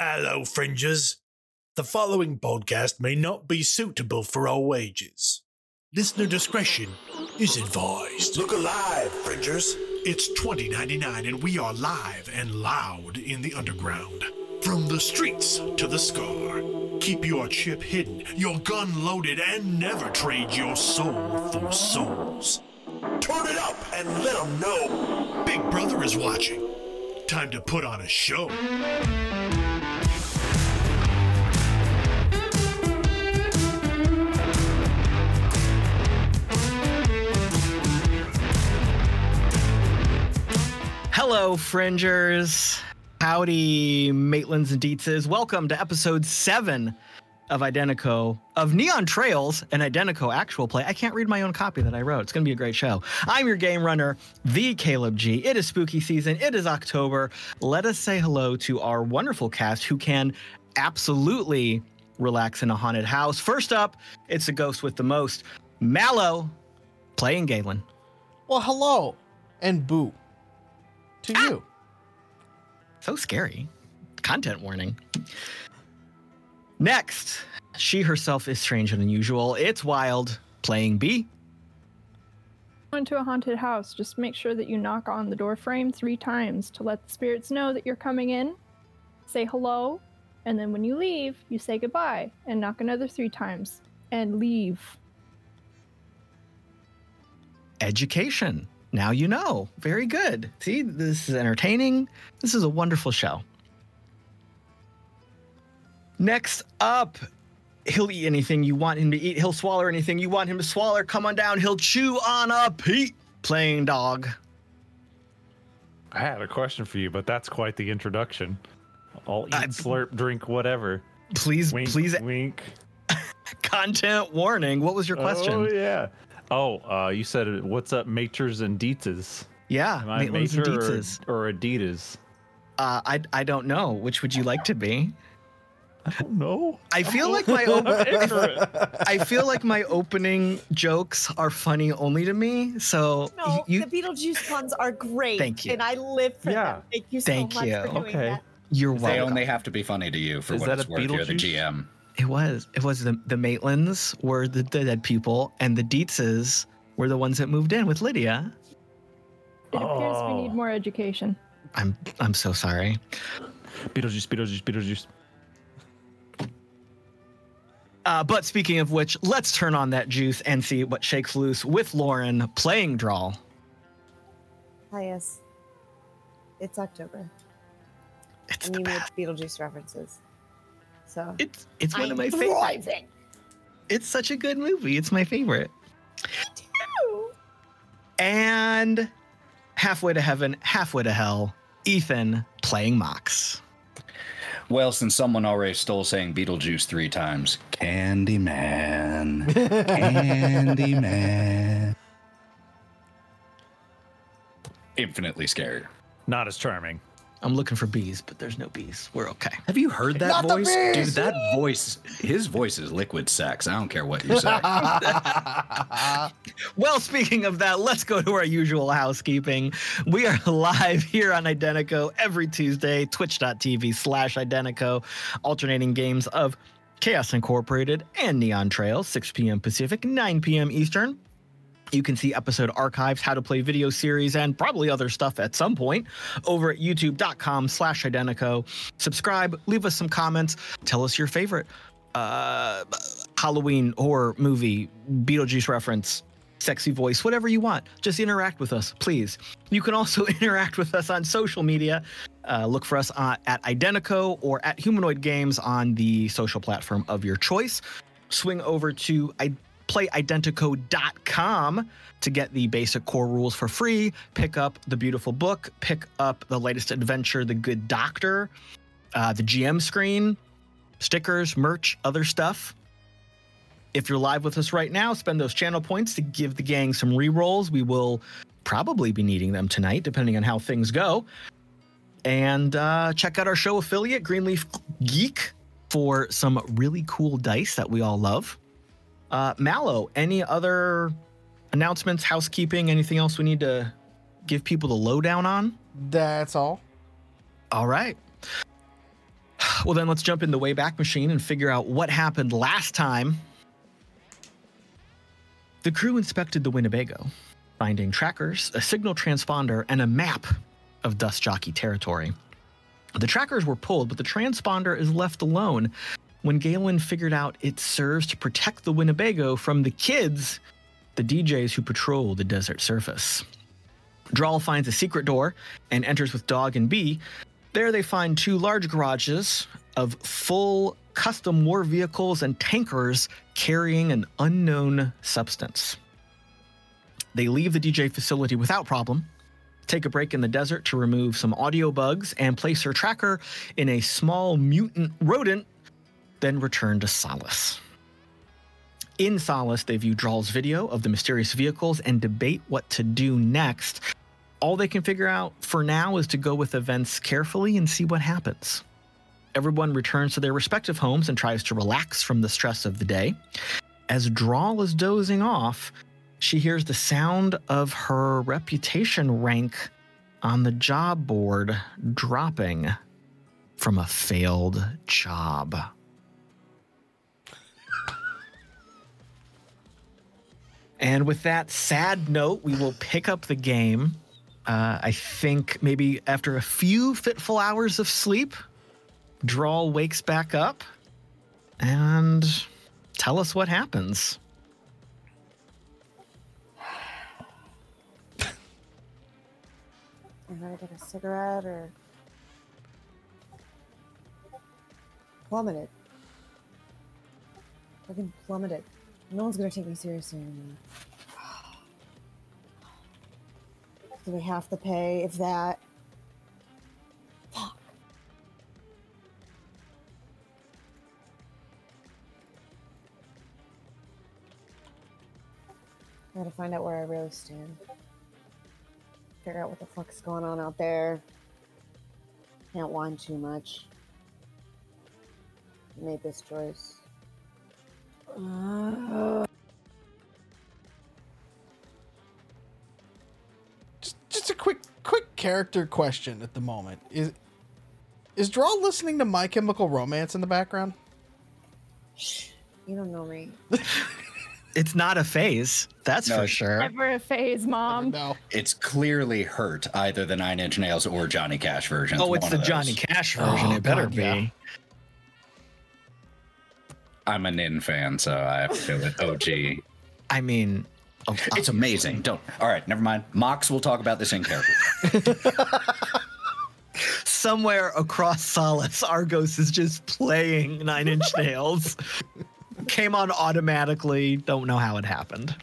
Hello, fringers. The following podcast may not be suitable for all ages. Listener discretion is advised. Look alive, fringers. It's 2099 and we are live and loud in the underground. From the streets to the scar. Keep your chip hidden, your gun loaded, and never trade your soul for souls. Turn it up and let them know. Big Brother is watching. Time to put on a show. Hello, Fringers. Howdy, Maitlands and Dietzes. Welcome to episode seven of Identeco, of Neon Trails, an Identeco actual play. I can't read my own copy that I wrote. It's going to be a great show. I'm your game runner, the Caleb G. It is spooky season. It is October. Let us say hello to our wonderful cast who can absolutely relax in a haunted house. First up, it's the ghost with the most, Mallo, playing Galen. Well, hello and boo to ah! you. So scary. Content warning. Next, she herself is strange and unusual. It's wild, playing Bee. Go into a haunted house, just make sure that you knock on the door frame three times to let the spirits know that you're coming in. Say hello, and then when you leave, you say goodbye and knock another three times and leave. Education. Now you know. Very good. See, this is entertaining. This is a wonderful show. Next up, he'll eat anything you want him to eat. He'll swallow anything you want him to swallow. Come on down. He'll chew on a Pete playing dog. I had a question for you, but that's quite the introduction. I'll eat, slurp, drink, whatever. Please, Wink, please, wink. content warning. What was your question? Oh yeah. Oh, uh, you said what's up, Maters and Dietzes? yeah, Am I Maitland's and Mater or, Dietzes. or Adidas? Uh, I I don't know. Which would you like to be? I don't know. I feel like my op- I'm ignorant. I feel like my opening jokes are funny only to me. So No, you the Beetlejuice puns are great. Thank you. And I live for Yeah. them. Thank you so Thank much you. for doing Okay. that. you're welcome. They only have to be funny to you for Is what that it's a worth. You're the GM. It was. It was the the Maitlands were the, the dead people, and the Dietzes were the ones that moved in with Lydia. It appears we Oh. need more education. I'm I'm so sorry. Beetlejuice, Beetlejuice, Beetlejuice. Uh, but speaking of which, let's turn on that juice and see what shakes loose with Lauren playing Drall. Hi, yes. It's October. It's and the you made best. Beetlejuice references. So It's it's one I'm of my favorites. thriving. It's such a good movie. It's my favorite. Ooh. And halfway to heaven, halfway to hell, Ethan playing Mox. Well, since someone already stole saying Beetlejuice three times, Candyman, Candyman. Infinitely scarier. Not as charming. I'm looking for bees, but there's no bees. We're okay. Have you heard that Not the voice? Dude, that voice, his voice is liquid sex. I don't care what you say. Well, speaking of that, let's go to our usual housekeeping. We are live here on Identeco every Tuesday, twitch.tv slash Identeco, alternating games of Chaos Incorporated and Neon Trail, 6 p.m. Pacific, 9 p.m. Eastern. You can see episode archives, how to play video series, and probably other stuff at some point over at youtube.com slash Identeco. Subscribe, leave us some comments, tell us your favorite uh, Halloween horror movie, Beetlejuice reference, sexy voice, whatever you want. Just interact with us, please. You can also interact with us on social media. Uh, look for us at Identeco or at Humanoid Games on the social platform of your choice. Swing over to I- playidenteco.com to get the basic core rules for free. Pick up the beautiful book, pick up the latest adventure, The Good Doctor, uh, the GM screen, stickers, merch, other stuff. If you're live with us right now, spend those channel points to give the gang some re-rolls. We will probably be needing them tonight, depending on how things go. And uh, check out our show affiliate, Greenleaf Geek, for some really cool dice that we all love. Uh, Mallo, any other announcements, housekeeping, anything else we need to give people the lowdown on? That's all. All right. Well, then let's jump in the Wayback Machine and figure out what happened last time. The crew inspected the Winnebago, finding trackers, a signal transponder, and a map of Dust Jockey territory. The trackers were pulled, but the transponder is left alone when Galen figured out it serves to protect the Winnebago from the kids, the DJs who patrol the desert surface. Drall finds a secret door and enters with Dog and Bee. There they find two large garages of full custom war vehicles and tankers carrying an unknown substance. They leave the DJ facility without problem, take a break in the desert to remove some audio bugs, and place her tracker in a small mutant rodent, then return to Solace. In Solace, they view Drall's video of the mysterious vehicles and debate what to do next. All they can figure out for now is to go with events carefully and see what happens. Everyone returns to their respective homes and tries to relax from the stress of the day. As Drawl is dozing off, she hears the sound of her reputation rank on the job board dropping from a failed job. And with that sad note, we will pick up the game. Uh, I think maybe after a few fitful hours of sleep, Drall wakes back up and tell us what happens. I gotta get a cigarette or plummeted. Fucking plummeted. No one's gonna take me seriously anymore. Do we have to pay if that? Fuck. Gotta find out where I really stand. Figure out what the fuck's going on out there. Can't whine too much. Made this choice. Uh, Just, just a quick, quick character question at the moment. Is is Drall listening to My Chemical Romance in the background? shh, you don't know me. It's not a phase, that's No, for sure. Never a phase, mom. No. It's clearly hurt either the Nine Inch Nails or Johnny Cash version. Oh, it's one the. Johnny Cash version. Oh, it better God, be. yeah. I'm a Nin fan, so I have to do it. OG. I mean, oh, It's amazing. Don't. All right, never mind. Mox will talk about this in character. somewhere across Solace, Argos is just playing Nine Inch Nails. Came on automatically. Don't know how it happened.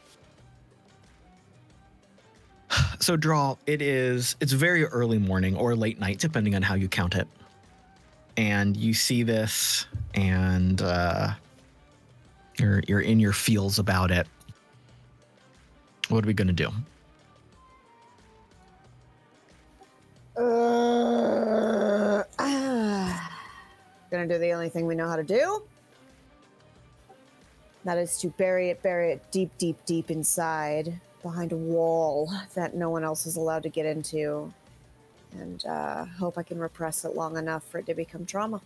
So Drall. It is. It's very early morning or late night, depending on how you count it. And you see this, and uh, you're you're in your feels about it. What are we gonna do? Uh, ah. Gonna do the only thing we know how to do. That is to bury it, bury it deep, deep, deep inside, behind a wall that no one else is allowed to get into, and uh, hope I can repress it long enough for it to become trauma.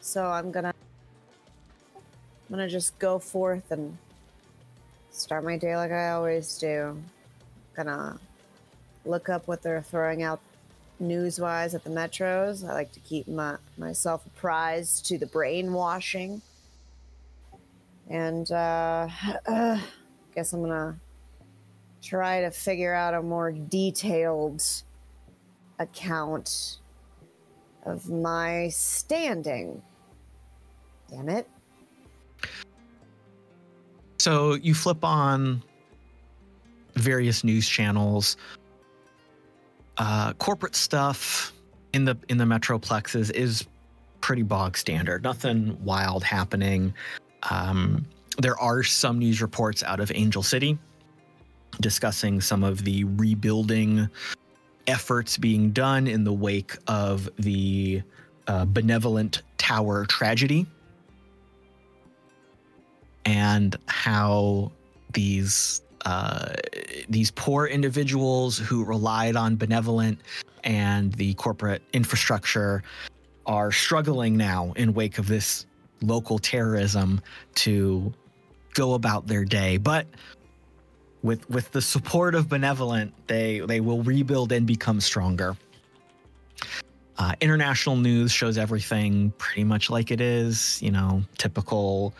So I'm gonna, I'm gonna just go forth and start my day like I always do. Gonna look up what they're throwing out news wise at the metros. I like to keep my, myself apprised to the brainwashing. And uh, uh, guess I'm gonna try to figure out a more detailed account of my standing. Damn it. So you flip on various news channels. Uh, corporate stuff in the in the metroplexes is pretty bog standard. Nothing wild happening. Um, there are some news reports out of Angel City discussing some of the rebuilding efforts being done in the wake of the uh, benevolent tower tragedy and how these uh, these poor individuals who relied on benevolent and the corporate infrastructure are struggling now in wake of this local terrorism to go about their day. But with with the support of benevolent, they they will rebuild and become stronger. Uh, international news shows everything pretty much like it is, you know, typical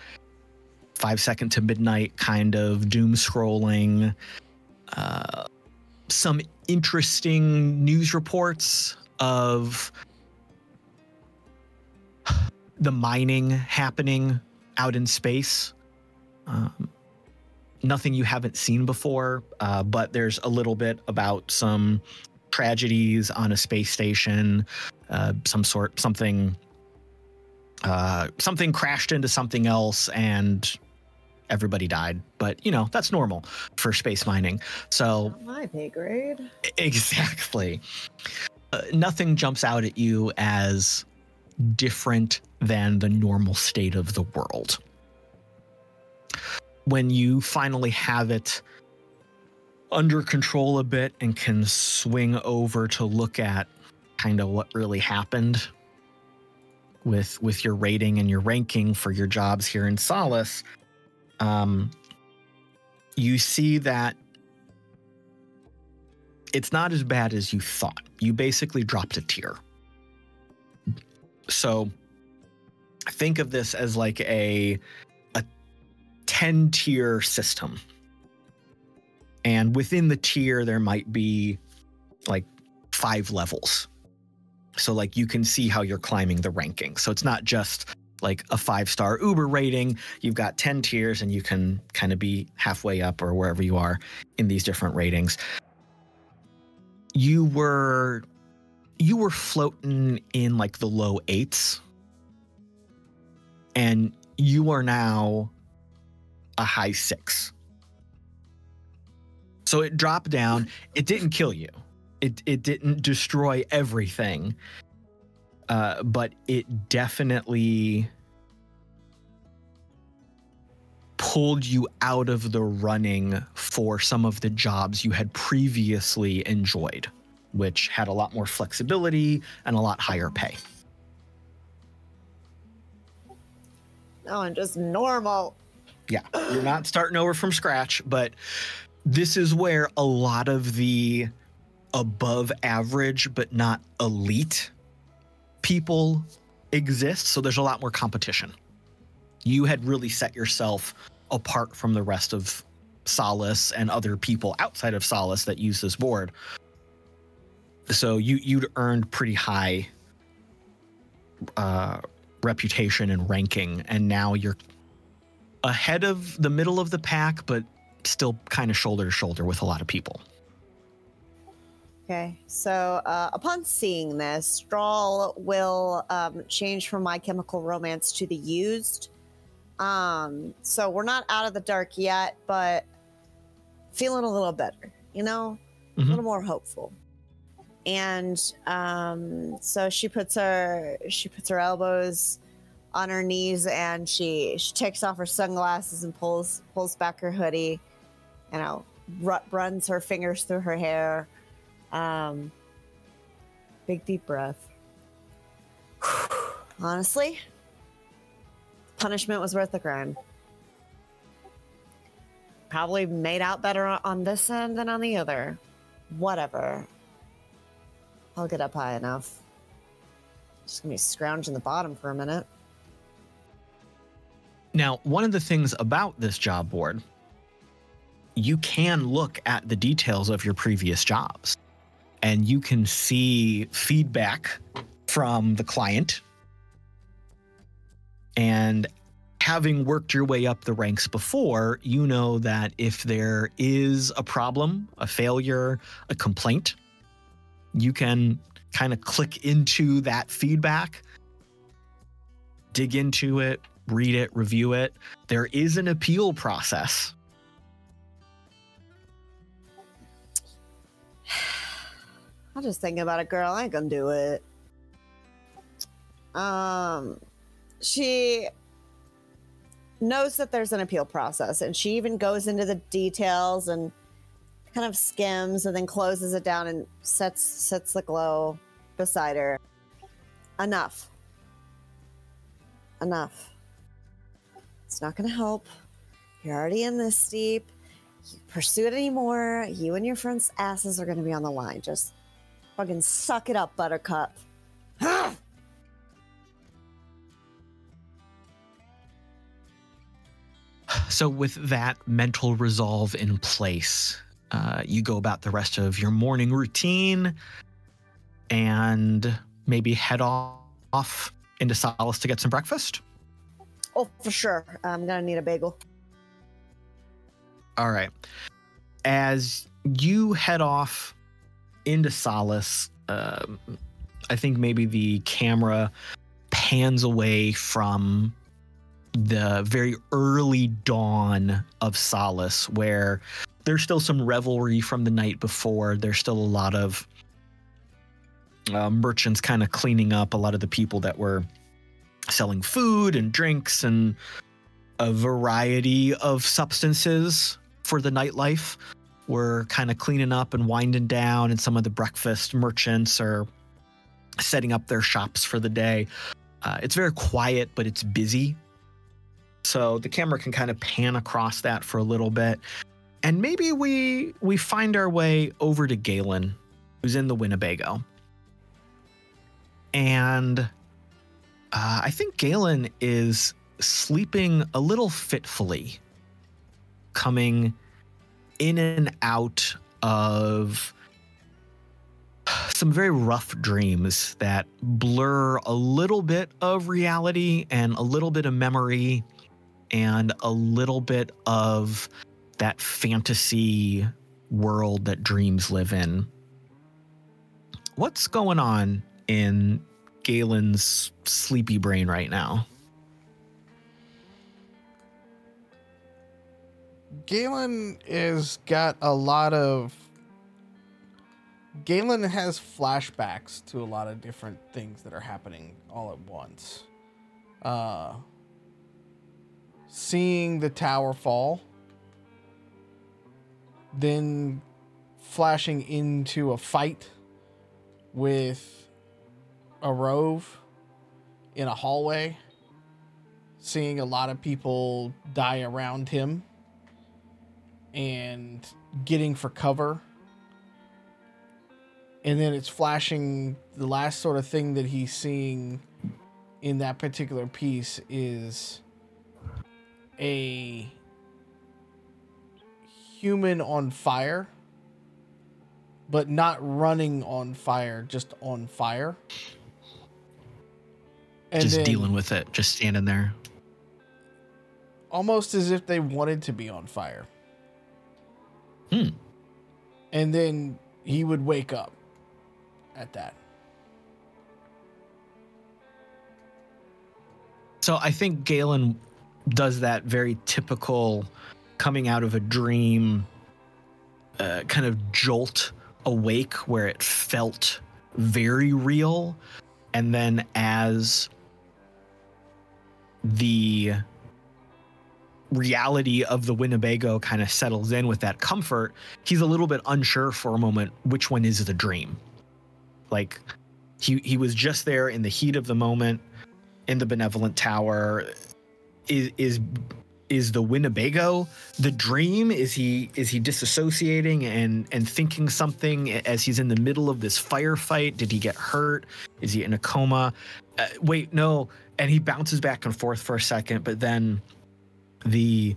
five second to midnight kind of doom scrolling. Uh, some interesting news reports of the mining happening out in space. Um, nothing you haven't seen before, uh, but there's a little bit about some tragedies on a space station, uh, some sort, something, uh, something crashed into something else and everybody died. But you know that's normal for space mining. So Not my pay grade. Exactly. Uh, nothing jumps out at you as different than the normal state of the world. When you finally have it under control a bit and can swing over to look at kind of what really happened with with your rating and your ranking for your jobs here in Solace, um, you see that it's not as bad as you thought. You basically dropped a tier. So think of this as like a a 10 tier system. And within the tier there might be like five levels. So like you can see how you're climbing the ranking. So it's not just like a five star Uber rating. You've got 10 tiers and you can kind of be halfway up or wherever you are in these different ratings. You were you were floating in like the low eights. And you are now a high six. So it dropped down. It didn't kill you. It it didn't destroy everything uh, but it definitely pulled you out of the running for some of the jobs you had previously enjoyed, which had a lot more flexibility and a lot higher pay. No, and just normal. Yeah, you're not starting over from scratch, but this is where a lot of the above average but not elite people exist. So there's a lot more competition. You had really set yourself apart from the rest of Solace and other people outside of Solace that use this board. So you you'd earned pretty high uh, reputation and ranking, and now you're ahead of the middle of the pack, but still kind of shoulder to shoulder with a lot of people. Okay, so uh, upon seeing this, Drall will um, change from My Chemical Romance to the used. Um, so we're not out of the dark yet, but feeling a little better, you know, a Mhm. little more hopeful. And um, so she puts her she puts her elbows on her knees and she she takes off her sunglasses and pulls pulls back her hoodie, you know, ru- runs her fingers through her hair. Um, big deep breath. Honestly, punishment was worth the crime. Probably made out better on- on this end than on the other. Whatever. I'll get up high enough. Just gonna be scrounging the bottom for a minute. Now, one of the things about this job board, you can look at the details of your previous jobs and you can see feedback from the client. And having worked your way up the ranks before, you know that if there is a problem, a failure, a complaint, you can kind of click into that feedback, dig into it, read it, review it. There is an appeal process. I'll just think about it, girl. I ain't gonna do it. Um, she knows that there's an appeal process, and she even goes into the details and kind of skims, and then closes it down and sets sets the glow beside her. Enough. enough. It's not to help. You're already in this deep. You pursue it anymore. You and your friends' asses are to be on the line. Just fucking suck it up, Buttercup. So, with that mental resolve in place, uh, you go about the rest of your morning routine and maybe head off into Solace to get some breakfast. Oh, for sure. I'm going to need a bagel. All right. As you head off into Solace, um, I think maybe the camera pans away from the very early dawn of Solace, where there's still some revelry from the night before. There's still a lot of uh, merchants kind of cleaning up a lot of the people that were selling food and drinks and a variety of substances for the nightlife. We're kind of cleaning up and winding down, and some of the breakfast merchants are setting up their shops for the day. Uh, it's very quiet, but it's busy. So the camera can kind of pan across that for a little bit. And maybe we we find our way over to Galen, who's in the Winnebago. And uh, I think Galen is sleeping a little fitfully, coming in and out of some very rough dreams that blur a little bit of reality and a little bit of memory and a little bit of that fantasy world that dreams live in. What's going on in Galen's sleepy brain right now? Galen is got a lot of. Galen has flashbacks to a lot of different things that are happening all at once. Uh, seeing the tower fall, then flashing into a fight with a rove in a hallway, seeing a lot of people die around him and getting for cover. And then it's flashing the last sort of thing that he's seeing in that particular piece is a human on fire, but not running on fire, just on fire. And just then dealing with it, just standing there. almost as if they wanted to be on fire. Hmm. And then he would wake up at that. So I think Galen does that very typical coming out of a dream uh, kind of jolt awake where it felt very real. And then as the reality of the Winnebago kind of settles in with that comfort, he's a little bit unsure for a moment which one is the dream. Like he he was just there in the heat of the moment in the benevolent tower is is is the Winnebago the dream? Is he is he disassociating and and thinking something as he's in the middle of this firefight? Did he get hurt? Is he in a coma? Uh, wait, no. And he bounces back and forth for a second, but then the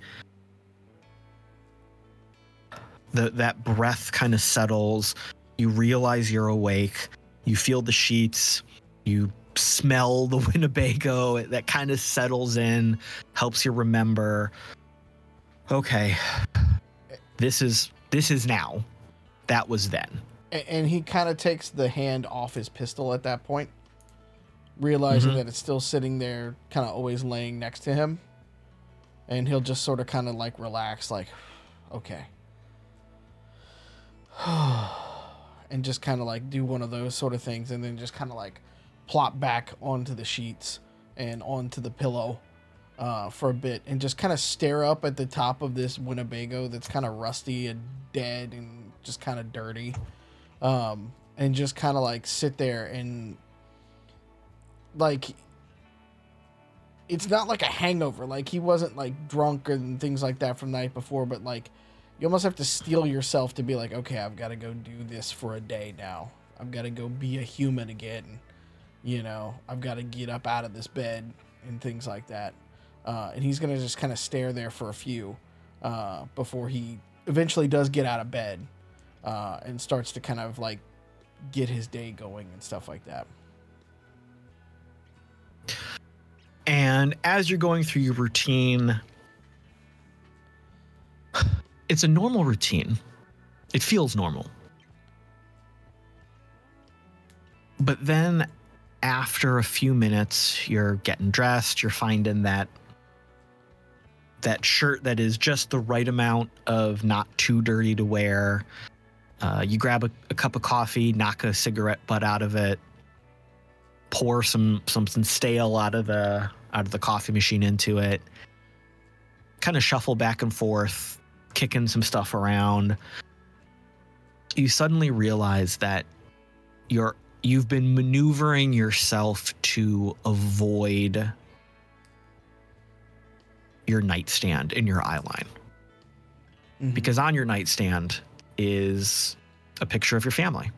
the that breath kind of settles. You realize you're awake. You feel the sheets. You smell the Winnebago. That kind of settles in, helps you remember. Okay, this is this is now. That was then. And he kind of takes the hand off his pistol at that point, realizing Mhm. that it's still sitting there, kind of always laying next to him. And he'll just sort of kind of like relax, like, okay. and just kind of like do one of those sort of things, and then just kind of like plop back onto the sheets and onto the pillow uh, for a bit and just kind of stare up at the top of this Winnebago that's kind of rusty and dead and just kind of dirty. Um, and just kind of like sit there and like it's not like a hangover. Like he wasn't like drunk and things like that from the night before, but like you almost have to steel yourself to be like, okay, I've got to go do this for a day now. I've got to go be a human again. You know, I've got to get up out of this bed and things like that. Uh, and he's gonna just kind of stare there for a few uh, before he eventually does get out of bed uh, and starts to kind of like get his day going and stuff like that. And as you're going through your routine, it's a normal routine. It feels normal. But then after a few minutes, you're getting dressed, you're finding that that shirt that is just the right amount of not too dirty to wear. Uh, you grab a, a cup of coffee, knock a cigarette butt out of it, pour some something stale out of the out of the coffee machine into it. Kind of shuffle back and forth, kicking some stuff around. You suddenly realize that you're you've been maneuvering yourself to avoid your nightstand in your eye line. Mhm. Because on your nightstand is a picture of your family.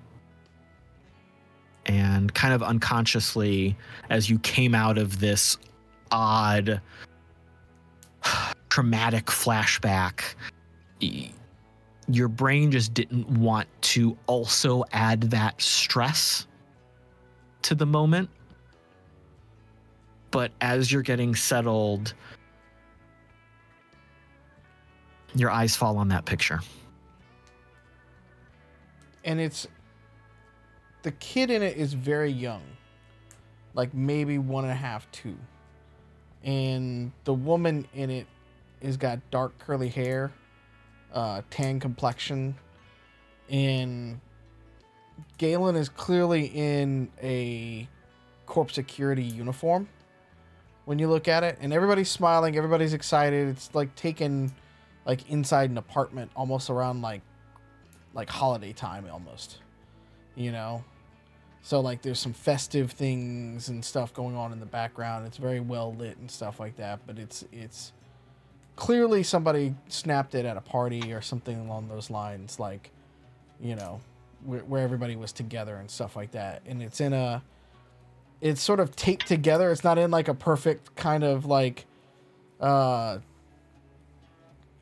And kind of unconsciously, as you came out of this odd, traumatic flashback, your brain just didn't want to also add that stress to the moment. But as you're getting settled, your eyes fall on that picture. and it's the kid in it is very young like maybe one and a half two. And the woman in it has got dark curly hair uh tan complexion and galen is clearly in a corp security uniform when you look at it. And everybody's smiling everybody's excited. It's like taken like inside an apartment almost around like like holiday time almost you know so like there's some festive things and stuff going on in the background. It's very well lit and stuff like that but it's it's clearly somebody snapped it at a party or something along those lines like you know where, where everybody was together and stuff like that. And it's in a it's sort of taped together. It's not in like a perfect kind of like uh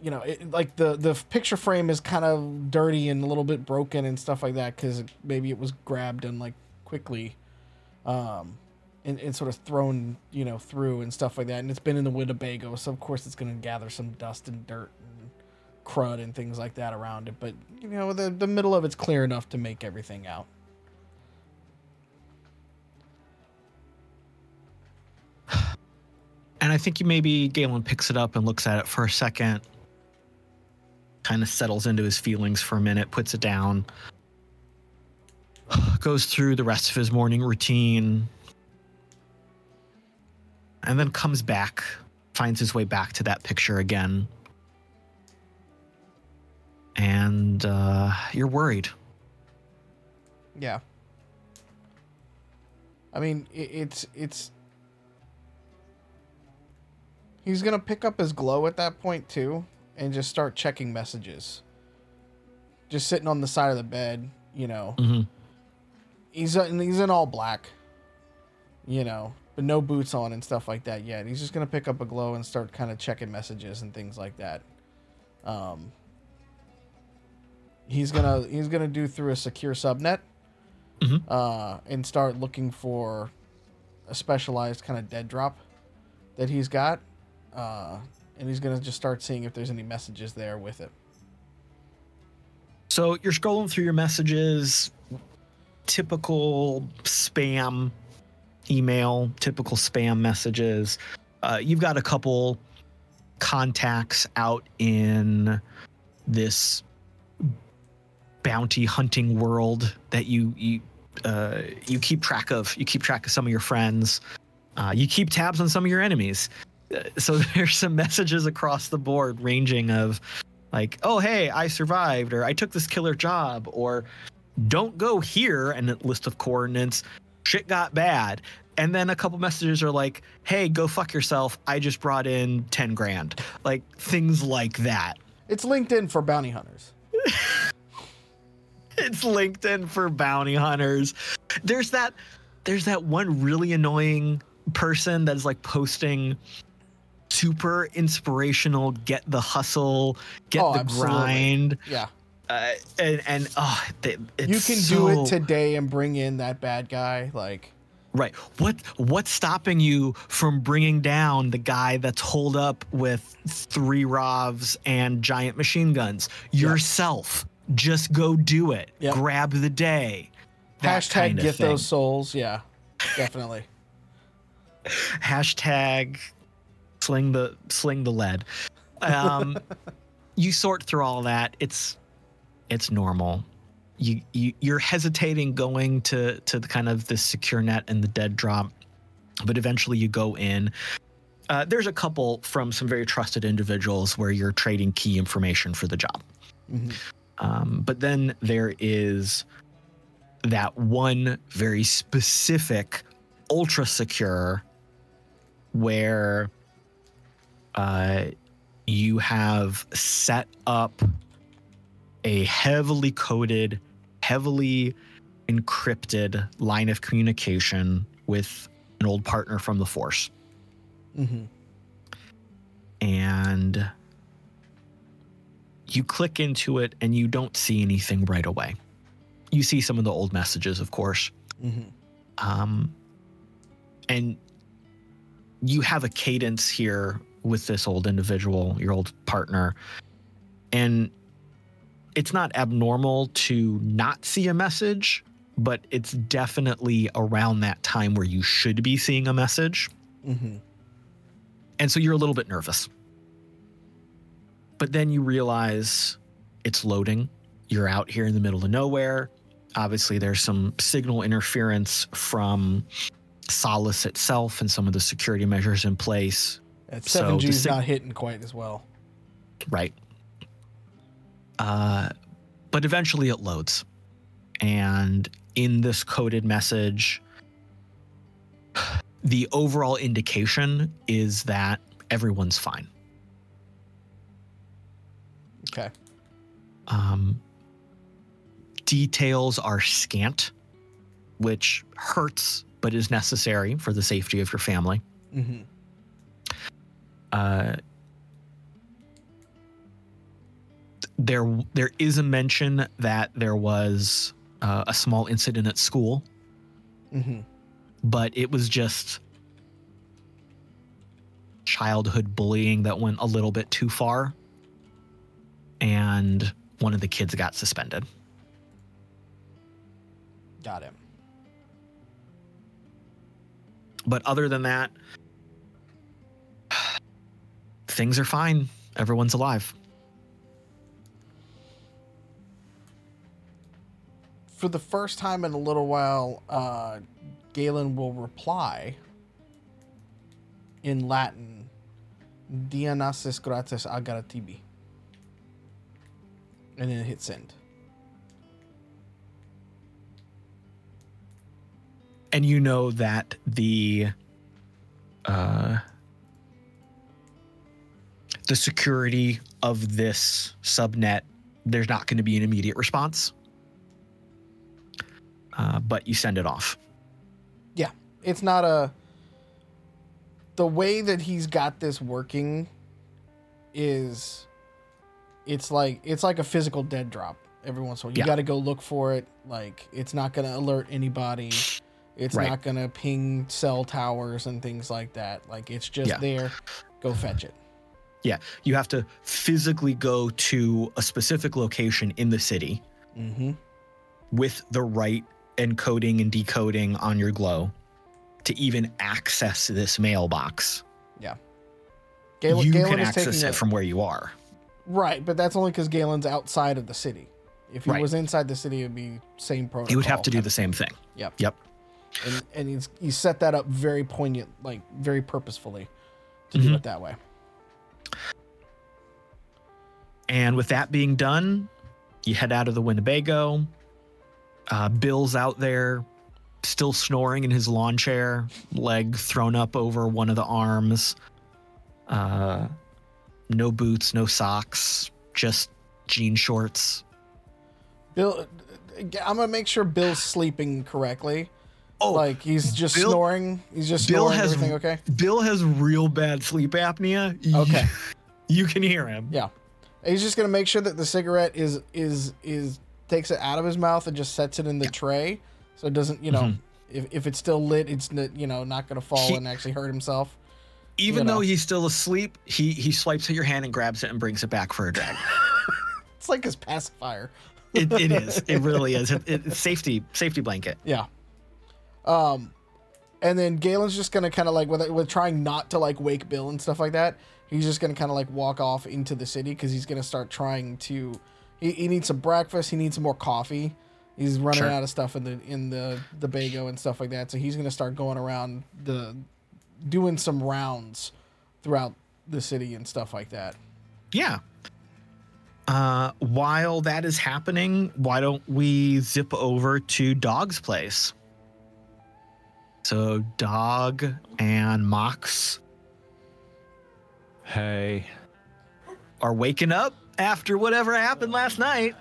you know, it, like the the picture frame is kind of dirty and a little bit broken and stuff like that because maybe it was grabbed and like quickly, um, and, and sort of thrown you know through and stuff like that. And it's been in the Winnebago, so of course it's going to gather some dust and dirt and crud and things like that around it. But you know, the the middle of it's clear enough to make everything out. And I think you maybe Galen picks it up and looks at it for a second, kind of settles into his feelings for a minute, puts it down, goes through the rest of his morning routine, and then comes back, finds his way back to that picture again. And uh, you're worried. Yeah. I mean, it, it's it's. He's gonna pick up his glow at that point too, and just start checking messages. Just sitting on the side of the bed, you know. hmm He's in, he's in all black, you know, but no boots on and stuff like that yet. He's just gonna pick up a glow and start kind of checking messages and things like that. Um. He's gonna he's gonna do through a secure subnet Mhm. uh, and start looking for a specialized kind of dead drop that he's got. Uh, and he's going to just start seeing if there's any messages there with it. So you're scrolling through your messages, typical spam email, typical spam messages. Uh, you've got a couple contacts out in this bounty hunting world that you you uh, you keep track of. You keep track of some of your friends. Uh, you keep tabs on some of your enemies. Uh, so there's some messages across the board, ranging of like, oh hey, I survived, or I took this killer job, or don't go here, and a list of coordinates. Shit got bad. and then a couple messages are like, "Hey, go fuck yourself. I just brought in 10 grand." Like things like that. It's LinkedIn for bounty hunters. It's LinkedIn for bounty hunters. There's that there's that one really annoying person that's like posting super inspirational get the hustle, get Oh, the absolutely. grind. Yeah. Uh, and and oh, they, it's you can so, do it today and bring in that bad guy. Like, Right. What what's stopping you from bringing down the guy that's holed up with three rovs and giant machine guns yourself? Just go do it. Yep. Grab the day. That hashtag kind of get thing. those souls. Yeah, definitely. Hashtag sling the sling the lead. Um, you sort through all that. It's it's normal. You, you you're hesitating going to to the kind of the secure net and the dead drop, but eventually you go in. Uh, there's a couple from some very trusted individuals where you're trading key information for the job. Mhm. Um, but then there is that one very specific ultra secure where uh, you have set up a heavily coded, heavily encrypted line of communication with an old partner from the Force. hmm And you click into it and you don't see anything right away. You see some of the old messages, of course. hmm Um, and you have a cadence here with this old individual, your old partner. And it's not abnormal to not see a message, but it's definitely around that time where you should be seeing a message. hmm And so you're a little bit nervous. But then you realize it's loading. You're out here in the middle of nowhere. Obviously, there's some signal interference from Solace itself and some of the security measures in place. That So seven the G's sig- not hitting quite as well. Right. Uh, but eventually it loads. And in this coded message, the overall indication is that everyone's fine. Okay. Um, details are scant, which hurts but is necessary for the safety of your family. hmm Uh, there, there is a mention that there was uh, a small incident at school, hmm but it was just childhood bullying that went a little bit too far, and one of the kids got suspended. Got him. But other than that, things are fine. Everyone's alive. For the first time in a little while, uh, Galen will reply in Latin, Dianasis gratis agara tibi. And then hit send. And you know that the uh the security of this subnet, there's not going to be an immediate response. Uh, but you send it off. Yeah, it's not a. The way that he's got this working is, it's like it's like a physical dead drop every once in a while. You Yeah. got to go look for it. Like it's not gonna alert anybody. It's Right. not gonna ping cell towers and things like that. Like it's just Yeah. there. Go fetch it. Yeah, you have to physically go to a specific location in the city Mm-hmm. with the right encoding and decoding on your glow to even access this mailbox. Yeah. Galen, you Galen can is access it a- from where you are. right, but that's only because Galen's outside of the city. If he Right. was inside the city, it'd be same protocol. You would have to do the same thing. Yep. Yep. and and he's he set that up very poignant, like very purposefully, to do Mhm. it that way. And with that being done, you head out of the Winnebago. Uh, Bill's out there still snoring in his lawn chair, leg thrown up over one of the arms. Uh, no boots, no socks, just jean shorts. Bill, I'm gonna make sure Bill's sleeping correctly. Oh, like he's just Bill- snoring. He's just Bill snoring. has- Everything okay? Bill has real bad sleep apnea. You- Okay. You can hear him. Yeah. He's just gonna make sure that the cigarette is is is takes it out of his mouth and just sets it in the tray, so it doesn't you know Mhm. if, if it's still lit, it's you know not gonna fall He- and actually hurt himself. Even You know. though he's still asleep, he he swipes at your hand and grabs it and brings it back for a drag. It's like his pacifier. it, it is. It really is. It- it's safety safety blanket. Yeah. Um, and then Galen's just gonna kind of like with with trying not to like wake Bill and stuff like that. He's just gonna kind of like walk off into the city because he's gonna start trying to. He, he needs some breakfast. He needs some more coffee. He's running Sure. out of stuff in the in the the Bago and stuff like that. So he's gonna start going around the, doing some rounds throughout the city and stuff like that. Yeah. Uh, while that is happening, why don't we zip over to Dog's place? So Dog and Mox Hey. are waking up after whatever happened last night.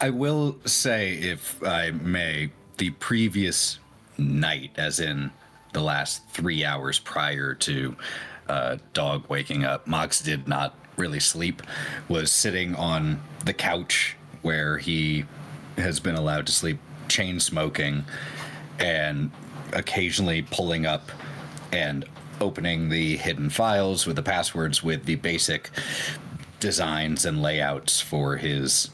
I will say, if I may, the previous night, as in the last three hours prior to uh, Dog waking up, Mox did not really sleep, was sitting on the couch where he has been allowed to sleep, chain smoking, and occasionally pulling up and opening the hidden files with the passwords with the basic designs and layouts for his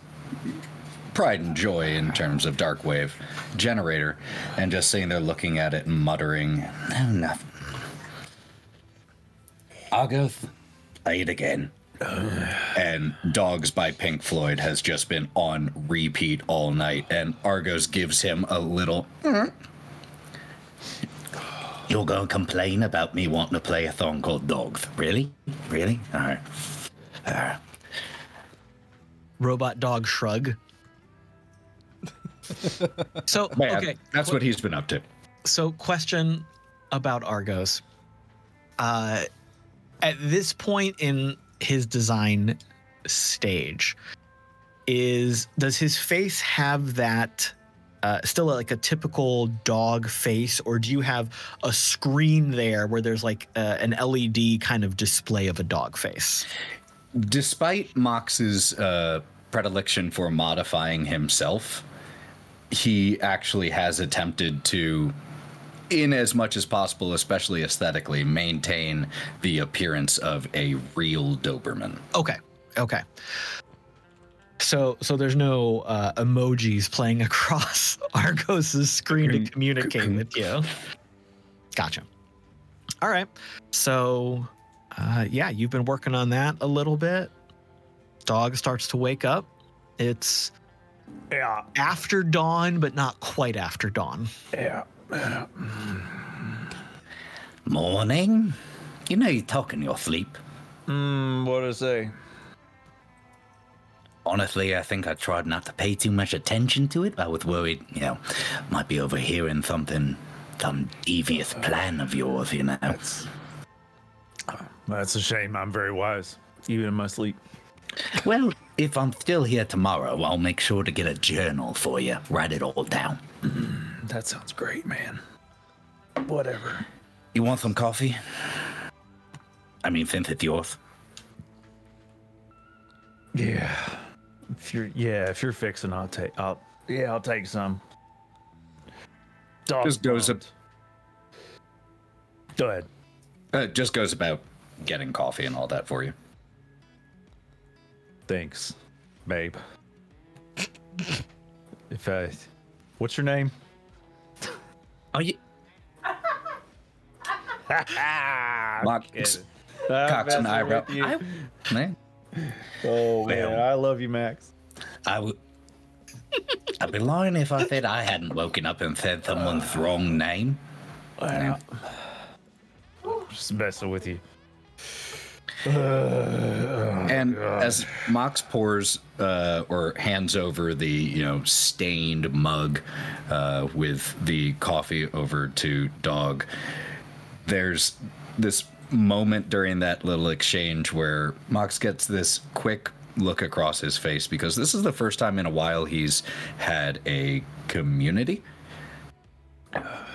pride and joy in terms of dark wave generator and just sitting there looking at it and muttering "Oh, nothing Argoth ate again and Dogs by Pink Floyd has just been on repeat all night and Argos gives him a little You're gonna complain about me wanting to play a song called Dogs. Really? Really? Alright. Robot Dog shrug. so Yeah, okay, That's what he's been up to. so question about Argos. Uh, at this point in his design stage, is does his face have that uh, still like a typical dog face, or do you have a screen there where there's like uh, an LED kind of display of a dog face? Despite Mox's uh, predilection for modifying himself, he actually has attempted to, in as much as possible, especially aesthetically, maintain the appearance of a real Doberman. Okay. Okay. So so there's no uh, emojis playing across Argos's screen to communicate with you. Gotcha. All right. So uh, yeah, you've been working on that a little bit. Dog starts to wake up. It's Yeah. after dawn, but not quite after dawn. Yeah. Morning? You know you talk in your sleep. Mm, what to say? Honestly, I think I tried not to pay too much attention to it. I was worried, you know, might be overhearing something, some devious plan of yours, you know. That's a shame. I'm very wise, even in my sleep. Well, if I'm still here tomorrow, I'll make sure to get a journal for you. Write it all down. That sounds great, man. Whatever. You want some coffee? I mean, since it's yours. Yeah. If you're yeah, if you're fixing, I'll take. I'll yeah, I'll take some. Dog Just goes up- Go ahead. Uh, it just goes about getting coffee and all that for you. Thanks, babe. if I, what's your name? Oh, you, Mark ah, Cocks an eyebrow. I, man, Oh man, Well. I love you, Max. I would. I'd be lying if I said I hadn't woken up and said someone's wrong name. Just messing with you. And as Mox pours uh, or hands over the you know stained mug uh, with the coffee over to Dog, there's this moment during that little exchange where Mox gets this quick look across his face because this is the first time in a while he's had a community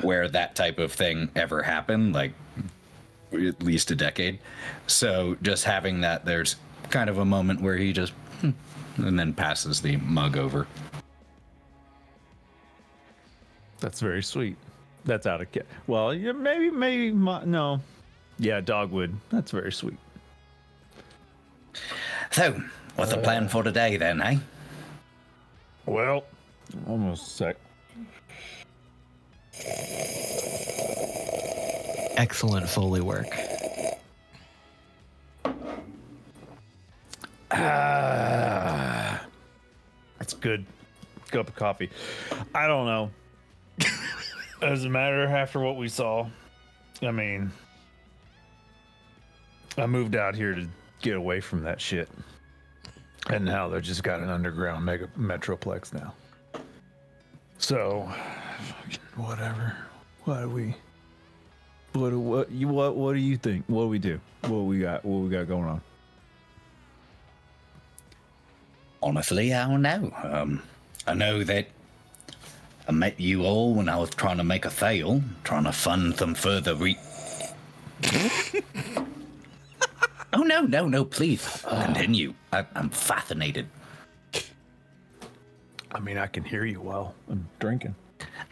where that type of thing ever happened, like at least a decade. So just having that, there's kind of a moment where he just, hmm, and then passes the mug over. That's very sweet. That's out of ca- well, yeah, maybe maybe my, no, yeah, dogwood. That's very sweet. So, what's the plan for today then, eh? Well, almost sec. Excellent Foley work. Ah, that's good. Cup of coffee. I don't know. Doesn't matter after what we saw. I mean, I moved out here to get away from that shit. And now they've just got an underground mega metroplex now. So, whatever. What do we? What do what you what what do you think? What do we do? What we got? What we got going on? Honestly, I don't know. Um, I know that I met you all when I was trying to make a sale, trying to fund some further re. oh no, no, no! Please continue. I, I'm fascinated. I mean, I can hear you well. I'm drinking.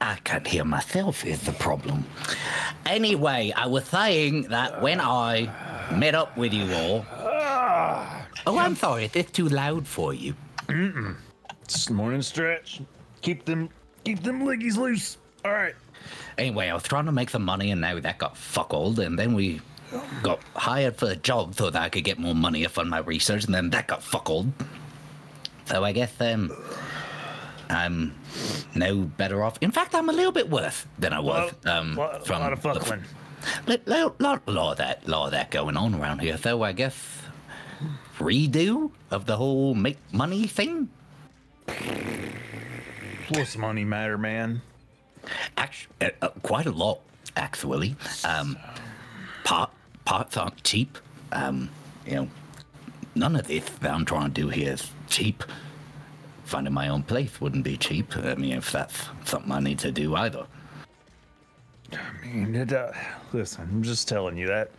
I can't hear myself is the problem. Anyway, I was saying that when I met up with you all. Oh, I'm sorry. Is this too loud for you? It's morning stretch. Keep them keep them liggies loose. All right. Anyway, I was trying to make some money, and now that got fuckled, and then we got hired for a job so that I could get more money to fund my research, and then that got fuckled. So I guess um, I'm no better off. In fact, I'm a little bit worse than I was. um, lot, from lot of the- fuckling. Lot, lot, lot, of that, lot of that going on around here. So I guess redo of the whole make money thing. What's money matter, man? Actually, uh, uh, quite a lot, actually. Um, pot, pots aren't cheap. Um, you know, none of this that I'm trying to do here is cheap. Finding my own place wouldn't be cheap. I mean, if that's something I need to do either. I mean, it, uh, listen, I'm just telling you that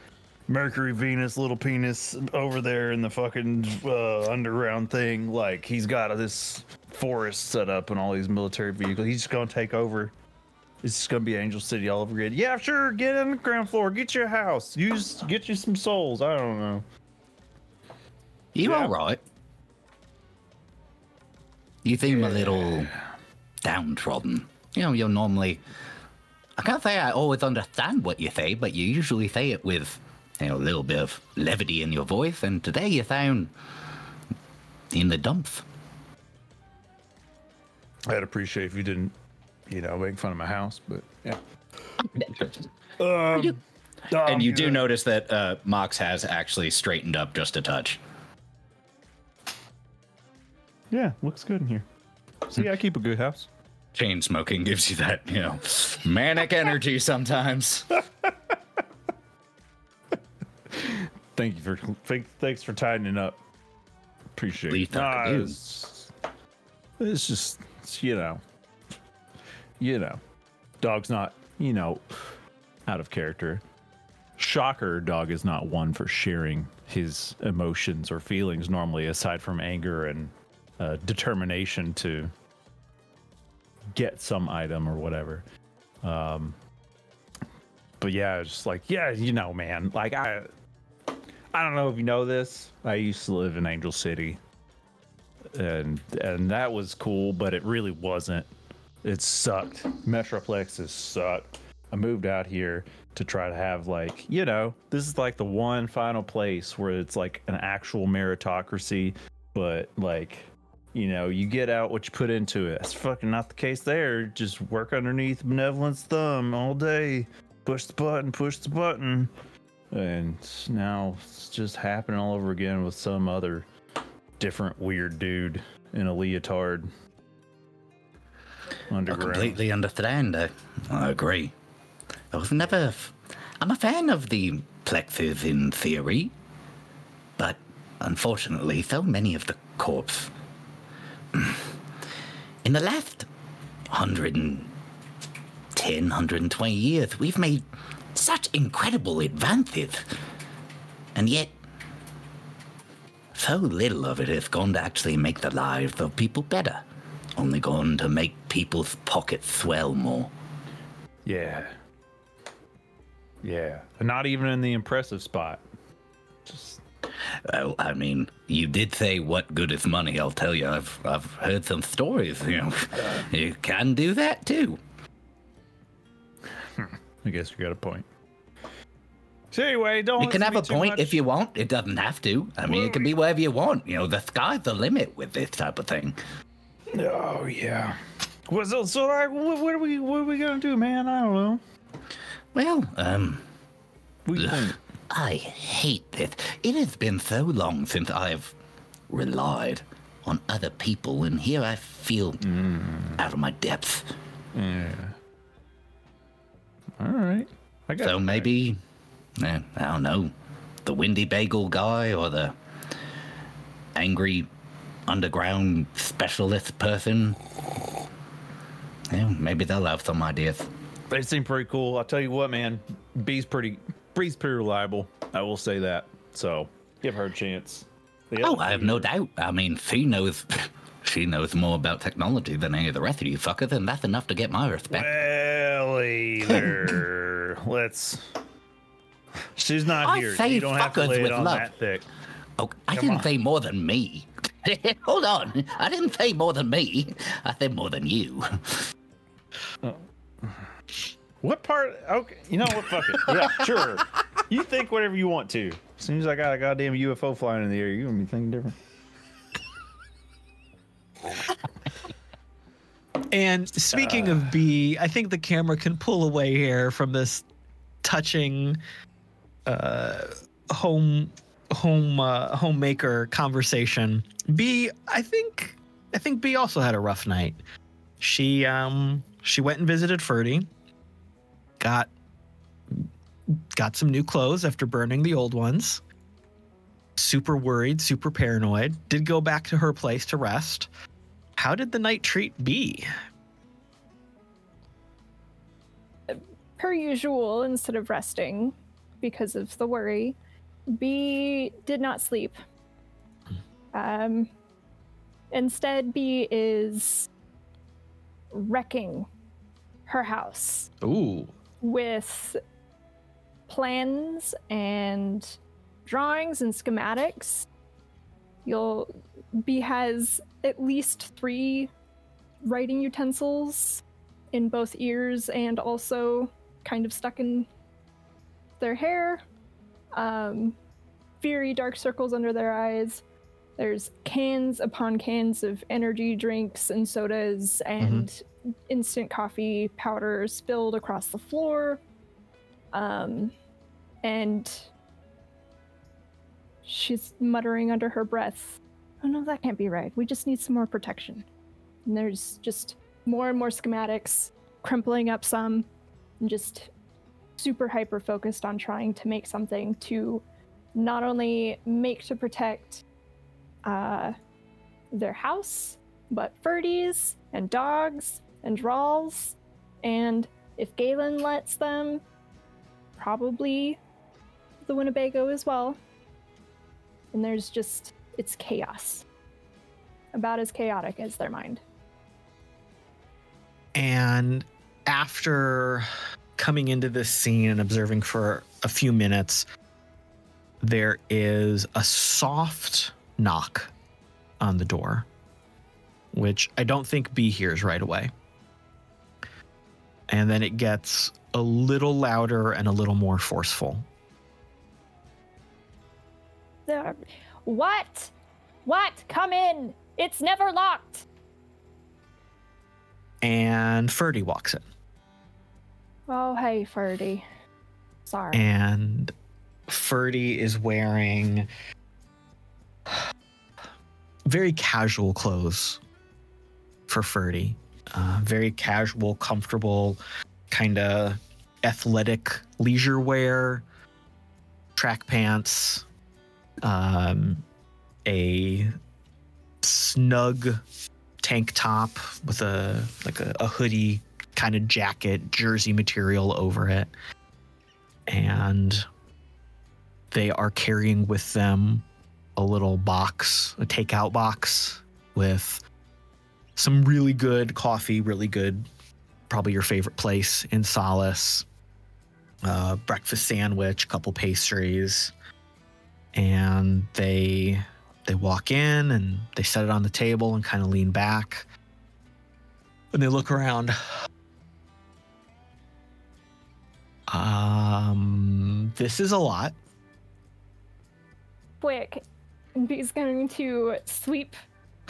Mercury, Venus, little penis over there in the fucking uh, underground thing. Like he's got this forest set up and all these military vehicles. He's just gonna take over. It's just gonna be Angel City all over again. Yeah, sure. Get on the ground floor. Get your house. Use get you some souls. I don't know. You Yeah. all right? You seem a little downtrodden. You know, you're normally. I can't say I always understand what you say, but you usually say it with, you know, a little bit of levity in your voice, and today you sound in the dumps. I'd appreciate if you didn't, you know, make fun of my house. But yeah. You- Um, and you do notice that uh, Mox has actually straightened up just a touch. Yeah, looks good in here. See, I keep a good house. Chain smoking gives you that, you know, manic energy sometimes. Thank you for thank, thanks for tightening up. Appreciate it. That it's, it's just it's, you know, you know, dog's not you know out of character. Shocker, dog is not one for sharing his emotions or feelings normally, aside from anger and uh, determination to get some item or whatever. Um, but yeah, it's just like yeah, you know, man, like I. I don't know if you know this. I used to live in Angel City, and and that was cool, but it really wasn't. It sucked. Metroplex Metroplexes sucked. I moved out here to try to have like you know this is like the one final place where it's like an actual meritocracy, but like you know you get out what you put into it. That's fucking not the case there. Just work underneath benevolence thumb all day. Push the button. Push the button and now it's just happening all over again with some other different weird dude in a leotard I completely understand. I, I agree. I was never. I'm a fan of the plexes in theory, but unfortunately, so many of the corpse. In the last 110, 120 years, we've made such incredible advances. And yet, so little of it has gone to actually make the lives of people better. Only gone to make people's pockets swell more. Yeah. Yeah. Not even in the impressive spot. Just Well, I mean, you did say what good is money. I'll tell you, I've I've heard some stories. You know, you can do that too. I guess you got a point. So anyway, don't You can have a point much. if you want. It doesn't have to. I mean, it can be wherever you want. You know, the sky's the limit with this type of thing. Oh yeah. Well, so, so like, what, what are we what are we gonna do, man? I don't know. Well, um, We think. I hate this. It has been so long since I've relied on other people, and here I feel out of my depth. Yeah. All right. I got So maybe, eh, I don't know, the Windy Bagel guy or the angry underground specialist person. Yeah, maybe they'll have some ideas. They seem pretty cool. I'll tell you what, man. Bee's pretty Bree's pretty reliable. I will say that. So give her a chance. Oh, I have no doubt. I mean, she knows, she knows more about technology than any of the rest of you fuckers, and that's enough to get my respect. Well, either. Let's. She's not I here. say You don't have to fuckers lay it with on love. that thick. Oh, I Come didn't on. say more than me. Hold on, I didn't say more than me. I said more than you. Oh. What part? Okay, you know what? Fuck it. Yeah, sure. You think whatever you want to. As soon as I got a goddamn UFO flying in the air, you're gonna be thinking different. And speaking of Bee, I think the camera can pull away here from this touching uh, home home uh, homemaker conversation. Bee, I think I think Bee also had a rough night. She um she went and visited Ferdy. Got got some new clothes after burning the old ones. Super worried, super paranoid. Did go back to her place to rest. How did the night treat Bee? per usual, instead of resting because of the worry, Bee did not sleep. Um, instead, Bee is wrecking her house Ooh. With plans and drawings and schematics. You'll Bee has at least three writing utensils in both ears and also kind of stuck in their hair. Um, very dark circles under their eyes. There's cans upon cans of energy drinks and sodas and instant coffee powder spilled across the floor. Um, and she's muttering under her breath, Oh no, that can't be right. We just need some more protection. And there's just more and more schematics, crumpling up some, and just super hyper focused on trying to make something to not only make to protect uh, their house, but Ferdy's and dogs and Drall's, and if Galen lets them, probably the Winnebago as well. And there's just, it's chaos. About as chaotic as their mind. And after coming into this scene and observing for a few minutes, there is a soft knock on the door, which I don't think Bee hears right away. And then it gets a little louder and a little more forceful. What? What? Come in! It's never locked! And Ferdy walks in. Oh, hey, Ferdy. Sorry. And Ferdy is wearing very casual clothes for Ferdy. Uh, very casual, comfortable, kind of athletic leisure wear, track pants, um, a snug tank top with a like a, a hoodie kind of jacket, jersey material over it. And they are carrying with them a little box, a takeout box with some really good coffee, really good, probably your favorite place in Solace. Uh, breakfast sandwich, couple pastries, and they they walk in and they set it on the table and kind of lean back, and they look around. Um, this is a lot. Quick, he's going to sweep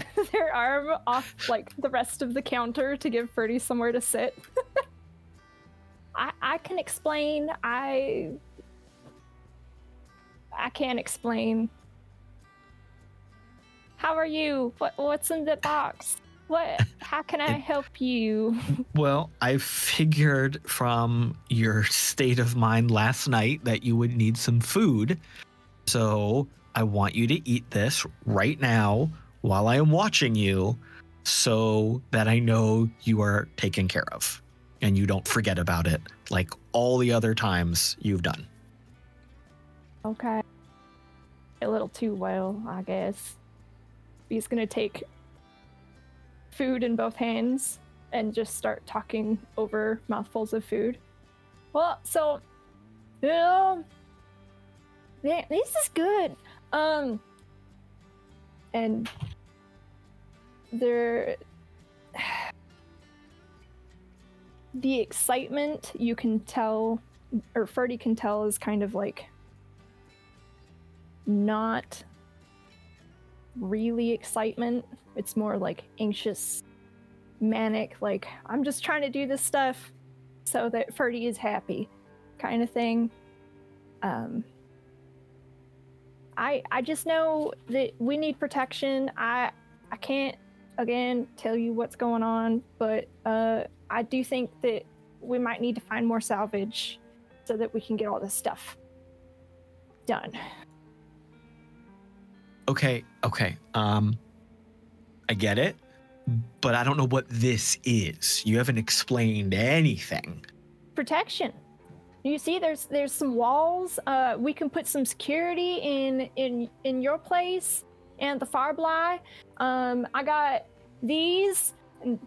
their arm off like the rest of the counter to give Ferdy somewhere to sit. I I can explain. I I can't explain. How are you? What what's in the box? What how can I help you? Well, I figured from your state of mind last night that you would need some food. So I want you to eat this right now while I am watching you so that I know you are taken care of and you don't forget about it like all the other times you've done. Okay. A little too well, I guess. He's gonna take food in both hands and just start talking over mouthfuls of food. Well, so, yeah, yeah, this is good. Um, and there, the excitement you can tell, or Ferdy can tell, is kind of like not really excitement. It's more like anxious, manic, like, I'm just trying to do this stuff so that Ferdy is happy kind of thing. Um, I I just know that we need protection. I I can't again tell you what's going on, but uh, I do think that we might need to find more salvage so that we can get all this stuff done. Okay, okay. Um I get it, but I don't know what this is. You haven't explained anything. protection. You see, there's there's some walls. Uh, we can put some security in in in your place and the Farbly. Um, I got these, and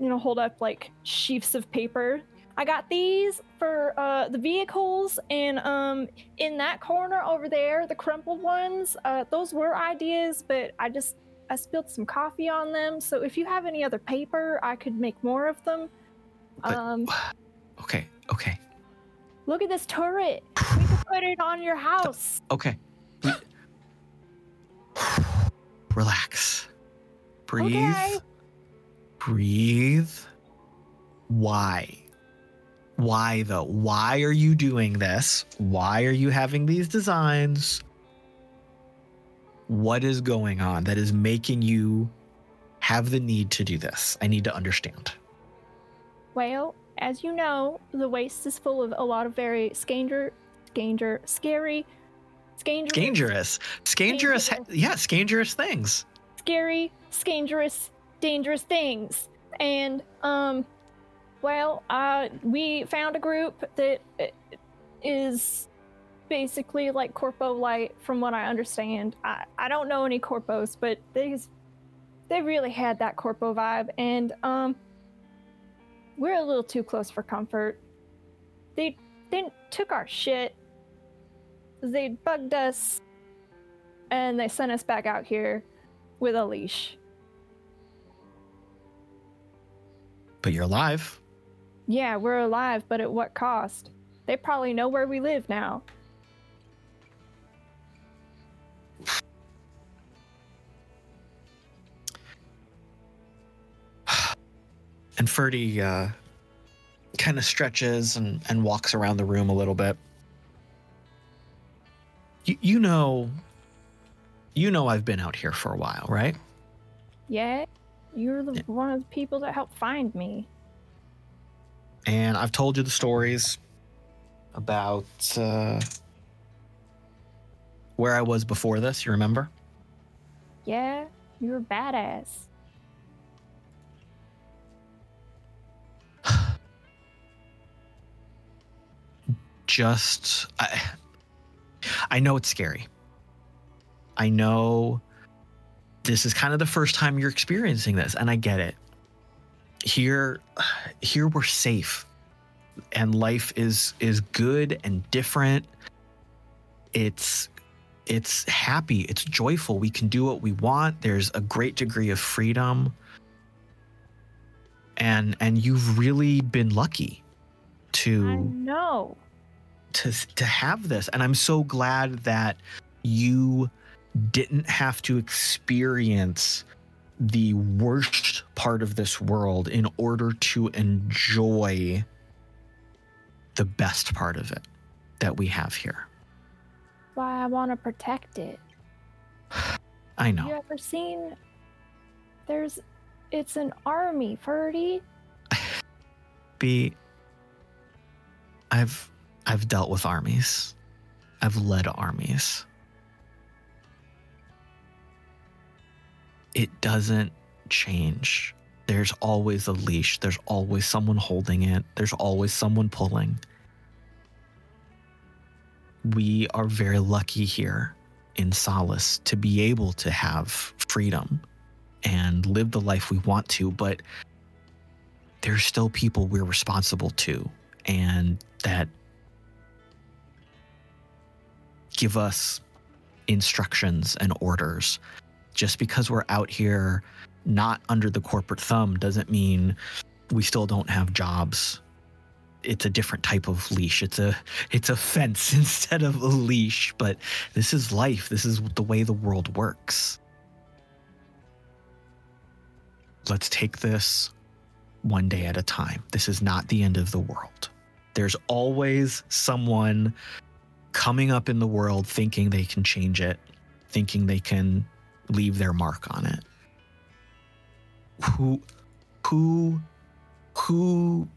you know, hold up like sheafs of paper. I got these for uh, the vehicles, and um, in that corner over there, the crumpled ones. Uh, those were ideas, but I just I spilled some coffee on them. So if you have any other paper, I could make more of them. But- Um, Okay, okay. Look at this turret. We could put it on your house. Okay. Relax. Breathe. Okay. Breathe. Why? Why though? Why are you doing this? Why are you having these designs? What is going on that is making you have the need to do this? I need to understand. Well, as you know, the waste is full of a lot of very scanger, scanger, scary, scanger, Scangerous. Scangerous. ha- Yeah, scangerous things. scary, scangerous, dangerous things. And um, well, uh, we found a group that uh, basically like Corpo Light, from what I understand. I I don't know any Corpos, but these they really had that Corpo vibe, and um, we're a little too close for comfort. They they took our shit. They bugged us, and they sent us back out here with a leash. But you're alive. Yeah, we're alive, but at what cost? They probably know where we live now. And Ferdy uh, kind of stretches and, and walks around the room a little bit. You, you know, you know, I've been out here for a while, right? Yeah, you're the one of the people that helped find me. And I've told you the stories about uh, where I was before this. You remember? Yeah, you're a badass. Just, I, I know it's scary. I know this is kind of the first time you're experiencing this, and I get it. Here, here we're safe, and life is is good and different. It's it's happy, it's joyful. We can do what we want. There's a great degree of freedom. And and you've really been lucky to know. To to have this and I'm so glad that you didn't have to experience the worst part of this world in order to enjoy the best part of it that we have here. Why I want to protect it. I know. Have You ever seen? There's, it's an army, Ferdy. Bee I've I've dealt with armies. I've led armies. It doesn't change. There's always a leash. There's always someone holding it. There's always someone pulling. We are very lucky here in Solace to be able to have freedom and live the life we want to, but there's still people we're responsible to and that give us instructions and orders. Just because we're out here not under the corporate thumb doesn't mean we still don't have jobs. It's a different type of leash. It's a it's a fence instead of a leash, but this is life. This is the way the world works. Let's take this one day at a time. This is not the end of the world. There's always someone coming up in the world thinking they can change it, thinking they can leave their mark on it. Who who who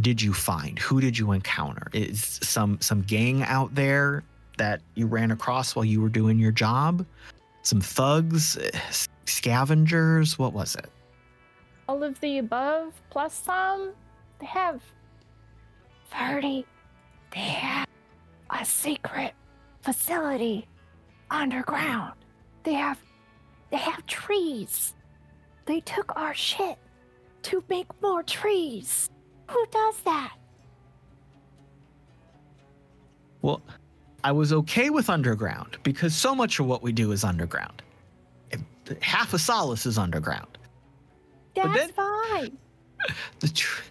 did you find? Who did you encounter? Is some some gang out there that you ran across while you were doing your job? Some thugs, scavengers, what was it? All of the above plus some. They have. Ferdy. They have a secret facility underground. They have. They have trees. They took our shit to make more trees. Who does that? Well, I was okay with underground because so much of what we do is underground. Half of Solace is underground. That's then- fine. The, tr-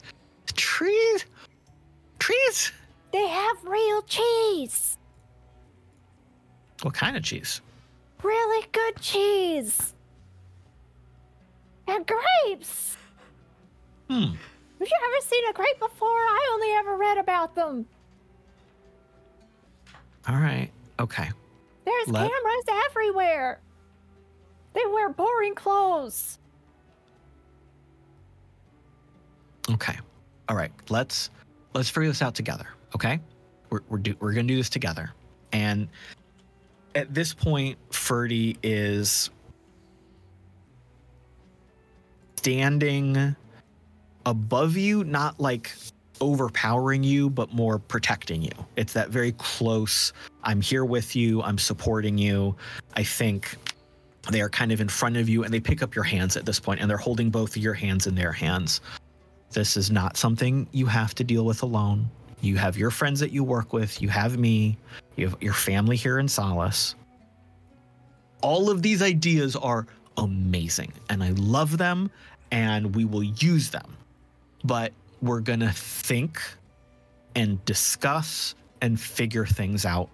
the trees, trees. They have real cheese. What kind of cheese? Really good cheese. And grapes. Hmm. Have you ever seen a grape before? I only ever read about them. All right. Okay. There's Let- cameras everywhere. They wear boring clothes. Okay. All right. Let's let's figure this out together. Okay. We're we're do, we're gonna do this together. And at this point, Ferdy is standing above you, not like overpowering you, but more protecting you. It's that very close. I'm here with you. I'm supporting you. I think they are kind of in front of you, and they pick up your hands at this point, and they're holding both of your hands in their hands. This is not something you have to deal with alone. You have your friends that you work with, you have me, you have your family here in Solace. All of these ideas are amazing, and I love them, and we will use them. But we're going to think and discuss and figure things out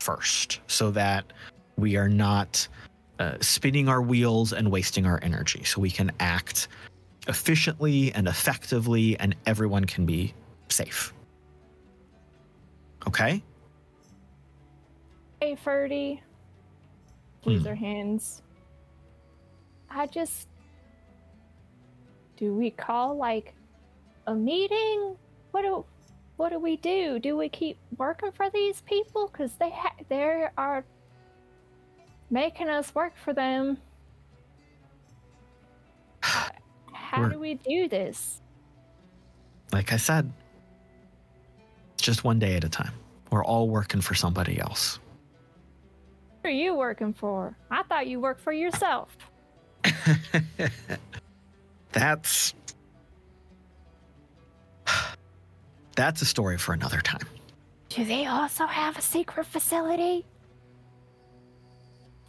first so that we are not uh, spinning our wheels and wasting our energy, so we can act efficiently and effectively, and everyone can be safe. Okay? Hey, Ferdy. Squeeze Hmm. her hands. I just. Do we call like a meeting? What do what do we do? Do we keep working for these people? Cause they ha- they are making us work for them. How- How do we do this? Like I said, just one day at a time. We're all working for somebody else. Who are you working for? I thought you worked for yourself. That's that's a story for another time. Do they also have a secret facility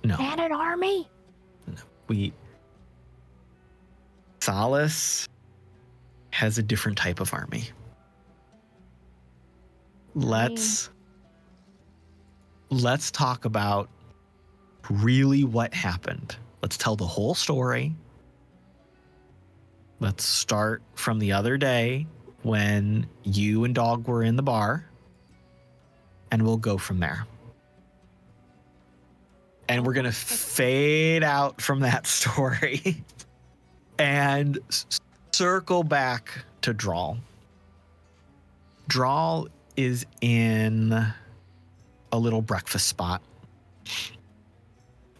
No, and an army? No. we Solace has a different type of army. Let's let's talk about really what happened. Let's tell the whole story. Let's start from the other day when you and Dog were in the bar, and we'll go from there. And we're going to fade out from that story and circle back to Drall. Drall is in a little breakfast spot.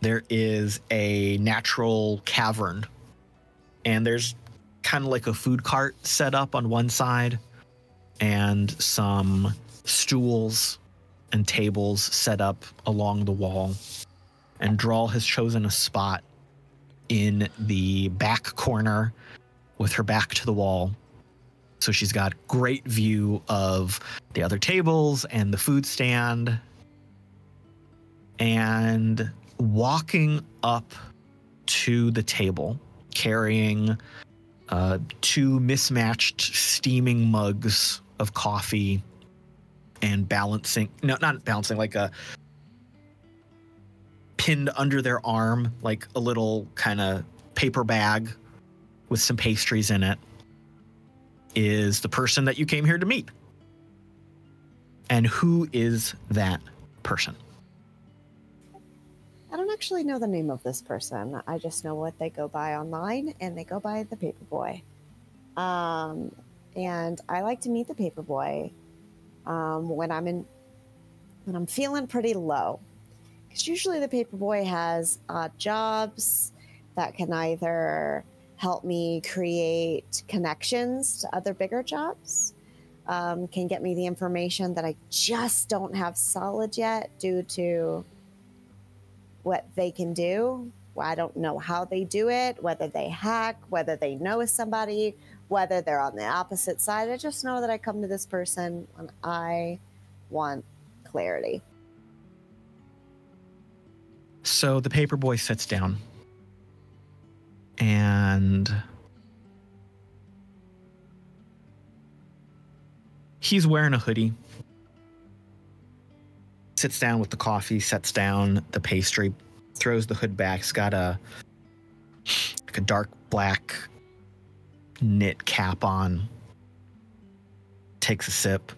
There is a natural cavern, and there's kind of like a food cart set up on one side, and some stools and tables set up along the wall. And Drall has chosen a spot in the back corner with her back to the wall. So she's got great view of the other tables and the food stand. And walking up to the table, carrying uh, two mismatched steaming mugs of coffee and balancing, no, not balancing, like a pinned under their arm, like a little kind of paper bag with some pastries in it, is the person that you came here to meet. And who is that person? I don't actually know the name of this person. I just know what they go by online, and they go by the Paperboy. Um, and I like to meet the Paperboy um, when I'm in when I'm feeling pretty low, because usually the Paperboy has odd jobs that can either help me create connections to other bigger jobs, um, can get me the information that I just don't have solid yet due to what they can do. I don't know how they do it, whether they hack, whether they know somebody, whether they're on the opposite side. I just know that I come to this person when I want clarity. So the paperboy sits down and he's wearing a hoodie. Sits down with the coffee, sets down the pastry, throws the hood back. He's got a like a dark black knit cap on. Takes a sip.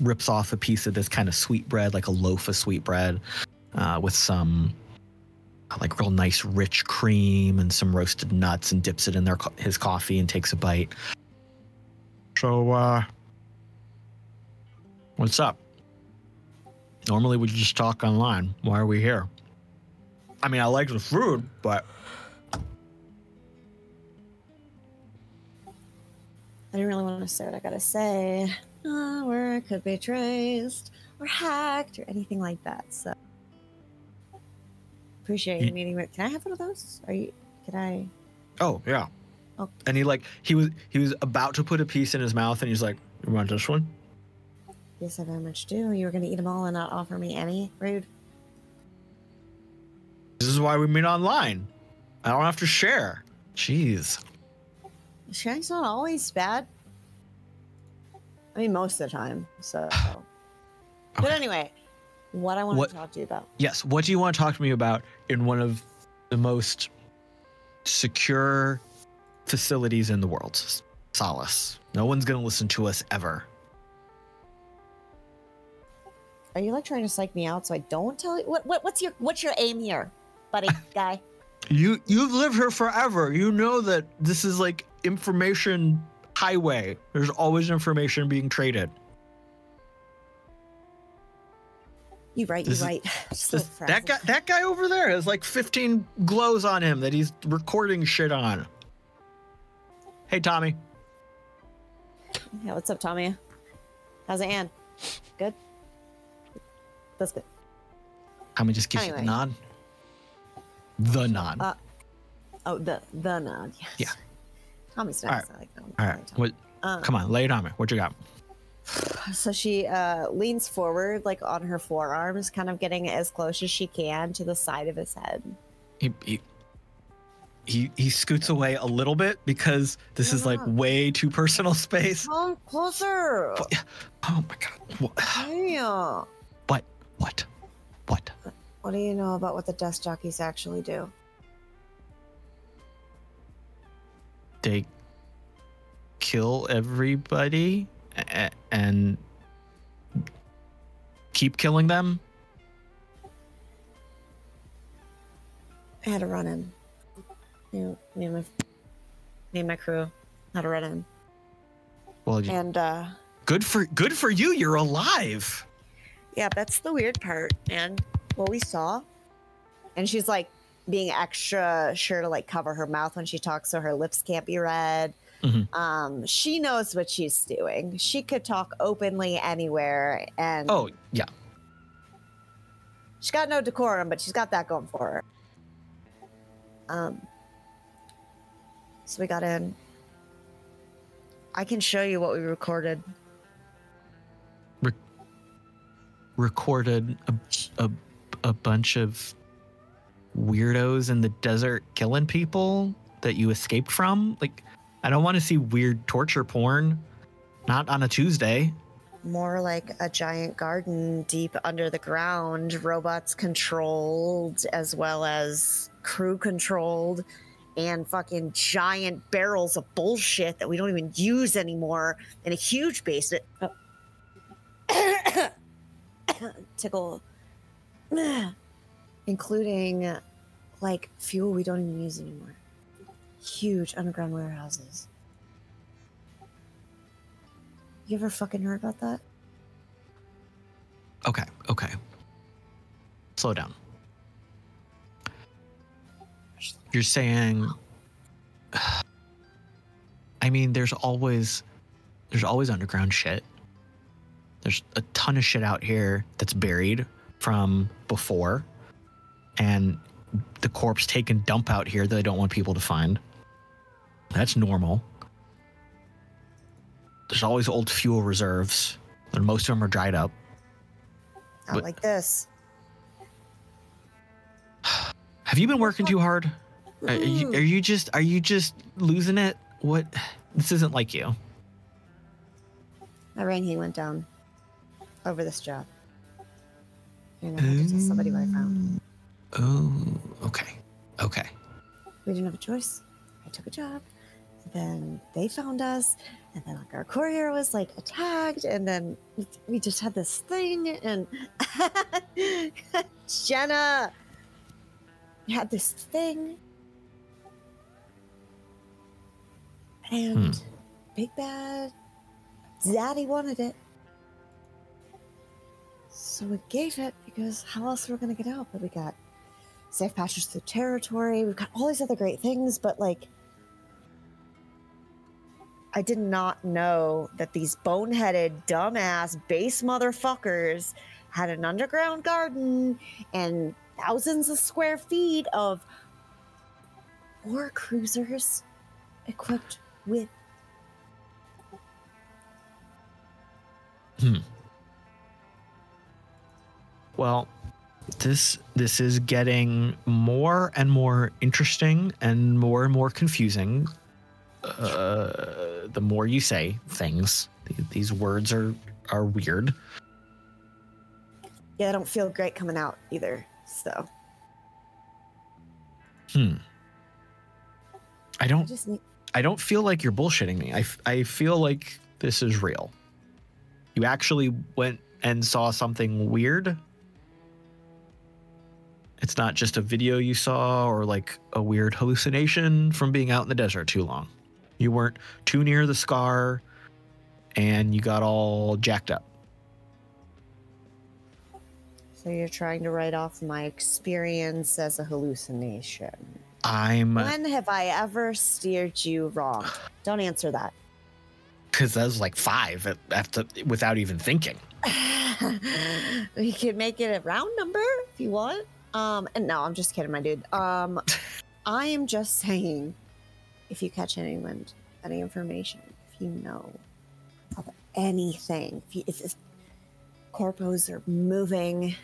Rips off a piece of this kind of sweet bread, like a loaf of sweet bread uh, with some like real nice rich cream and some roasted nuts and dips it in their his coffee and takes a bite. So uh what's up? Normally we just talk online. Why are we here? I mean, I like the food, but I didn't really want to say what I gotta say, uh, where I could be traced or hacked or anything like that. So appreciate you meeting with. Can I have one of those? Are you? Can I? oh yeah. Oh. And he like he was he was about to put a piece in his mouth and he's like, "You want this one?" Yes, I very much do. You were gonna eat them all and not offer me any. Rude. This is why we meet online. I don't have to share. Jeez. Sharing's not always bad. I mean, most of the time. So, but anyway, what I want What- to talk to you about. Yes. What do you want to talk to me about in one of the most secure facilities in the world? Solace. No one's going to listen to us ever. Are you like trying to psych me out so I don't tell you? What, what what's your what's your aim here, buddy guy? You you've lived here forever. You know that this is like information highway. There's always information being traded. You right, you This is- right. Little that guy that guy over there has like 15 glows on him that he's recording shit on. Hey Tommy. Yeah, what's up, Tommy? How's it, Ann? Good. That's good. Tommy just gives you the nod. The nod. Uh, Oh, the the nod. Yes. Yeah. Tommy's All nice. right. I like. All like Tommy. What Um, come on, lay it on me. What you got? So she uh, leans forward, like on her forearms, kind of getting as close as she can to the side of his head. He he he, he scoots away a little bit because this is like way too personal space. Come closer. Oh my god. What? Damn. What? What? What? What do you know about what the desk jockeys actually do? They kill everybody and keep killing them? I had to run in. Me, and my me and my crew had to run in, Well, you, and uh, good for good for you. You're alive. yeah, that's the weird part, man. What we saw, and she's like being extra sure to like cover her mouth when she talks, so her lips can't be read. Mhm. Um, she knows what she's doing. She could talk openly anywhere, and Oh, yeah. she's got no decorum, but she's got that going for her. Um, so we got in. I can show you what we recorded. Recorded a, a, a bunch of weirdos in the desert killing people that you escaped from. Like, I don't want to see weird torture porn. Not on a Tuesday. More like a giant garden deep under the ground, robots controlled as well as crew controlled, and fucking giant barrels of bullshit that we don't even use anymore in a huge basement. Tickle. Including like fuel we don't even use anymore. Huge underground warehouses. You ever fucking heard about that? Okay, okay. Slow down. You're saying I mean there's always there's always underground shit. There's a ton of shit out here that's buried from before and the corpse taken dump out here that they don't want people to find. That's normal. There's always old fuel reserves, and most of them are dried up. Not But- like this. Have you been working too hard? Are, are you, are you just are you just losing it? What? This isn't like you. My ranking went down over this job. And I had to tell somebody what I found. Oh, okay, okay. We didn't have a choice. I took a job. Then they found us. And then like our courier was like attacked. And then we- just had this thing. And Jenna had this thing. And hmm. Big Bad Daddy wanted it. So we gave it because how else were we going to get out? But we got safe passage through territory. We've got all these other great things, but like, I did not know that these boneheaded, dumbass, base motherfuckers had an underground garden and thousands of square feet of war cruisers equipped with Hmm. Well, this this is getting more and more interesting and more and more confusing. Uh, the more you say things, Th- these words are are weird. yeah, I don't feel great coming out either. So Hmm. I I don't just need I don't feel like you're bullshitting me. I, f- I feel like this is real. You actually went and saw something weird. It's not just a video you saw or like a weird hallucination from being out in the desert too long. You weren't too near the scar and you got all jacked up. So you're trying to write off my experience as a hallucination. I'm When have I ever steered you wrong? Don't answer that. because that was like five after without even thinking. we could make it a round number if you want. Um, and no, I'm just kidding, my dude. Um, I am just saying, if you catch anyone, any information, if you know of anything, if, you, if, if corpos are moving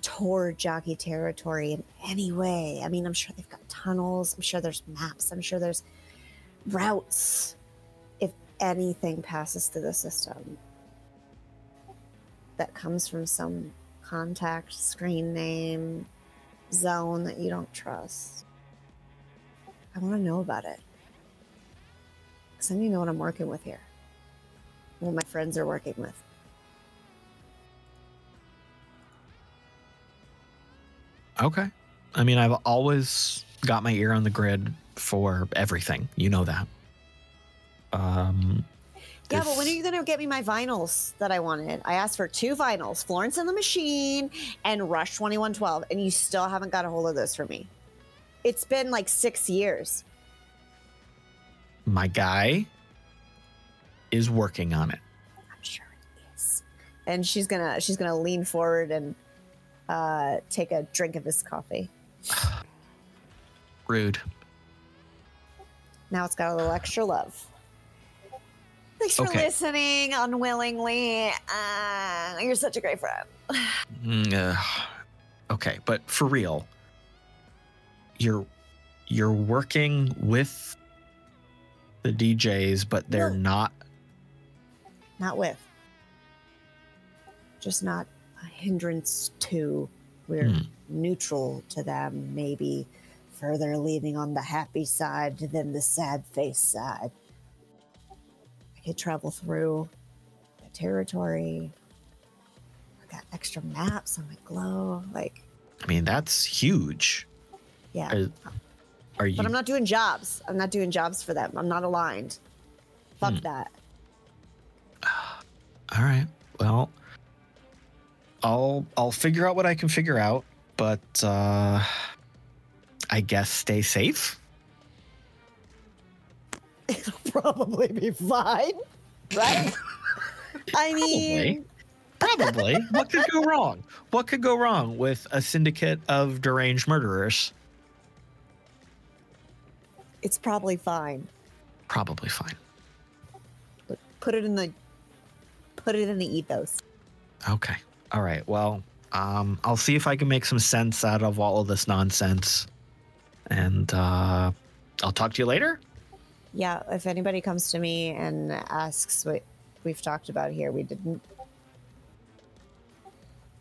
toward jockey territory in any way, I mean, I'm sure they've got tunnels. I'm sure there's maps. I'm sure there's routes. If anything passes through the system, that comes from some contact screen name zone that you don't trust. I want to know about it. Because then you know what I'm working with here. What my friends are working with. Okay. I mean, I've always got my ear on the grid for everything. You know that. Um, Yeah, but when are you going to get me my vinyls that I wanted? I asked for two vinyls Florence and the Machine and Rush 2112, and you still haven't got a hold of those for me. It's been like six years. my guy is working on it. I'm sure it is. And she's gonna she's gonna lean forward and uh, take a drink of his coffee. Rude. Now it's got a little extra love. Thanks for Okay. listening unwillingly. Uh, you're such a great friend. Mm, uh, okay, but for real, you're you're working with the DJs, but they're No. not. Not with. Just not a hindrance to. We're Hmm. neutral to them, maybe further leaning on the happy side than the sad face side. I could travel through the territory. I got extra maps on my glow. Like, I mean, that's huge. Yeah. Are, are you? But I'm not doing jobs. I'm not doing jobs for them. I'm not aligned. Fuck Hmm. that. All right. Well, I'll I'll figure out what I can figure out, but uh I guess stay safe. It'll probably be fine. Right? I mean, Probably. what could go wrong? What could go wrong with a syndicate of deranged murderers? It's probably fine. Probably fine. But put it in the put it in the ethos. Okay. All right. Well, um, I'll see if I can make some sense out of all of this nonsense, and uh, I'll talk to you later. Yeah, if anybody comes to me and asks what we've talked about here, we didn't.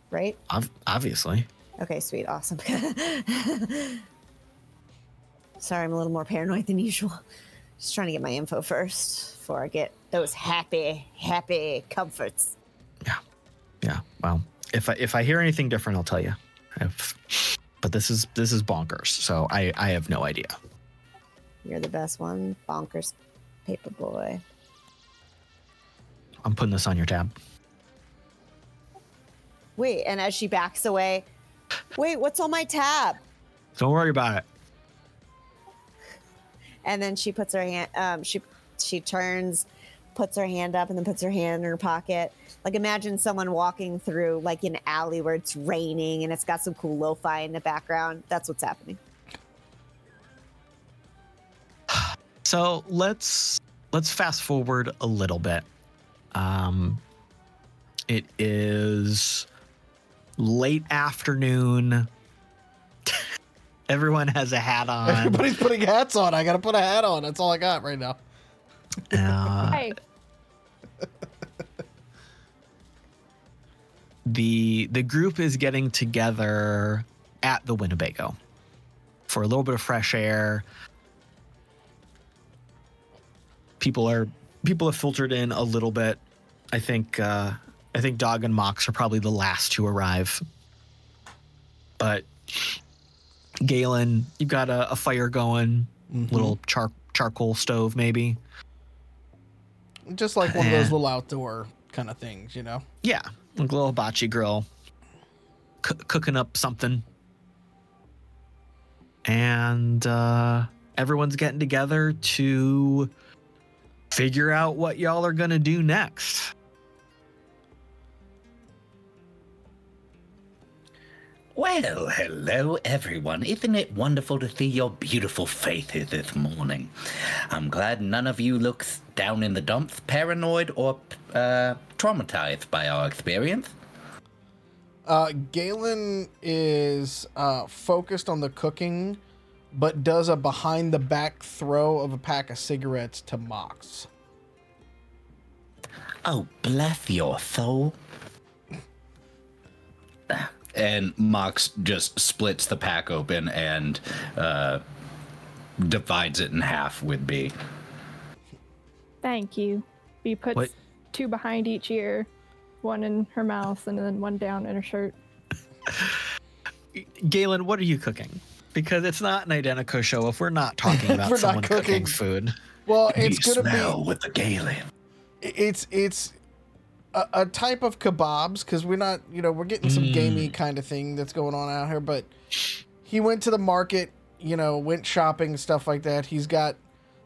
Right? Ob- obviously. Okay, sweet, awesome. Sorry, I'm a little more paranoid than usual. Just trying to get my info first before I get those happy, happy comforts. Yeah. Yeah. Well, if I if I hear anything different, I'll tell you. If, but this is this is bonkers. So I I have no idea. You're the best one, bonkers, paper boy. I'm putting this on your tab. Wait, and as she backs away, wait, what's on my tab? Don't worry about it. And then she puts her hand. Um, she she turns, puts her hand up, and then puts her hand in her pocket. Like imagine someone walking through like an alley where it's raining and it's got some cool lo-fi in the background. That's what's happening. So let's let's fast forward a little bit. Um, it is late afternoon. Everyone has a hat on. Everybody's putting hats on. I gotta put a hat on. That's all I got right now. Uh, Hey, the the group is getting together at the Winnebago for a little bit of fresh air. People are people have filtered in a little bit. I think uh, I think Dog and Mox are probably the last to arrive. But Galen, you've got a, a fire going, Mm-hmm. little char- charcoal stove maybe. just like one of those Eh. little outdoor kind of things, you know. Yeah, like a little hibachi grill, c- cooking up something, and uh, everyone's getting together to figure out what y'all are gonna do next. Well, hello everyone. Isn't it wonderful to see your beautiful faces this morning? I'm glad none of you looks down in the dumps, paranoid or uh, traumatized by our experience. Uh, Galen is uh, focused on the cooking, but does a behind the back throw of a pack of cigarettes to Mox. Oh, bless your soul. And Mox just splits the pack open and uh, divides it in half with Bee. Thank you. Bee puts What? two behind each ear, one in her mouth and then one down in her shirt. Galen, what are you cooking? Because it's not an Identeco show if we're not talking about We're not someone cooking. cooking. food. Well, it's You gonna be smell with the Galen. it's it's a, a type of kebabs because we're not you know we're getting some gamey kind of thing that's going on out here but he went to the market you know went shopping stuff like that. He's got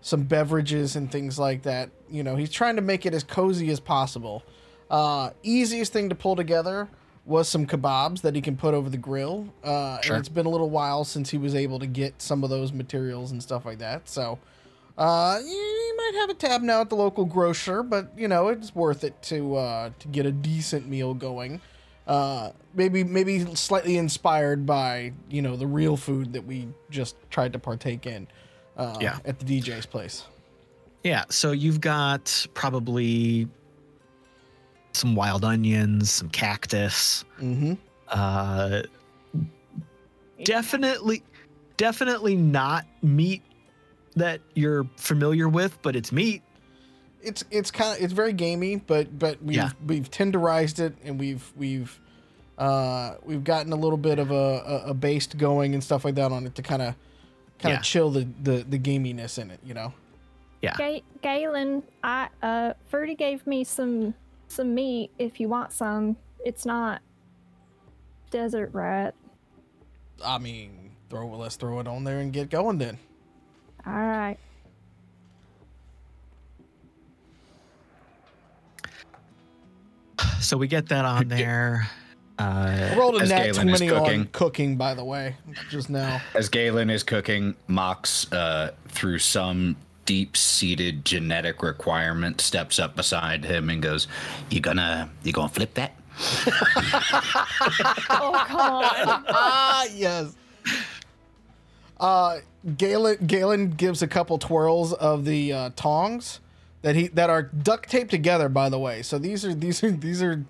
some beverages and things like that. You know he's trying to make it as cozy as possible. Uh easiest thing to pull together was some kebabs that he can put over the grill. Uh Sure. and it's been a little while since he was able to get some of those materials and stuff like that. So uh, you, you might have a tab now at the local grocer, but you know it's worth it to uh, to get a decent meal going. Uh, maybe maybe slightly inspired by you know the real food that we just tried to partake in. Uh, Yeah. at the DJ's place. Yeah, so you've got probably some wild onions, some cactus. Mm-hmm. Uh, definitely, definitely not meat that you're familiar with, but it's meat. It's it's kind of it's very gamey, but but we've Yeah. we've tenderized it and we've we've uh, we've gotten a little bit of a, a, a baste going and stuff like that on it to kind of kind of Yeah. chill the, the the gaminess in it, you know. Yeah. Ga- Galen, I uh Ferdy gave me some some meat if you want some. It's not desert rat. I mean, throw let's throw it on there and get going then. All right. So we get that on there. Uh, I rolled a As nat Galen is twenty on cooking. cooking, by the way, just now. As Galen is cooking, Mox, uh, through some deep-seated genetic requirement, steps up beside him and goes, "You gonna, you gonna flip that?" Oh come on. ah, yes. Uh, Galen Galen gives a couple twirls of the uh, tongs that he that are duct taped together. By the way, so these are these are these are.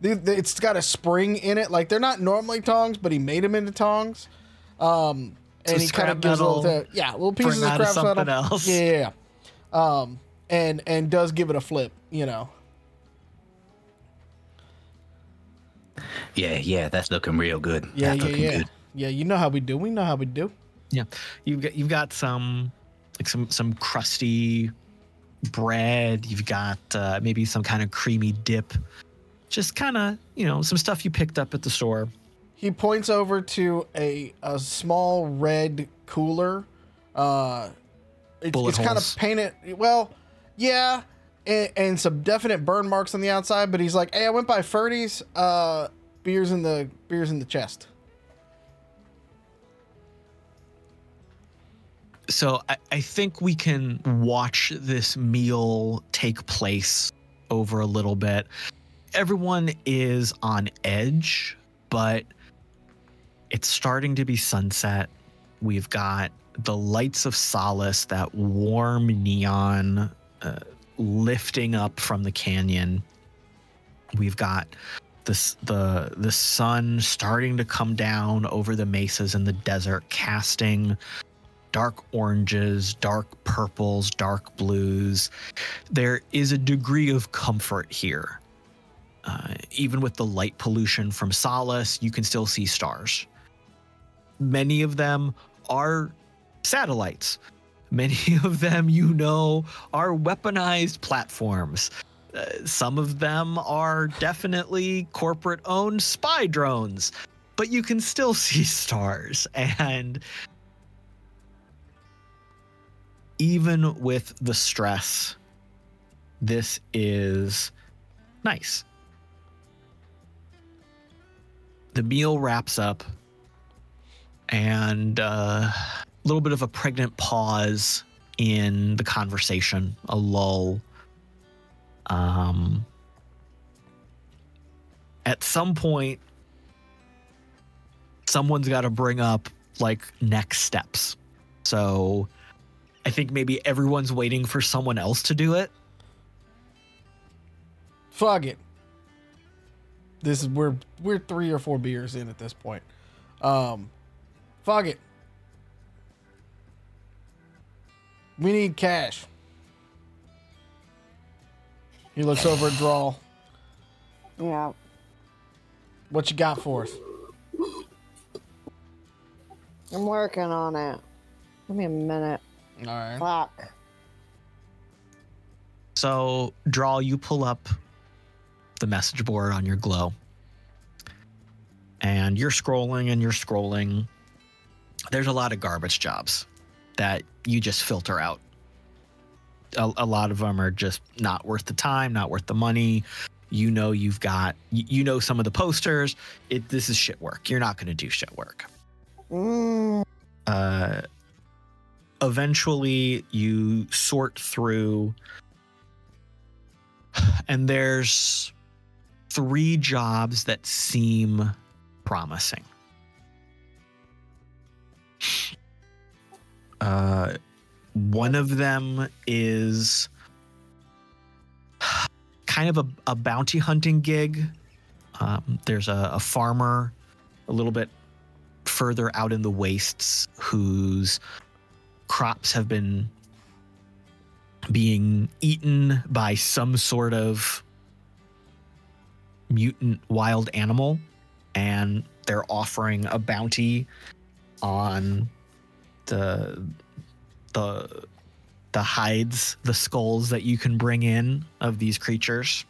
they- they- It's got a spring in it, like they're not normally tongs, but he made them into tongs. Um, and So he kind of scrap gives a little, metal, yeah, little pieces bring of out of something metal. else. Yeah, yeah, yeah. Um, and and does give it a flip, you know. Yeah, yeah, that's looking real good. Yeah, that's yeah, looking yeah. good. Yeah, you know how we do. We know how we do. Yeah, you've got you've got some like some some crusty bread. You've got uh, maybe some kind of creamy dip. Just kind of you know some stuff you picked up at the store. He points over to a a small red cooler. Uh, it's, it's kind of painted. Well, yeah, and, and some definite burn marks on the outside. But he's like, "Hey, I went by Ferdy's. Uh, beers in the beers in the chest." So I, I think we can watch this meal take place over a little bit. Everyone is on edge, but it's starting to be sunset. We've got the lights of solace, that warm neon uh, lifting up from the canyon. We've got this the the sun starting to come down over the mesas in the desert, casting dark oranges, dark purples, dark blues. There is a degree of comfort here. Uh, even with the light pollution from Solace, you can still see stars. Many of them are satellites. Many of them, you know, are weaponized platforms. Uh, some of them are definitely corporate owned spy drones, but you can still see stars. And even with the stress, this is nice. The meal wraps up, and uh, a little bit of a pregnant pause in the conversation, a lull. Um, at some point, someone's got to bring up like next steps. So I think maybe everyone's waiting for someone else to do it. Fuck it. This is we're we're three or four beers in at this point. Um, fuck it. We need cash. He looks over at Drall. Yeah. What you got for us? I'm working on it. Give me a minute. All right. Fuck. So, Drall, you pull up the message board on your glow. And you're scrolling and you're scrolling. There's a lot of garbage jobs that you just filter out. A, a lot of them are just not worth the time, not worth the money. You know, you've got, you, you know, some of the posters. It, this is shit work. You're not going to do shit work. Mm, uh, eventually you sort through and there's three jobs that seem promising. Uh, one of them is kind of a, a bounty hunting gig. Um, there's a, a farmer a little bit further out in the wastes whose crops have been being eaten by some sort of mutant wild animal and they're offering a bounty on the the the hides the skulls that you can bring in of these creatures.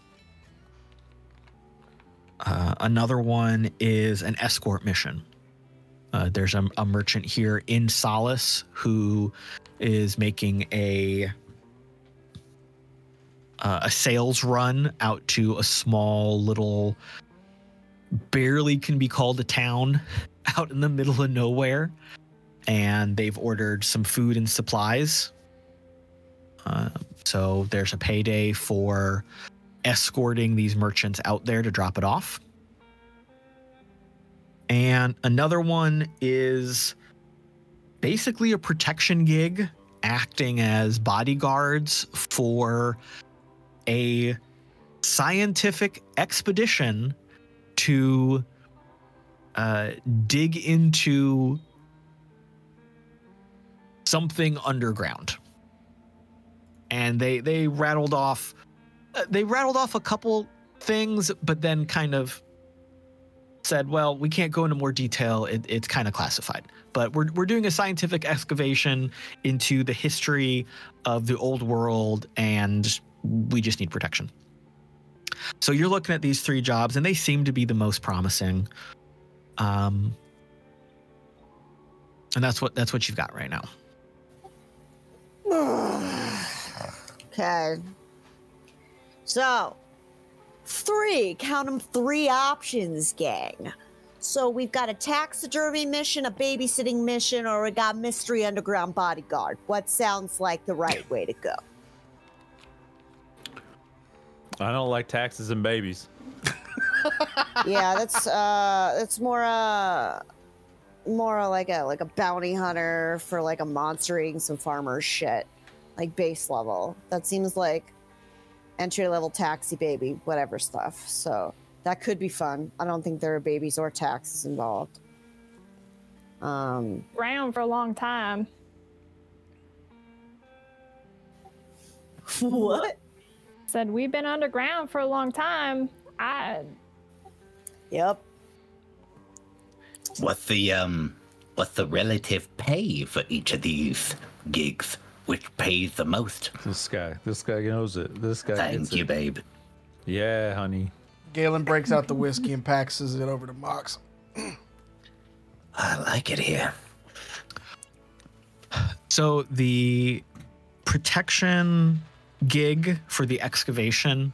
Uh, another one is an escort mission uh, there's a, a merchant here in Solace who is making a uh, a sales run out to a small little, barely can be called a town, out in the middle of nowhere, and they've ordered some food and supplies. Uh, so there's a payday for escorting these merchants out there to drop it off. And another one is basically a protection gig acting as bodyguards for a scientific expedition to uh, dig into something underground. And they they rattled off uh, they rattled off a couple things, but then kind of said, well, we can't go into more detail. It, it's kind of classified. But we're, we're doing a scientific excavation into the history of the old world, and we just need protection. So you're looking at these three jobs, and they seem to be the most promising. Um, and that's what that's what you've got right now. okay. So, three, count them three options, gang. So we've got a taxidermy mission, a babysitting mission, or we got mystery underground bodyguard. What sounds like the right way to go? I don't like taxes and babies. yeah, that's uh that's more uh more like a like a bounty hunter for like a monstering some farmer shit. Like base level. That seems like entry level taxi baby, whatever stuff. So that could be fun. I don't think there are babies or taxes involved. Um Around for a long time. what? Said we've been underground for a long time. I Yep. What's the um what's the relative pay for each of these gigs? Which pays the most? This guy, this guy knows it. This guy Thank gets you, it. babe. Yeah, honey. Galen breaks out the whiskey and passes it over to Mox. I like it here. So the protection gig for the excavation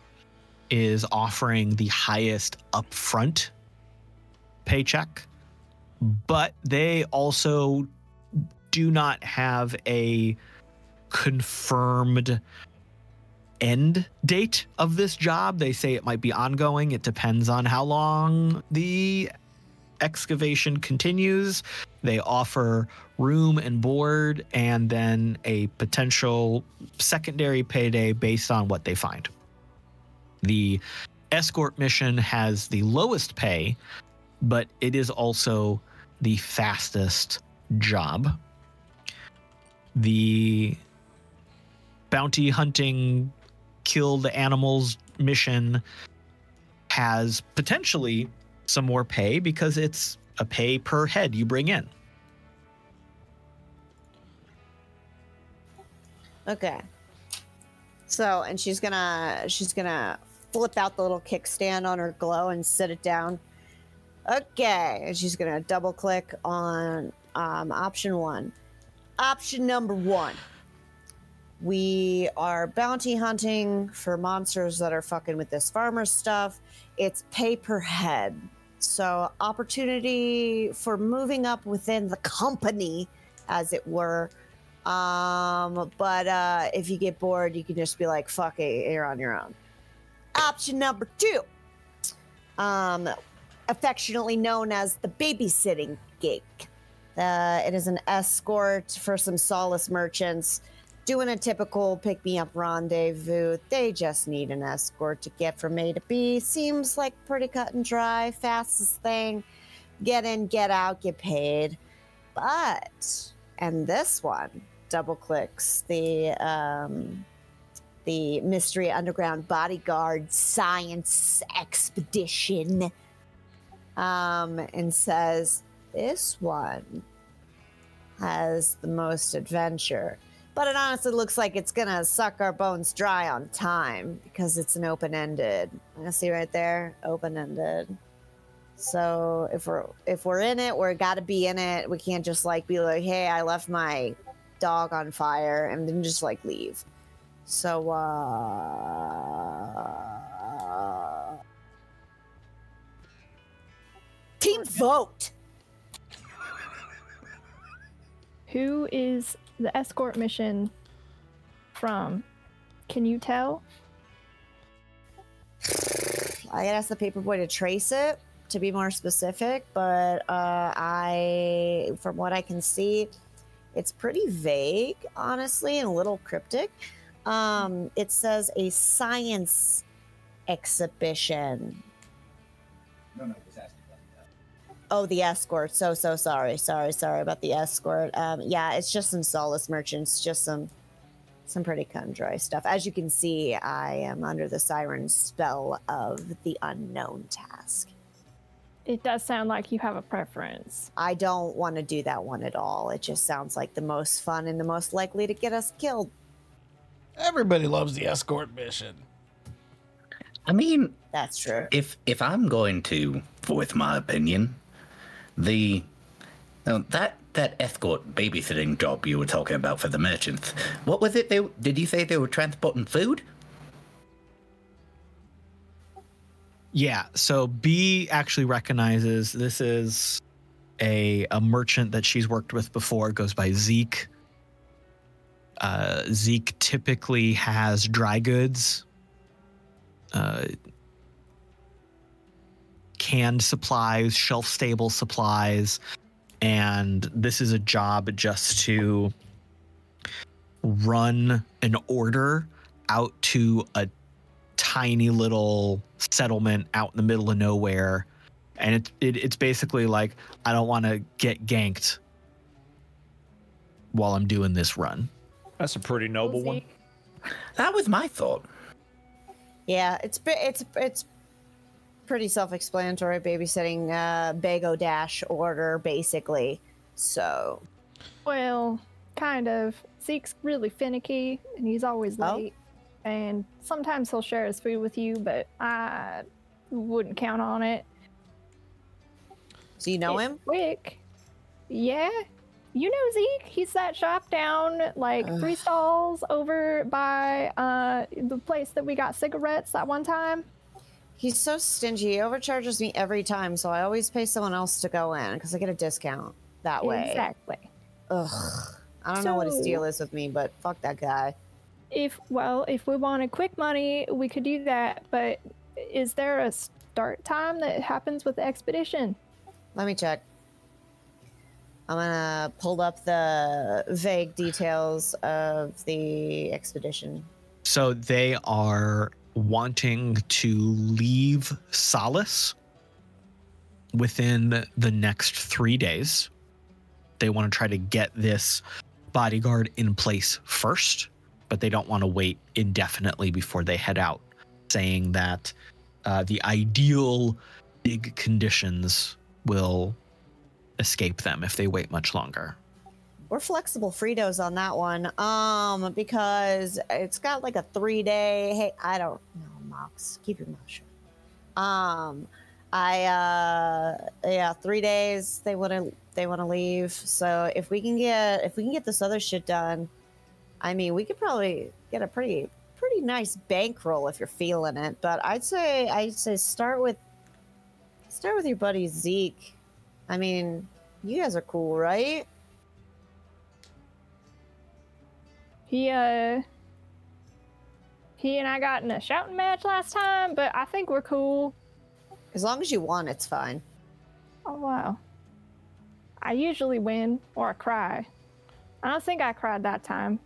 is offering the highest upfront paycheck, but they also do not have a confirmed end date of this job. They say it might be ongoing. It depends on how long the excavation continues. They offer room and board and then a potential secondary payday based on what they find. The escort mission has the lowest pay, but it is also the fastest job. The bounty hunting, kill the animals mission has potentially some more pay because it's a pay per head you bring in. Okay. So, and she's gonna she's gonna flip out the little kickstand on her glow and sit it down. Okay, and she's gonna double click on um, option one. Option number one. We are bounty hunting for monsters that are fucking with this farmer stuff. It's pay per head. So, opportunity for moving up within the company, as it were. Um, but uh, if you get bored, you can just be like, fuck it, you're on your own. Option number two, um, affectionately known as the babysitting gig. Uh, it is an escort for some solace merchants doing a typical pick me up rendezvous. They just need an escort to get from A to B. Seems like pretty cut and dry, fastest thing. Get in, get out, get paid. But, and this one double clicks the um, the mystery underground bodyguard science expedition um, and says this one has the most adventure but it honestly looks like it's gonna suck our bones dry on time because it's an open-ended. I see right there? Open-ended. So if we're if we're in it we're gotta be in it. We can't just like be like hey i left my dog on fire and then just like leave. So uh team vote! Who is the escort mission from? Can you tell? I gotta ask the paperboy to trace it to be more specific, but uh, I, from what I can see, it's pretty vague, honestly, and a little cryptic. Um, it says a science exhibition. Oh, the escort. So, so sorry. Sorry, sorry about the escort. Um, yeah, it's just some solace merchants, just some some pretty cut and dry stuff. As you can see, I am under the siren spell of the unknown task. It does sound like you have a preference. I don't want to do that one at all. It just sounds like the most fun and the most likely to get us killed. Everybody loves the escort mission. I mean, That's true. if if I'm going to voice my opinion, the uh, that that escort babysitting job you were talking about for the merchants, what was it? They did you say they were transporting food? Yeah. So Bee actually recognizes this is a a merchant that she's worked with before. Goes by Zeke. Uh, Zeke typically has dry goods, uh, canned supplies, shelf stable supplies, and this is a job just to run an order out to a tiny little settlement out in the middle of nowhere and it, it it's basically like i don't want to get ganked while i'm doing this run That's a pretty noble one. That was my thought. Yeah, it's it's it's pretty self-explanatory babysitting uh, Bago Dash order, basically. So, Well, kind of. Zeke's really finicky, and he's always Oh. late. And sometimes he'll share his food with you, but I wouldn't count on it. so you know It's him? Quick. Yeah. You know Zeke. He's that shop down like three stalls over by uh the place that we got cigarettes that one time. He's so stingy. He overcharges me every time, so I always pay someone else to go in because I get a discount that way. Exactly. Ugh. I don't know what his So- deal is with me, but fuck that guy. If well, if we wanted quick money, we could do that. But is there a start time that happens with the expedition? Let me check. I'm gonna pull up the vague details of the expedition. So they are wanting to leave Solace within the next three days. They want to try to get this bodyguard in place first, but they don't want to wait indefinitely before they head out, saying that uh, the ideal big conditions will escape them if they wait much longer. We're flexible Fritos on that one. Um, because it's got like a three day. Hey, I don't know, Mox. Keep your mouth shut. Um, I uh, yeah, three days. They want to they want to leave. So if we can get if we can get this other shit done, I mean, we could probably get a pretty pretty nice bankroll if you're feeling it. But I'd say I'd say start with start with your buddy Zeke. I mean, you guys are cool, right? He uh he and I got in a shouting match last time, but I think we're cool. As long as you won, it's fine. Oh wow. I usually win or I cry. I don't think I cried that time.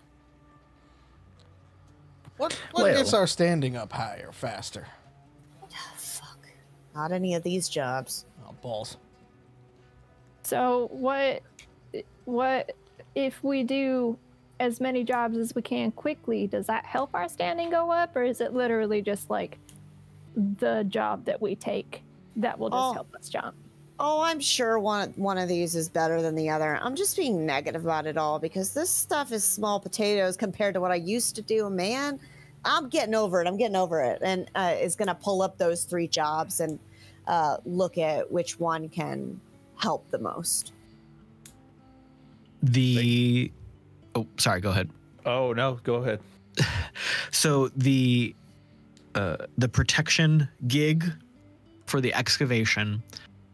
What what Well- gets our standing up higher, faster? Fuck. Not any of these jobs. Oh, balls. So what what if we do as many jobs as we can quickly, does that help our standing go up or is it literally just like the job that we take that will just Oh. help us jump? Oh, I'm sure one one of these is better than the other. I'm just being negative about it all because this stuff is small potatoes compared to what I used to do. Man, I'm getting over it. I'm getting over it, and uh, is going to pull up those three jobs and uh, look at which one can help the most. The oh, sorry, go ahead. Oh no, go ahead. So the uh, the protection gig for the excavation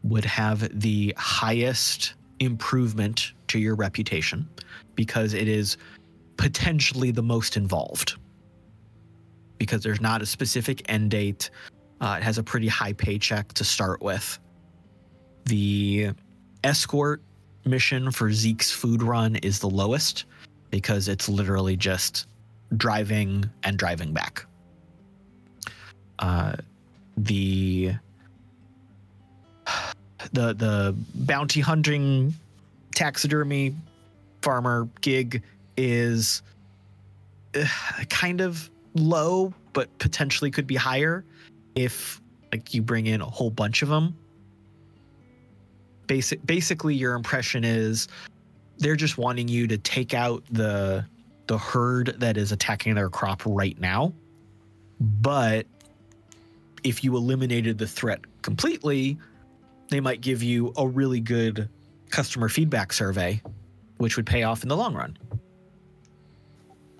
would have the highest improvement to your reputation because it is potentially the most involved. Because there's not a specific end date, uh, it has a pretty high paycheck to start with. The escort mission for Zeke's food run is the lowest because it's literally just driving and driving back. Uh, the the the bounty hunting taxidermy farmer gig is uh, kind of low, but potentially could be higher if like you bring in a whole bunch of them. Basic, basically, your impression is they're just wanting you to take out the the herd that is attacking their crop right now. But if you eliminated the threat completely, they might give you a really good customer feedback survey, which would pay off in the long run.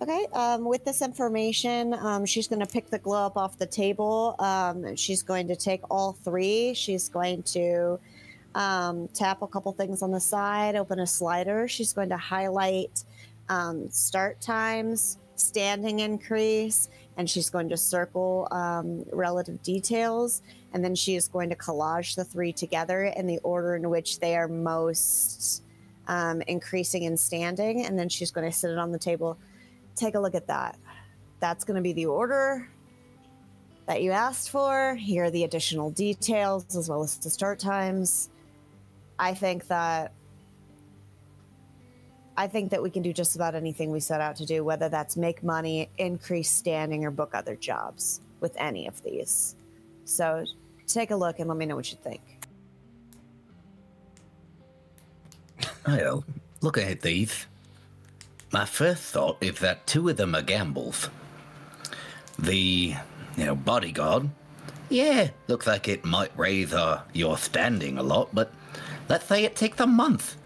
Okay. Um, with this information, um, she's going to pick the glow up off the table. Um, she's going to take all three. She's going to um, tap a couple things on the side, open a slider. She's going to highlight um, start times, standing increase, and she's going to circle um, relative details. And then she is going to collage the three together in the order in which they are most um, increasing in standing. And then she's going to sit it on the table take a look at that. That's going to be the order that you asked for. Here are the additional details as well as the start times. I think that I think that we can do just about anything we set out to do, whether that's make money, increase standing, or book other jobs with any of these. So take a look and let me know what you think. Well, look at these. My first thought is that two of them are gambles. The, you know, bodyguard. Yeah, looks like it might raise uh, your standing a lot, but let's say it takes a month.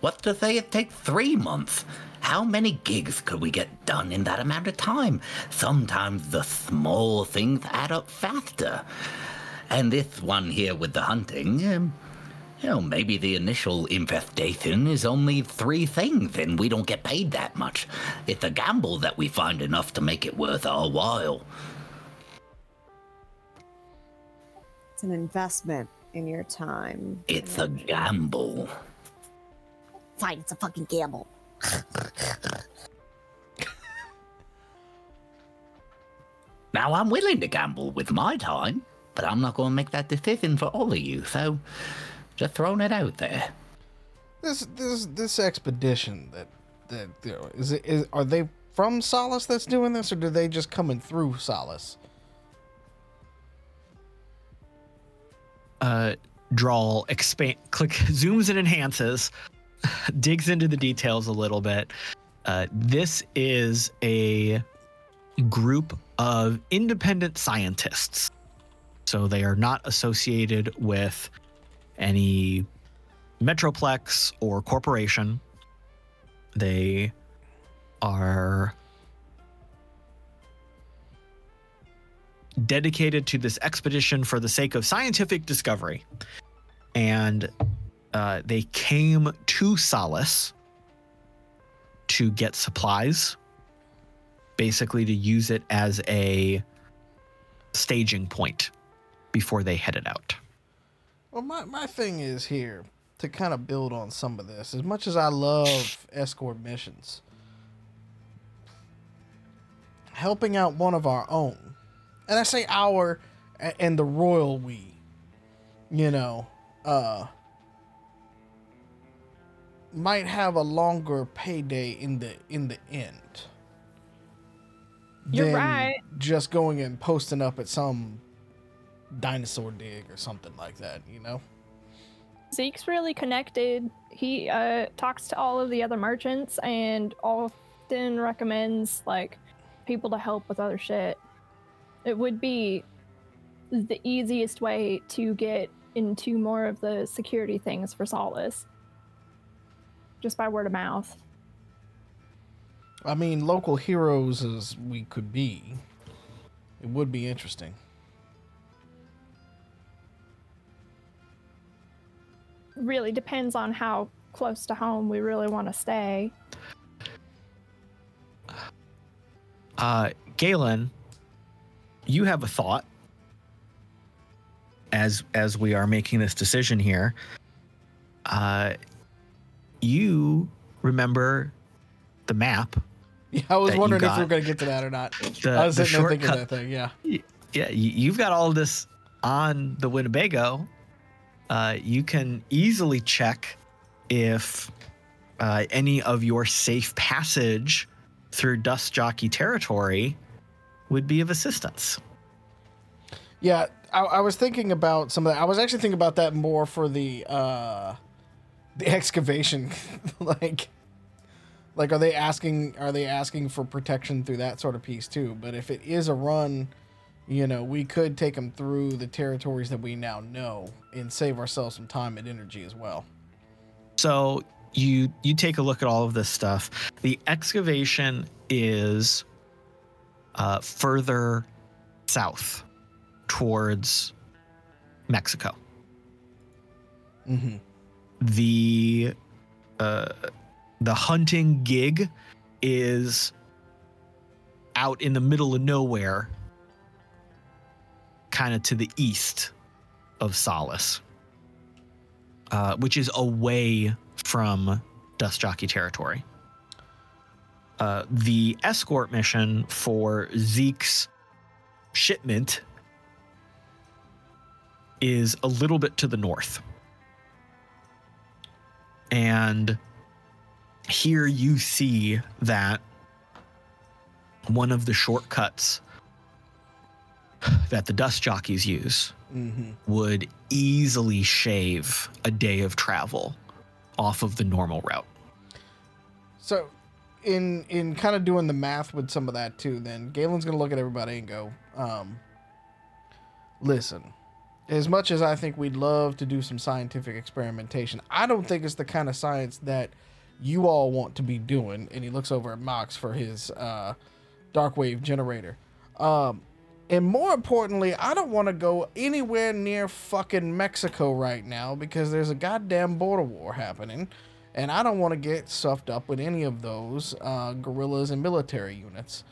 What's to say it takes three months? How many gigs could we get done in that amount of time? Sometimes the small things add up faster. And this one here with the hunting, um, you know, maybe the initial infestation is only three things and we don't get paid that much. It's a gamble that we find enough to make it worth our while. It's an investment in your time. It's a gamble. Fine, it's a fucking gamble. Now, I'm willing to gamble with my time, but I'm not going to make that decision for all of you, so just throwing it out there. This this this expedition that that you know, is it is are they from Solace that's doing this, or do they just coming through Solace? Uh, Drall expand click zooms and enhances digs into the details a little bit. Uh, this is a group of independent scientists. So they are not associated with any metroplex or corporation. They are dedicated to this expedition for the sake of scientific discovery. And uh, they came to Solace to get supplies, basically to use it as a staging point before they headed out. Well, my, my thing is here to kind of build on some of this. As much as I love escort missions, helping out one of our own, and I say our and the royal we, you know, uh, might have a longer payday in the in the end. You're than right. Just going and posting up at some dinosaur dig or something like that, you know. Zeke's really connected. He uh, talks to all of the other merchants and often recommends like people to help with other shit. It would be the easiest way to get into more of the security things for Solace. Just by word of mouth. I mean, local heroes as we could be, it would be interesting. Really depends on how close to home we really want to stay. Uh, Galen, you have a thought as as we are making this decision here. Uh, you remember the map? Yeah, I was wondering if we were going to get to that or not. The, I was the sitting there thinking that thing, yeah. Yeah, you, you've got all this on the Winnebago. Uh, you can easily check if uh, any of your safe passage through Dust Jockey territory would be of assistance. Yeah, I, I was thinking about some of that. I was actually thinking about that more for the uh the excavation. like like are they asking are they asking for protection through that sort of piece too? But if it is a run, you know, we could take them through the territories that we now know and save ourselves some time and energy as well. So you you take a look at all of this stuff. The excavation is uh, further south towards Mexico. Mm-hmm. the uh, the hunting gig is out in the middle of nowhere, kind of to the east of Solace, uh, which is away from Dust Jockey territory. Uh, the escort mission for Zeke's shipment is a little bit to the north. And here you see that one of the shortcuts that the dust jockeys use would easily shave a day of travel off of the normal route. So, in in kind of doing the math with some of that too, then Galen's gonna look at everybody and go, um, "Listen, as much as I think we'd love to do some scientific experimentation, I don't think it's the kind of science that you all want to be doing." And he looks over at Mox for his uh, dark wave generator. Um, and more importantly, I don't want to go anywhere near fucking Mexico right now because there's a goddamn border war happening. And I don't want to get stuffed up with any of those uh, guerrillas and military units.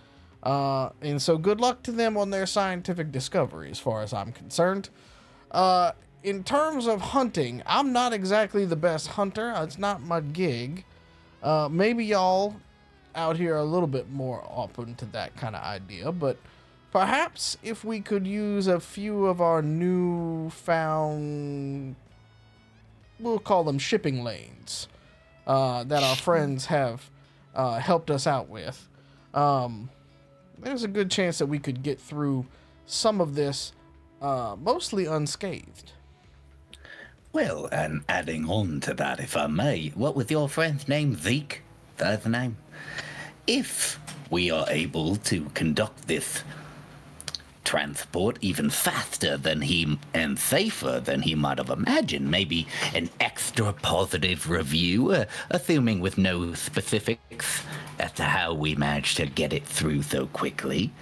Uh, and so good luck to them on their scientific discovery, as far as I'm concerned. Uh, in terms of hunting, I'm not exactly the best hunter. It's not my gig. Uh, maybe y'all out here are a little bit more open to that kind of idea, but perhaps if we could use a few of our new found, we'll call them shipping lanes, uh, that our friends have uh, helped us out with, um, there's a good chance that we could get through some of this uh, mostly unscathed. Well, and adding on to that, if I may, what was your friend's name? Zeke? That's the name. If we are able to conduct this transport even faster than he and safer than he might have imagined, maybe an extra positive review, uh, assuming with no specifics as to how we managed to get it through so quickly,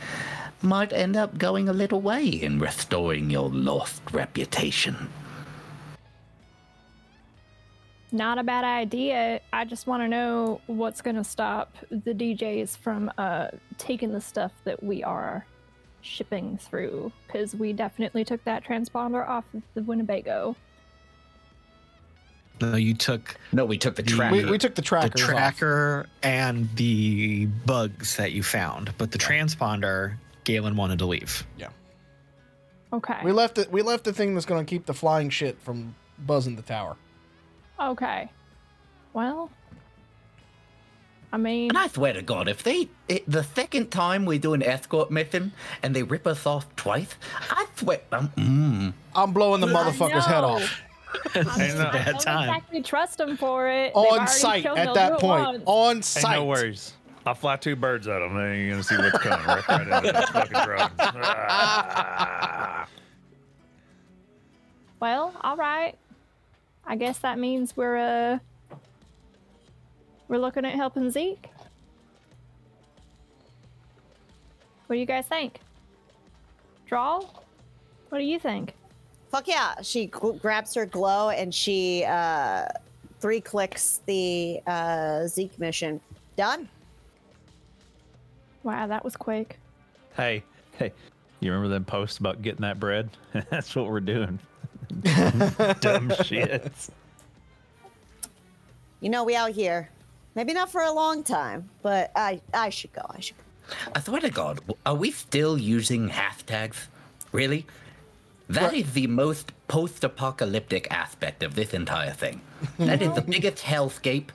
might end up going a little way in restoring your lost reputation. Not a bad idea. I just want to know what's going to stop the DJs from uh, taking the stuff that we are shipping through, because we definitely took that transponder off of the Winnebago. No, you took No, we took the The- tracker. We, we took the the trackers off. tracker and the bugs that you found, but the transponder, Galen wanted to leave. Yeah. Okay. We left it. We left the thing that's going to keep the flying shit from buzzing the tower. Okay. Well, I mean, And I swear to God, if they it, the second time we do an escort mission and they rip us off twice, I swear, um, mm, I'm blowing the motherfucker's head know. off It's a I bad don't time. exactly trust them for it. On already site at that point. once. On Hey, site. no worries. I'll fly two birds at them. Then you're gonna see what's coming right, right into this fucking drone. Ah. Well, all right. I guess that means we're uh we're looking at helping Zeke. What do you guys think? Drall? What do you think? Fuck yeah. She gl- grabs her glow and she uh, three clicks the uh, Zeke mission. Done. Wow, that was quick. Hey, hey, you remember them posts about getting that bread? That's what we're doing. Dumb shit. You know, we out here. Maybe not for a long time, but I I should go. I should go. I swear to God, are we still using hashtags? Really? That is the most post-apocalyptic aspect of this entire thing. That is the biggest hellscape.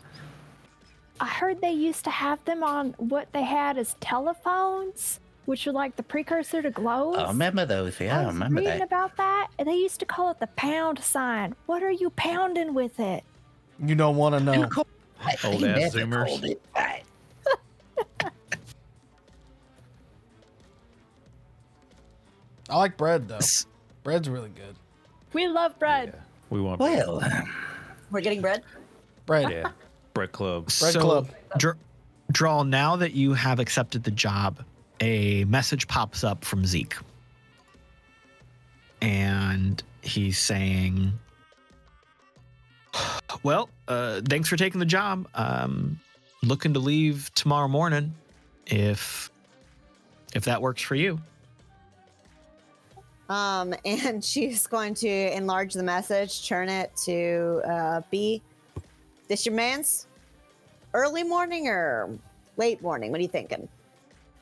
I heard they used to have them on what they had as telephones, which are like the precursor to glows. I remember those. Yeah, I, I was remember reading that. about that, and they used to call it the pound sign. What are you pounding with it? You don't want to know. I Old they ass never Zoomers. called it that. I like bread though. Bread's really good. We love bread. We want Well, We're getting bread. Bread. yeah, bread club. Bread so, Club. Dr- Drall, now that you have accepted the job, a message pops up from Zeke. And he's saying, Well, uh, thanks for taking the job. Um, looking to leave tomorrow morning if if that works for you. Um, and she's going to enlarge the message, turn it to uh, be this your man's early morning or late morning? What are you thinking?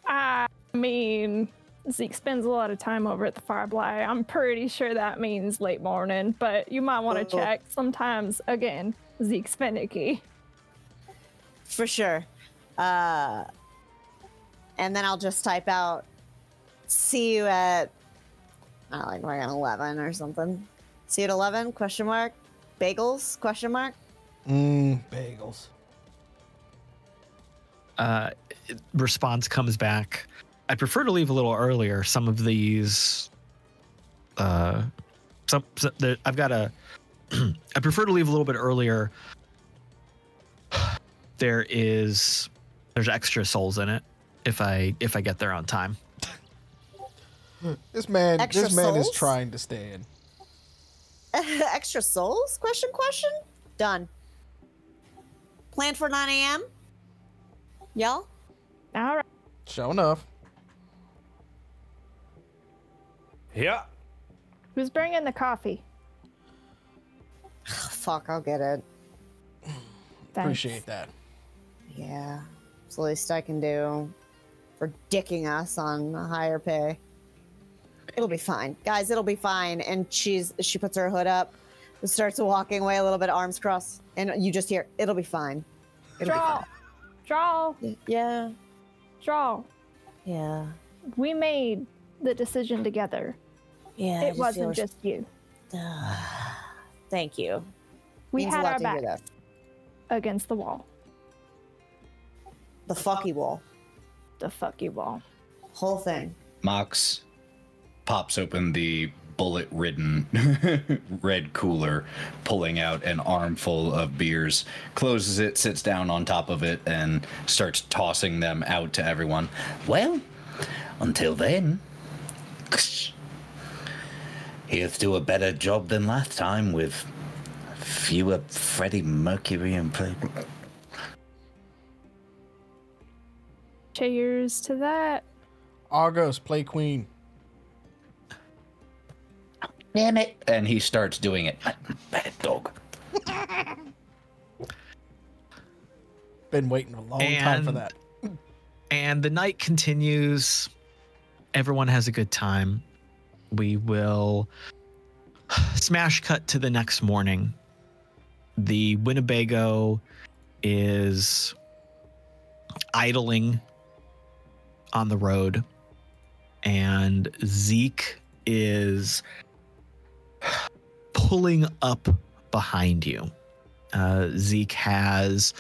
I mean, Zeke spends a lot of time over at the Firefly. I'm pretty sure that means late morning, but you might want to Oh. check. Sometimes, again, Zeke's finicky. For sure. Uh, and then I'll just type out, see you at uh, like like an eleven or something. See you at eleven? Question mark. Bagels? Question mark. Mmm, bagels. uh, response comes back. I prefer to leave a little earlier. Some of these, uh, some, some the, I've got a. I prefer to leave a little bit earlier. There is, there's extra souls in it. If I if I get there on time. This man, Extra this man is trying to stay in. Extra souls? Question question. Done. Planned for nine a.m. Y'all. All right. Sure enough. Yeah. Who's bringing the coffee? Fuck, I'll get it. Thanks. Appreciate that. Yeah, it's the least I can do for dicking us on a higher pay. It'll be fine, guys. It'll be fine. And she's she puts her hood up, and starts walking away a little bit, arms crossed, and you just hear, "It'll be fine." It'll Drall. Drall. be fine. Yeah, Drall. yeah, We made the decision together. Yeah. It just wasn't feel- just you. Thank you. We Means had our to back against the wall. The fucky wall, The fucky wall. whole thing. Mox pops open the bullet ridden red cooler, pulling out an armful of beers, closes it, sits down on top of it, and starts tossing them out to everyone. Well, until then, here's to do a better job than last time with fewer Freddie Mercury and play. Cheers to that. Argos, play queen. Damn it! And he starts doing it. Bad dog. Been waiting a long time for that. And the night continues. Everyone has a good time. We will smash cut to the next morning. The Winnebago is idling on the road, and Zeke is pulling up behind you. Uh, Zeke has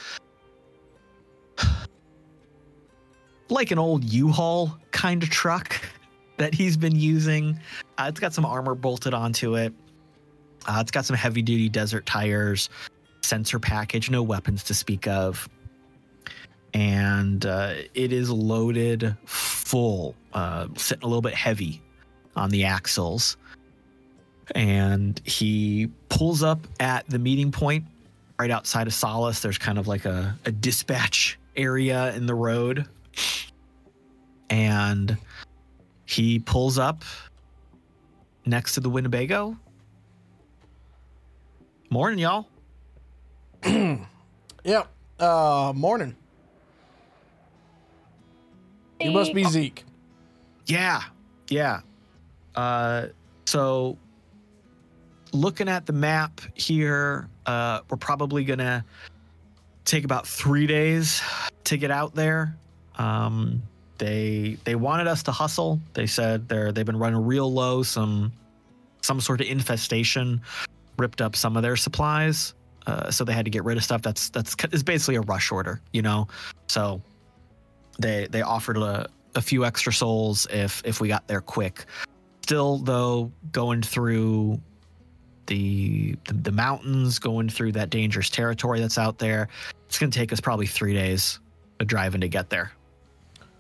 like an old U-Haul kind of truck that he's been using. Uh, it's got some armor bolted onto it. Uh, it's got some heavy-duty desert tires, sensor package, no weapons to speak of, and uh, it is loaded full, uh, sitting a little bit heavy on the axles. And he pulls up at the meeting point right outside of Solace. There's kind of like a, a dispatch area in the road and he pulls up next to the Winnebago. Morning, y'all. Yep. Uh, morning. You must be Zeke. Yeah, yeah. Uh, so, looking at the map here, uh, we're probably gonna take about three days to get out there. Um, they they wanted us to hustle. They said they're they've been running real low. Some some sort of infestation ripped up some of their supplies, uh, so they had to get rid of stuff. That's that's it's basically a rush order, you know. So they they offered a, a few extra souls if if we got there quick. Still though, going through the, the the mountains, going through that dangerous territory that's out there, it's gonna take us probably three days of driving to get there.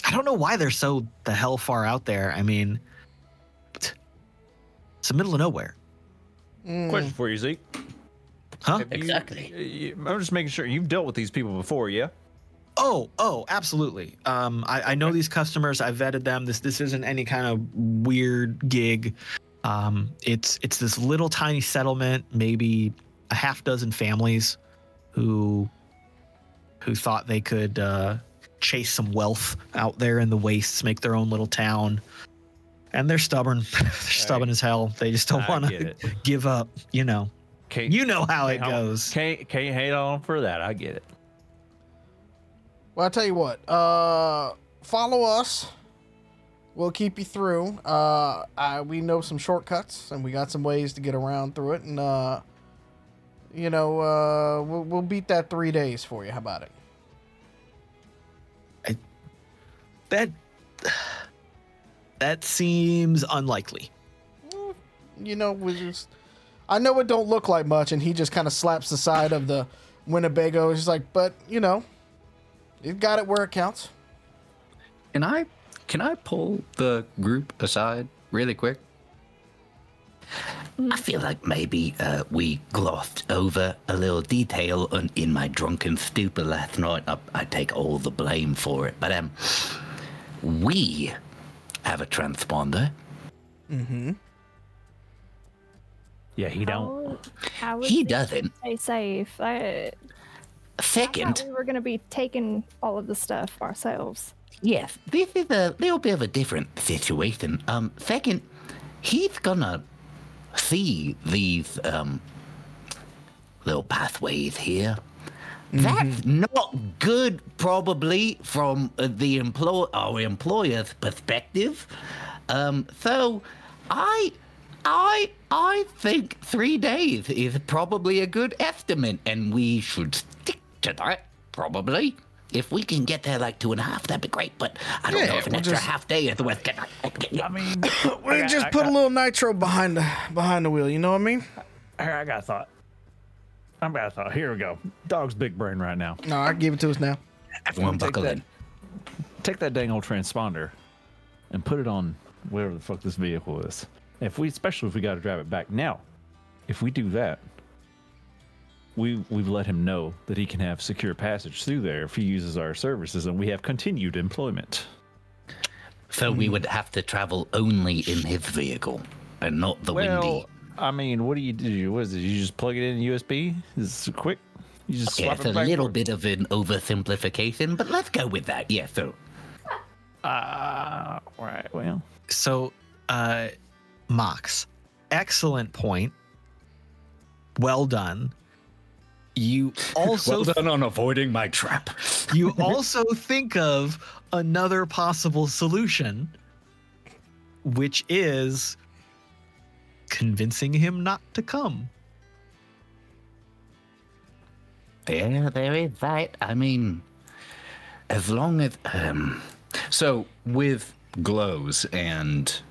I don't know why they're so the hell far out there. I mean, it's the middle of nowhere, Mm. Question for you, Zeke. huh? Have you- Exactly. you- I'm just making sure you've dealt with these people before, yeah? Oh, oh, absolutely. Um, I, I know these customers. I vetted them. This this isn't any kind of weird gig. Um, it's it's this little tiny settlement, maybe a half dozen families, who who thought they could uh, chase some wealth out there in the wastes, make their own little town. And they're stubborn. they're stubborn as hell. They just don't want to give up. You know. Can't, You know how it goes. Can't, can't hate on them for that. I get it. Well, I'll tell you what. Uh, follow us. we'll keep you through. Uh, I, we know some shortcuts, and we got some ways to get around through it, and uh, you know, uh, we'll, we'll beat that three days for you. How about it? That that seems unlikely. You know, we just. I know it don't look like much, and he just kind of slaps the side of the Winnebago. He's like, but you know, you've got it where it counts. Can I can I pull the group aside really quick? I feel like maybe uh, we glossed over a little detail in my drunken stupor last night. I, I take all the blame for it, but um, we have a transponder. Mm-hmm. Yeah, he don't. How, how would He doesn't. Stay safe. I, I Second, thought we were going to be taking all of the stuff ourselves. Yes, this is a little bit of a different situation. Um, second, he's gonna see these um little pathways here. That's not good, probably from uh, the employ our employer's perspective. Um, so I, I, I think three days is probably a good estimate, and we should stick to that. Probably. If we can get there like two and a half, that'd be great. But I don't know if an we'll extra just- half day is worth getting. I mean, We I- just I put a little nitro behind the behind the wheel. You know what I mean? Here, I got a thought. I got a thought. Here we go. Dog's big brain right now. No, I give it to us now. Everyone Take buckle that, in. take that dang old transponder and put it on whatever the fuck this vehicle is. If we, especially if we got to drive it back now, if we do that, we we've let him know that he can have secure passage through there if he uses our services, and we have continued employment. So we would have to travel only in his vehicle and not the windy. Well, I mean, what do you do? What is it? You just plug it in USB? Is it quick? You just Yeah, swap it's it a little forth? bit of an oversimplification, but let's go with that. Yeah, so Ah, right. Well, So, uh, Mox, excellent point. Well done. You also well done on avoiding my trap. you also think of another possible solution, which is convincing him not to come. yeah, there is that. I mean, As long as um, so with glows and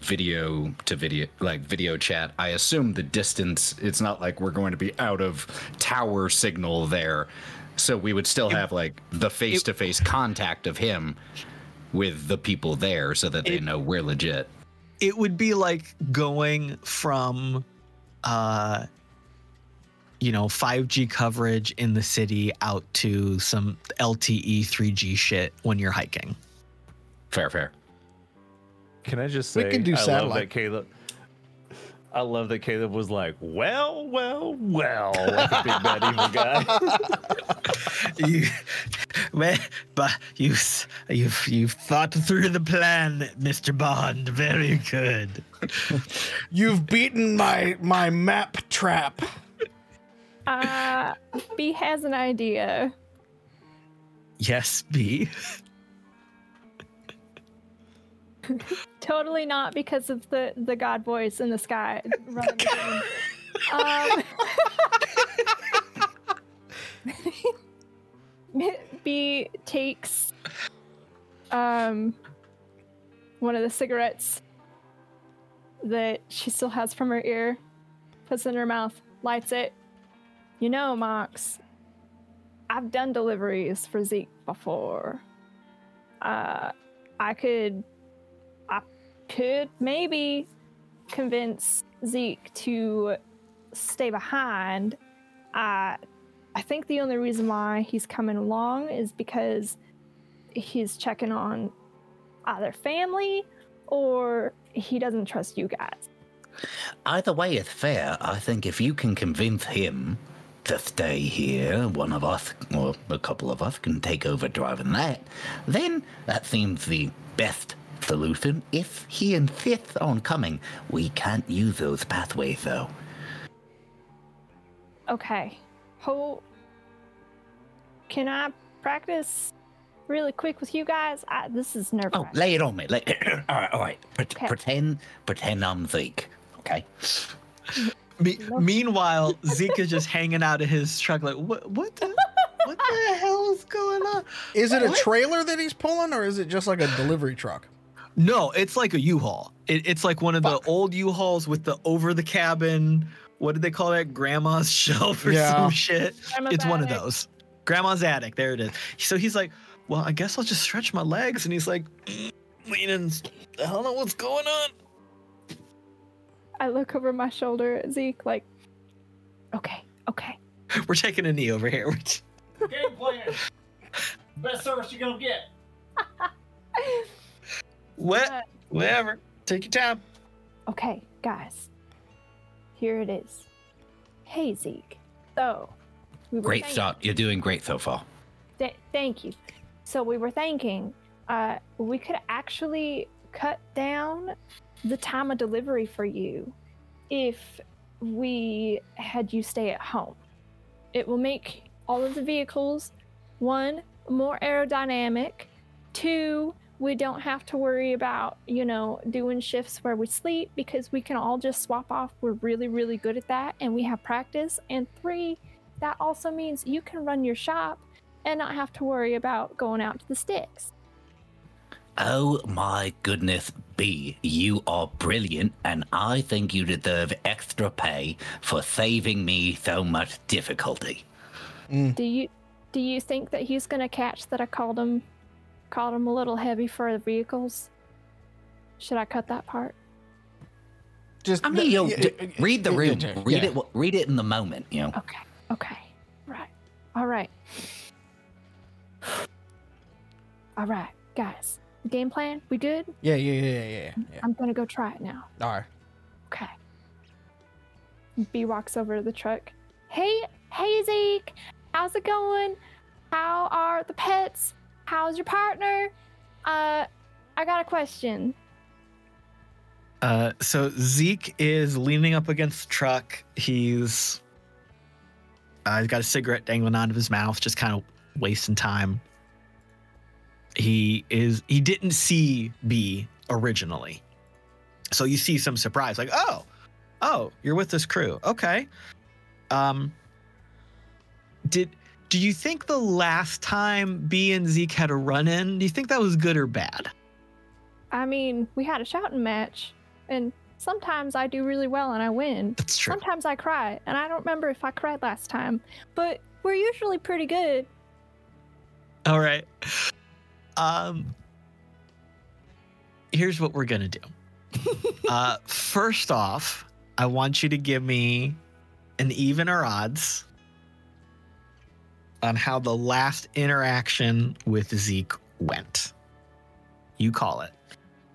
video to video like video chat i assume the distance it's not like we're going to be out of tower signal there so we would still have like the face-to-face contact of him with the people there so that they It- know we're legit It would be like going from uh you know 5G coverage in the city out to some LTE 3G shit when you're hiking. fair fair can I just say We say can do I love satellite. that Caleb. I love that Caleb was like, "Well, well, well," like a big bad evil guy. you, well, but you, you've you've thought through the plan, Mr. Bond. Very good. You've beaten my my map trap. Uh, Bee has an idea. Yes, Bee. Totally not because of the the god voice in the sky running. Um, Bee takes um one of the cigarettes that she still has from her ear, puts it in her mouth, lights it. You know, Mox, I've done deliveries for Zeke before. Uh, I could could maybe convince Zeke to stay behind. I I think the only reason why he's coming along is because he's checking on either family or he doesn't trust you guys. either way is fair. I think if you can convince him to stay here, one of us or a couple of us can take over driving that, then that seems the best solution. If he and insists on coming, we can't use those pathways though. Okay. Ho Can I practice really quick with you guys. I, this is nerve Oh, lay it on me. Lay, all right, all right. Pret- Okay. Pretend, pretend I'm Zeke. Okay. Me- meanwhile, Zeke is just hanging out of his truck, like, what? What the? What the hell is going on? Is it a What? trailer that he's pulling, or is it just like a delivery truck? No, it's like a U-Haul. It, it's like one of the old U-Hauls with the over the cabin. What did they call that? Grandma's shelf or Yeah. some shit. Grandma's it's one of those. Grandma's attic. There it is. So he's like, well, I guess I'll just stretch my legs. And he's like, "Mm, leaning. I don't know what's going on. I look over my shoulder at Zeke, like, okay, okay. We're taking a knee over here. We're Game plan. Best service you're gonna get. what? Whatever. Take your time. Okay, guys. Here it is. Hey, Zeke. So, we were Great thinking- start. You're doing great so far. Th- thank you. So we were thinking uh, we could actually cut down the time of delivery for you if we had you stay at home. It will make all of the vehicles one more aerodynamic, two we don't have to worry about, you know, doing shifts where we sleep because we can all just swap off. We're really, really good at that and we have practice. And three, that also means you can run your shop and not have to worry about going out to the sticks. Oh my goodness, Bee, you are brilliant, and I think you deserve extra pay for saving me so much difficulty. Do you do you think that he's gonna catch that I called him called them a little heavy for the vehicles? Should I cut that part? Just I mean, yo, yeah, d- yeah, read the yeah, room. yeah, Read yeah. it. Read it in the moment. You know. Okay. Okay. Right. All right. All right, guys. Game plan? We good? Yeah, yeah, yeah, yeah, yeah. yeah. I'm gonna go try it now. All right. Okay. Bee walks over to the truck. Hey, hey Zeke, how's it going? How are the pets? How's your partner? Uh, I got a question. Uh, so Zeke is leaning up against the truck. He's uh, he's got a cigarette dangling out of his mouth, just kind of wasting time. He is he didn't see Bee originally, so you see some surprise, like oh, oh, you're with this crew, okay. Um, did do you think the last time Bee and Zeke had a run in, do you think that was good or bad? I mean, we had a shouting match, and sometimes I do really well and I win. That's true. Sometimes I cry, and I don't remember if I cried last time, but we're usually pretty good. All right. Um here's what we're going to do. uh first off, I want you to give me an even or odds on how the last interaction with Zeke went. You call it.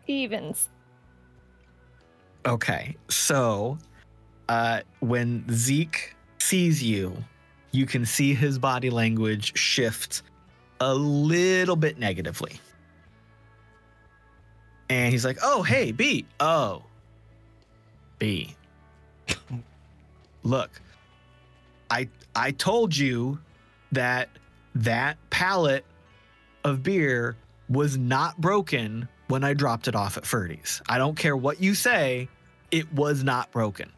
Evens. Okay. So, uh when Zeke sees you, you can see his body language shift a little bit negatively. And he's like, "Oh, hey, Bee. Oh. Bee. Look. I I told you that that pallet of beer was not broken when I dropped it off at Ferdy's. I don't care what you say, it was not broken.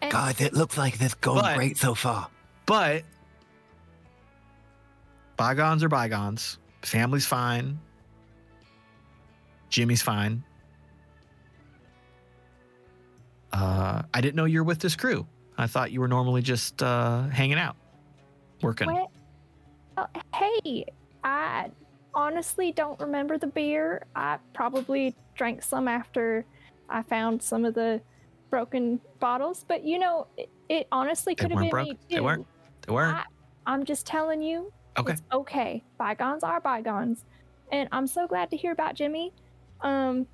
And Guys, it looks like this going But- great so far. But bygones are bygones. Family's fine. Jimmy's fine. Uh, I didn't know you were with this crew. I thought you were normally just uh, hanging out, working. Well, uh, hey, I honestly don't remember the beer. I probably drank some after I found some of the broken bottles, but you know, it, it honestly could have been broke. me too. They weren't. They weren't. I, I'm just telling you, Okay. it's okay. Bygones are bygones, and I'm so glad to hear about Jimmy. Um,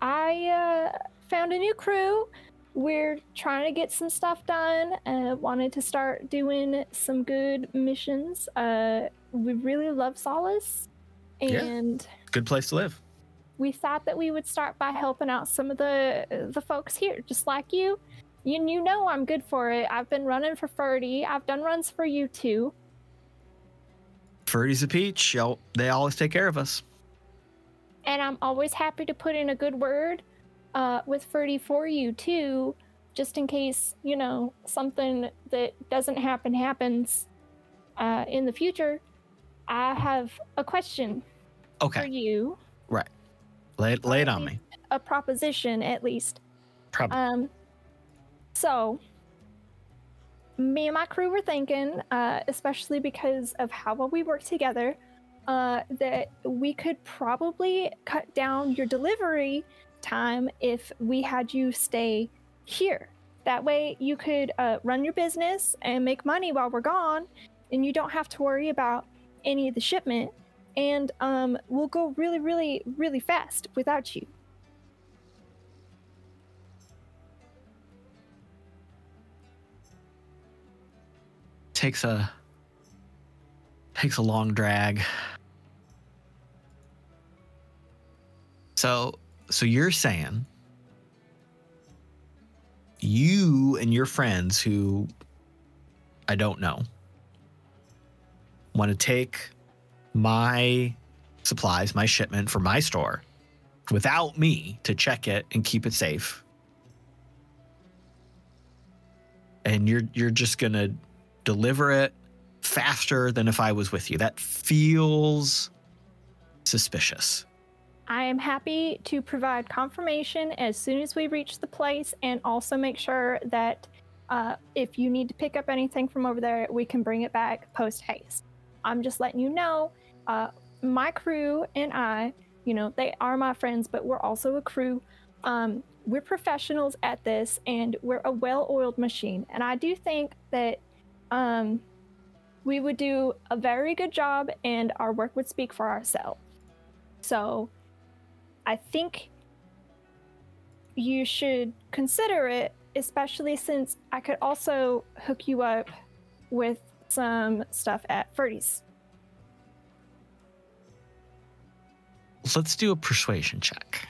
I uh, found a new crew. We're trying to get some stuff done. Uh, wanted to start doing some good missions. Uh, we really love Solace, Yeah. and Good place to live. we thought that we would start by helping out some of the the folks here, just like you. You you know I'm good for it. I've been running for Ferdy. I've done runs for you too. Ferdy's a peach. They always take care of us. And I'm always happy to put in a good word uh, with Ferdy for you too, just in case you know something that doesn't happen happens uh, in the future. I have a question for Okay, you, right. Lay it, lay it on me. a proposition at least. Probably. Um, so me and my crew were thinking, uh, especially because of how well we work together, uh, that we could probably cut down your delivery time if we had you stay here. That way, you could uh, run your business and make money while we're gone, and you don't have to worry about any of the shipment. And um, we'll go really, really, really fast without you. takes a takes a long drag. So so you're saying you and your friends who I don't know want to take my supplies, my shipment for my store without me to check it and keep it safe. And you're you're just going to deliver it faster than if I was with you. That feels suspicious. I am happy to provide confirmation as soon as we reach the place and also make sure that uh, if you need to pick up anything from over there, we can bring it back post haste. I'm just letting you know, uh, my crew and I, you know, they are my friends, but we're also a crew. Um, we're professionals at this and we're a well oiled machine. And I do think that um, we would do a very good job and our work would speak for ourselves. So I think you should consider it, especially since I could also hook you up with some stuff at Ferdy's. Let's do a persuasion check.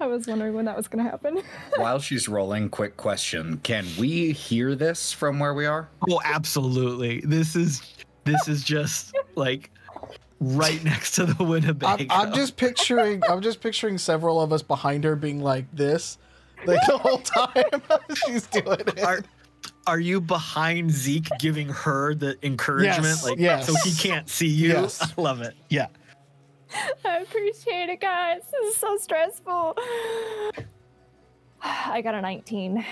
I was wondering when that was going to happen. While she's rolling, quick question: Can we hear this from where we are? Oh, absolutely. This is this is just like right next to the I'm, Winnebago. I'm just picturing. I'm just picturing several of us behind her being like this, like the whole time she's doing it. Are, are you behind Zeke giving her the encouragement? Yes, like yes. so he can't see you? Yes. I love it. Yeah. I appreciate it, guys. This is so stressful. I got a 19.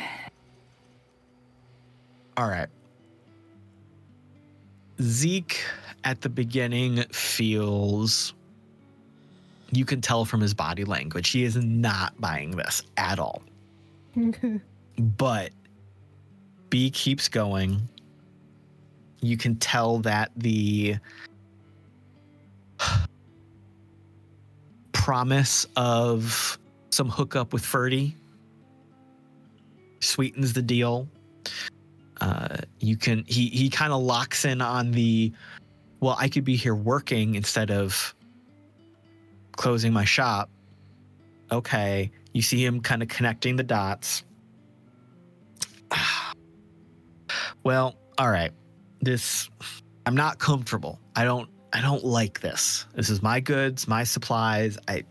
All right. Zeke at the beginning feels you can tell from his body language he is not buying this at all. but Bee keeps going. You can tell that the promise of some hookup with Ferdy sweetens the deal. Uh, you can he he kind of locks in on the well, I could be here working instead of closing my shop. Okay, you see him kind of connecting the dots. well, all right. This I'm not comfortable. I don't I don't like this. This is my goods, my supplies. I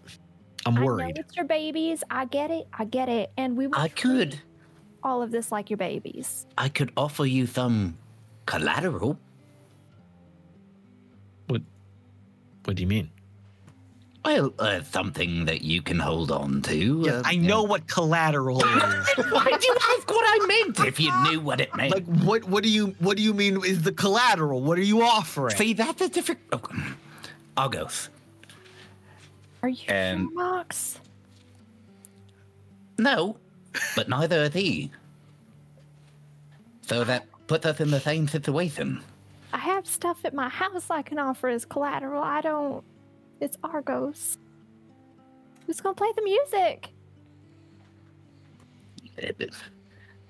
I'm I know worried. it's your babies. I get it. I get it. And we will I could. all of this like your babies. I could offer you some collateral. What do you mean? Well, uh, something that you can hold on to. Yes, uh, I you know what collateral is. Why'd you ask what I meant if you knew what it meant? like what what do you what do you mean is the collateral? What are you offering? See, that's a different. Oh, Argos. Are you And- sure, Mox? No, but neither are thee. So that puts us in the same situation. I have stuff at my house I can offer as collateral. I don't. It's Argos. Who's gonna play the music?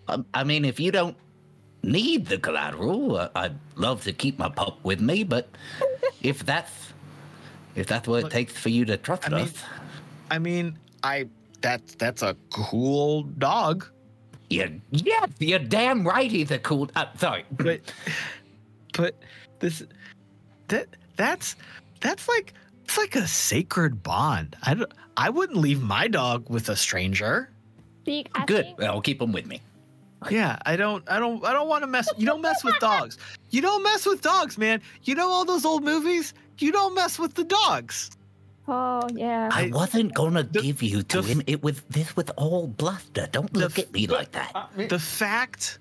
I, I mean, if you don't need the collateral, uh, I'd love to keep my pup with me. But if that's if that's what Look, it takes for you to trust I mean- us, I mean, I that's that's a cool dog, Yeah, yeah, you're damn right. He's a cool. Uh, sorry, but but this that that's that's like it's like a sacred bond. I don't, I wouldn't leave my dog with a stranger. Zeke, I Good. think- I'll keep him with me. Yeah, I don't I don't I don't want to mess you don't mess with dogs. You don't mess with dogs, man. You know all those old movies? You don't mess with the dogs. Oh yeah. I, I- wasn't gonna the- give you to the- him. It was this with all bluster. Don't look f- at me like that. The fact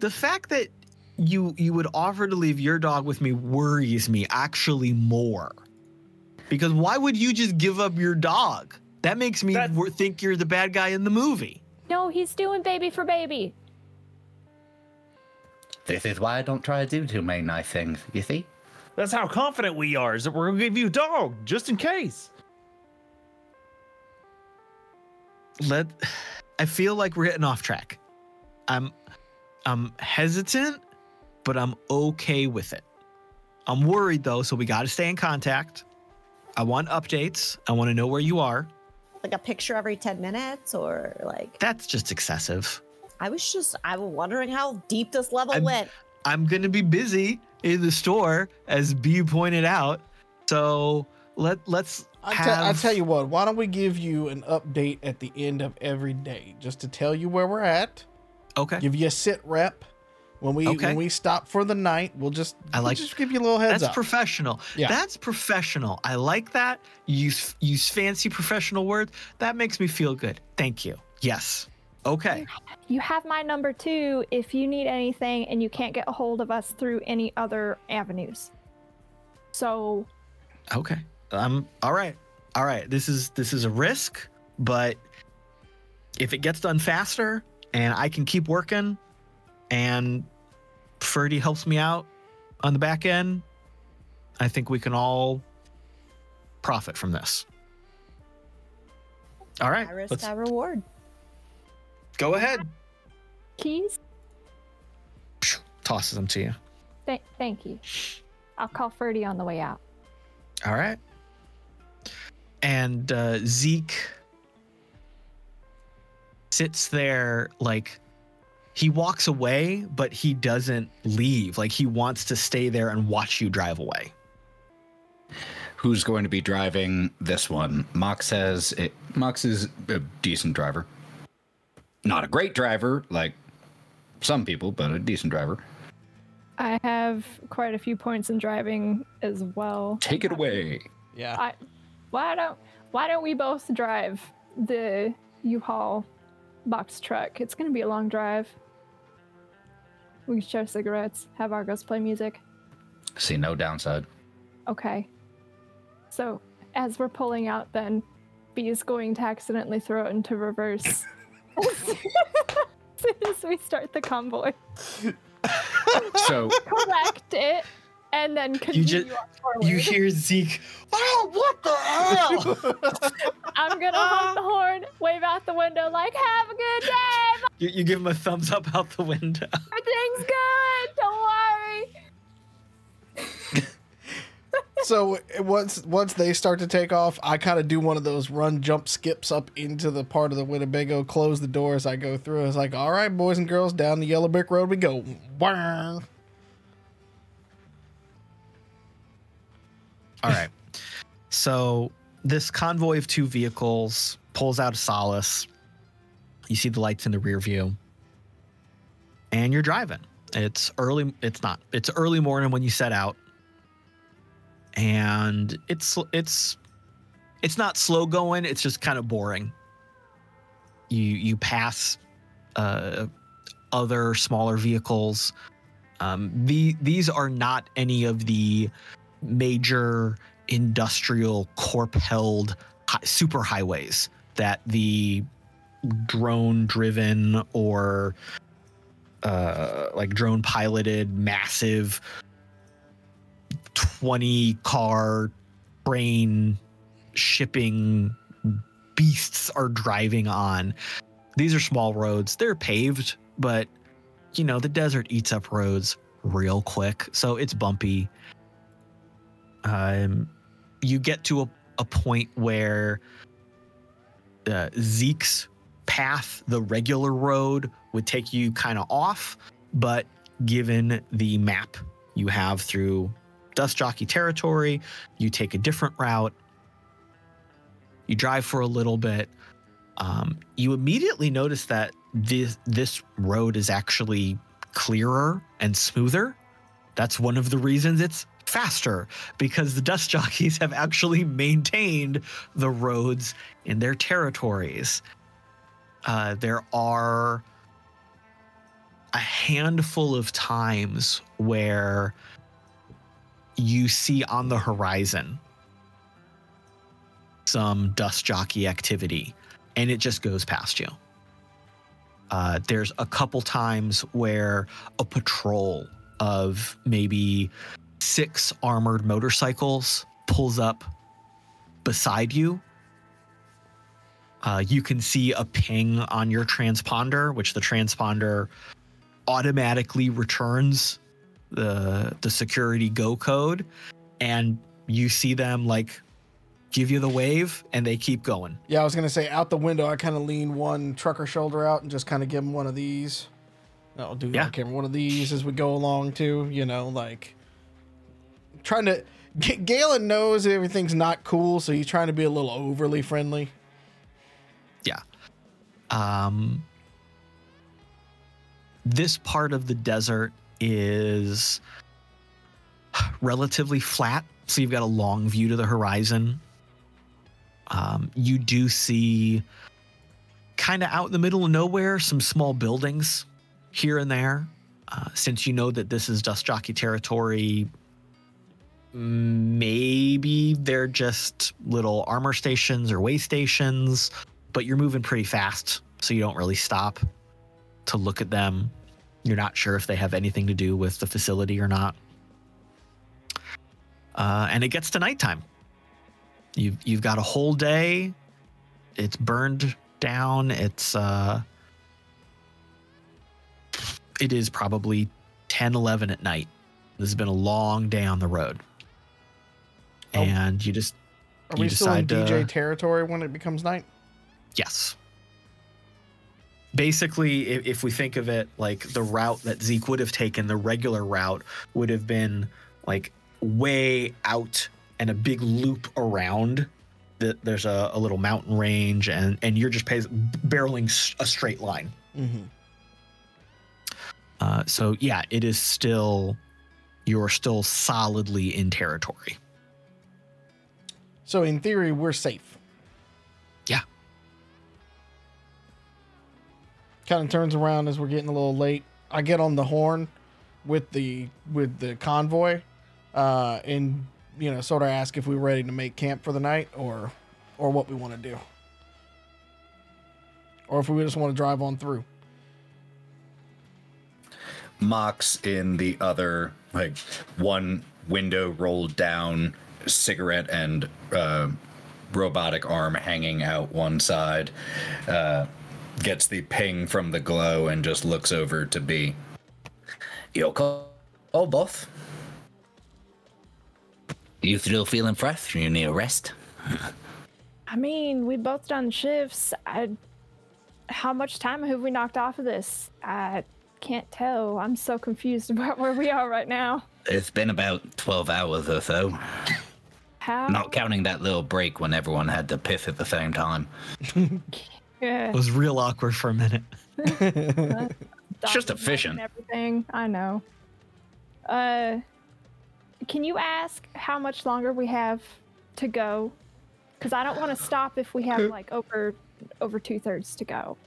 the fact that you you would offer to leave your dog with me worries me actually more. Because why would you just give up your dog? That makes me That- think you're the bad guy in the movie. No, he's doing baby for baby. This is why I don't try to do too many nice things. You see? That's how confident we are. Is that we're gonna give you a dog just in case. let I feel like we're getting off track. I'm I'm hesitant, but I'm okay with it. I'm worried though, so we got to stay in contact. I want updates. I want to know where you are. Like a picture every 10 minutes or like That's just excessive. I was just I was wondering how deep this level I'm- went. I'm going to be busy in the store as Bee pointed out. So let let's I have tell, I tell you what, why don't we give you an update at the end of every day just to tell you where we're at, Okay. give you a sit rep. When we Okay. when we stop for the night, we'll just I we'll like- just give you a little heads That's up. That's professional. Yeah. That's professional. I like that. Use use fancy professional words. That makes me feel good. Thank you. Yes. Okay. You have my number too if you need anything and you can't get a hold of us through any other avenues. So Okay. Um all right. All right. This is this is a risk, but if it gets done faster and I can keep working and Ferdy helps me out on the back end, I think we can all profit from this. All right. I risk, Let's reward. go ahead. keys, Tosses them to you. th- thank you. I'll call Ferdy on the way out. All right. And uh, Zeke sits there like he walks away, but he doesn't leave. Like he wants to stay there and watch you drive away. Who's going to be driving this one? Mox says it. Mox is a decent driver. Not a great driver, like some people, but a decent driver. I have quite a few points in driving as well. Take it away. yeah. I why don't why don't we both drive the U-Haul box truck? It's gonna be a long drive. We can share cigarettes, have Argos play music. See no downside. Okay. So as we're pulling out, then Bee is going to accidentally throw it into reverse. as soon as we start the convoy, So correct it, and then continue just- forward. You hear Zeke, oh, what the hell? I'm gonna honk the horn, wave out the window, like "Have a good day, you, you give him a thumbs up out the window. everything's good. Don't worry." so once once they start to take off, I kind of do one of those run, jump, skips up into the part of the Winnebago. Close the door as I go through. It's like, all right, boys and girls, down the yellow brick road we go. Wah. All right. So this convoy of two vehicles pulls out of Solace. You see the lights in the rear view. And you're driving. It's early it's not. It's early morning when you set out. And it's it's it's not slow going, it's just kind of boring. You you pass uh other smaller vehicles. Um, the, these are not any of the major industrial corp held super highways that the drone driven or uh, like drone piloted massive 20 car train shipping beasts are driving on. These are small roads. They're paved but you know the desert eats up roads real quick so it's bumpy um, you get to a, a point where uh, Zeke's path, the regular road, would take you kind of off, but given the map you have through dust jockey territory. You take a different route. You drive for a little bit. Um, you immediately notice that this this road is actually clearer and smoother. That's one of the reasons it's faster because the dust jockeys have actually maintained the roads in their territories. Uh, there are a handful of times where you see on the horizon some dust jockey activity and it just goes past you. Uh, there's a couple times where a patrol of maybe six armored motorcycles pulls up beside you. Uh, you can see a ping on your transponder, which the transponder automatically returns the the security go code, and you see them like give you the wave, and they keep going. Yeah, I was gonna say out the window. I kind of lean one trucker shoulder out and just kind of give him one of these. I'll do Yeah. the camera one of these as we go along too. You know, like trying to. G- Galen knows everything's not cool, so he's trying to be a little overly friendly. Yeah. Um, this part of the desert is relatively flat, so you've got a long view to the horizon. Um, you do see kind of out in the middle of nowhere some small buildings here and there. Uh, since you know that this is dust jockey territory, maybe they're just little armor stations or way stations but you're moving pretty fast, so you don't really stop to look at them. You're not sure if they have anything to do with the facility or not. Uh, and it gets to nighttime. You've you've got a whole day. It's burned down. It's uh, it is probably 10, 11 at night. This has been a long day on the road. And you just Are You we still in DJ to- territory when it becomes night? Yes. Basically, if, if we think of it like the route that Zeke would have taken, the regular route would have been like way out and a big loop around. The, there's a, a little mountain range, and, and you're just barreling a straight line. Mm-hmm. Uh, so, yeah, it is still, you're still solidly in territory. So in theory, we're safe. Yeah. Kind of turns around as we're getting a little late. I get on the horn with the with the convoy, uh, and you know, sort of ask if we're ready to make camp for the night or or what we want to do, or if we just want to drive on through. Mox in the other, like one window rolled down, cigarette and uh, robotic arm hanging out one side, uh, gets the ping from the glow and just looks over to Bee. Your call, oh, boss. You still feeling fresh? You need a rest? I mean, we both done shifts. I, how much time have we knocked off of this? I can't tell. I'm so confused about where we are right now. It's been about 12 hours or so. How? Not counting that little break when everyone had to piss at the same time. Yeah. It was real awkward for a minute. It's just efficient. Everything. I know. Uh, can you ask how much longer we have to go? Because I don't want to stop if we have like over over two thirds to go.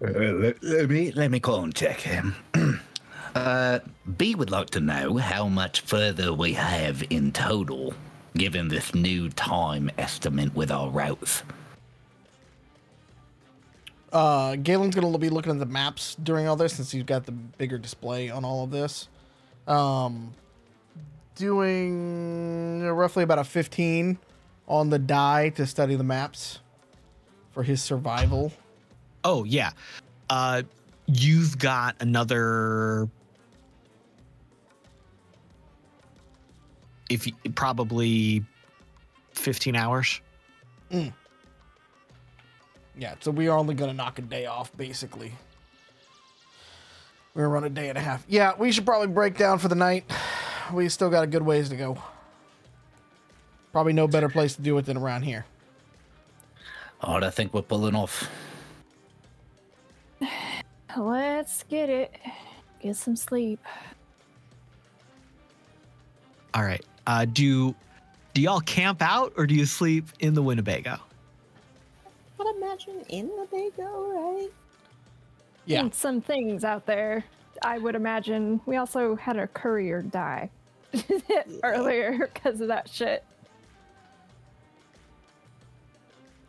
Uh, let, let me let me call and check him. uh, Bee would like to know how much further we have in total, given this new time estimate with our routes. Uh, Galen's gonna be looking at the maps during all this since he's got the bigger display on all of this. Um, doing roughly about a 15 on the die to study the maps for his survival. Oh yeah. Uh you've got another if you, probably 15 hours. Mm. Yeah, so we are only gonna knock a day off basically. We're gonna run a day and a half. Yeah, we should probably break down for the night. we still got a good ways to go. Probably no better place to do it than around here. All I think we're pulling off. Let's get it. Get some sleep. All right. Uh, do do y'all camp out or do you sleep in the Winnebago? I'd imagine in the Bago, right? Yeah. And some things out there. I would imagine. We also had a courier die earlier because of that shit.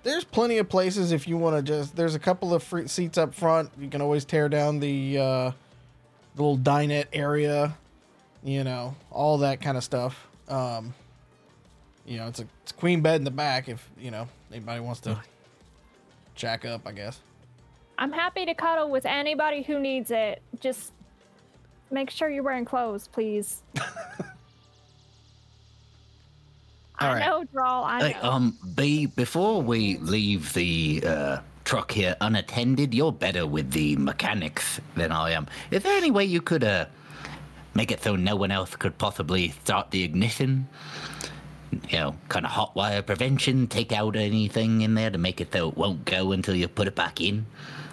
There's plenty of places if you want to just. There's a couple of free seats up front. You can always tear down the uh, little dinette area. You know, all that kind of stuff. Um, you know, it's a, it's a queen bed in the back if you know anybody wants to jack up. I guess. I'm happy to cuddle with anybody who needs it. Just make sure you're wearing clothes, please. All I right. know, Drall. I know. Hey, um, Bee, before we leave the uh, truck here unattended, you're better with the mechanics than I am. Is there any way you could uh, make it so no one else could possibly start the ignition? You know, kind of hot wire prevention, take out anything in there to make it so it won't go until you put it back in?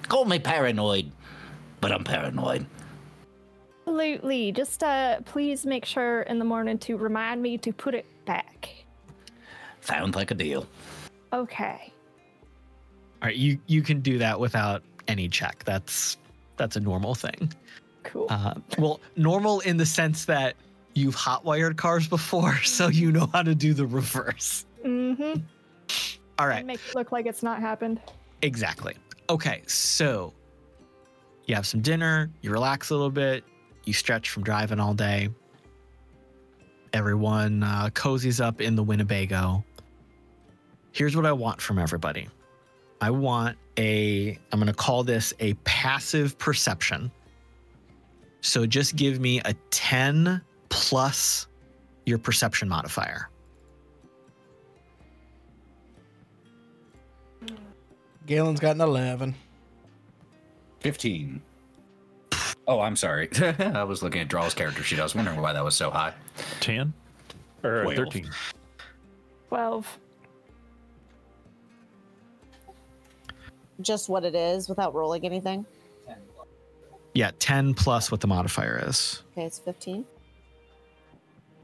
Call me paranoid, but I'm paranoid. Absolutely. Just uh, please make sure in the morning to remind me to put it back. Sounds like a deal. Okay. All right, you you can do that without any check. That's that's a normal thing. Cool. Uh, well, normal in the sense that you've hotwired cars before, so you know how to do the reverse. mm-hmm. All right, Make it look like it's not happened. exactly. Okay, so you have some dinner, you relax a little bit, you stretch from driving all day. Everyone uh, cozies up in the Winnebago. Here's what I want from everybody. I want a, I'm going to call this a passive perception. So just give me a 10 plus your perception modifier. Galen's got an eleven. 15. Oh, I'm sorry. I was looking at Drall's character sheet. I was wondering why that was so high. 10 or uh, Twelve. 13. 12. Just what it is without rolling anything. Yeah, 10 plus what the modifier is. Okay, it's 15.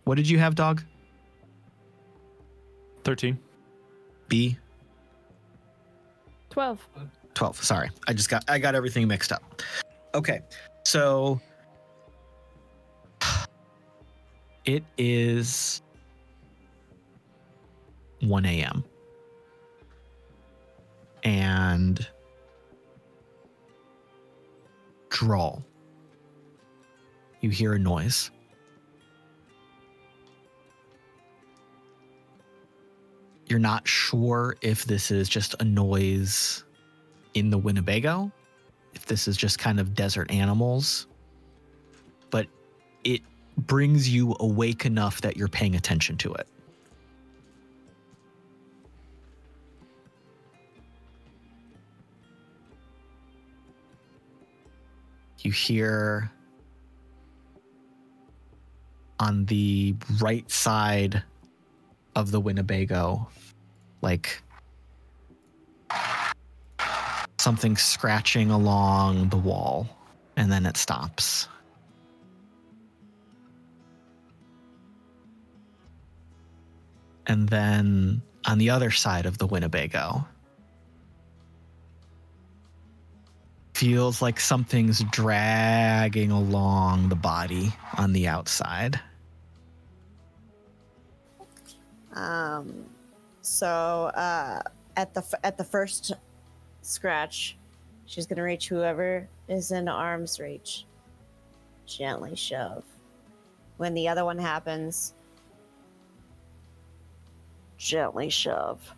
What did you have, dog? 13. Bee? 12. 12 sorry i just got i got everything mixed up okay so it is 1 a.m and Drall you hear a noise you're not sure if this is just a noise in the Winnebago, if this is just kind of desert animals, but it brings you awake enough that you're paying attention to it. You hear on the right side of the Winnebago, like something scratching along the wall, and then it stops. And then on the other side of the Winnebago, feels like something's dragging along the body on the outside. Um, so uh, at the at the first scratch, she's gonna reach whoever is in arm's reach. Gently shove. When the other one happens, gently shove.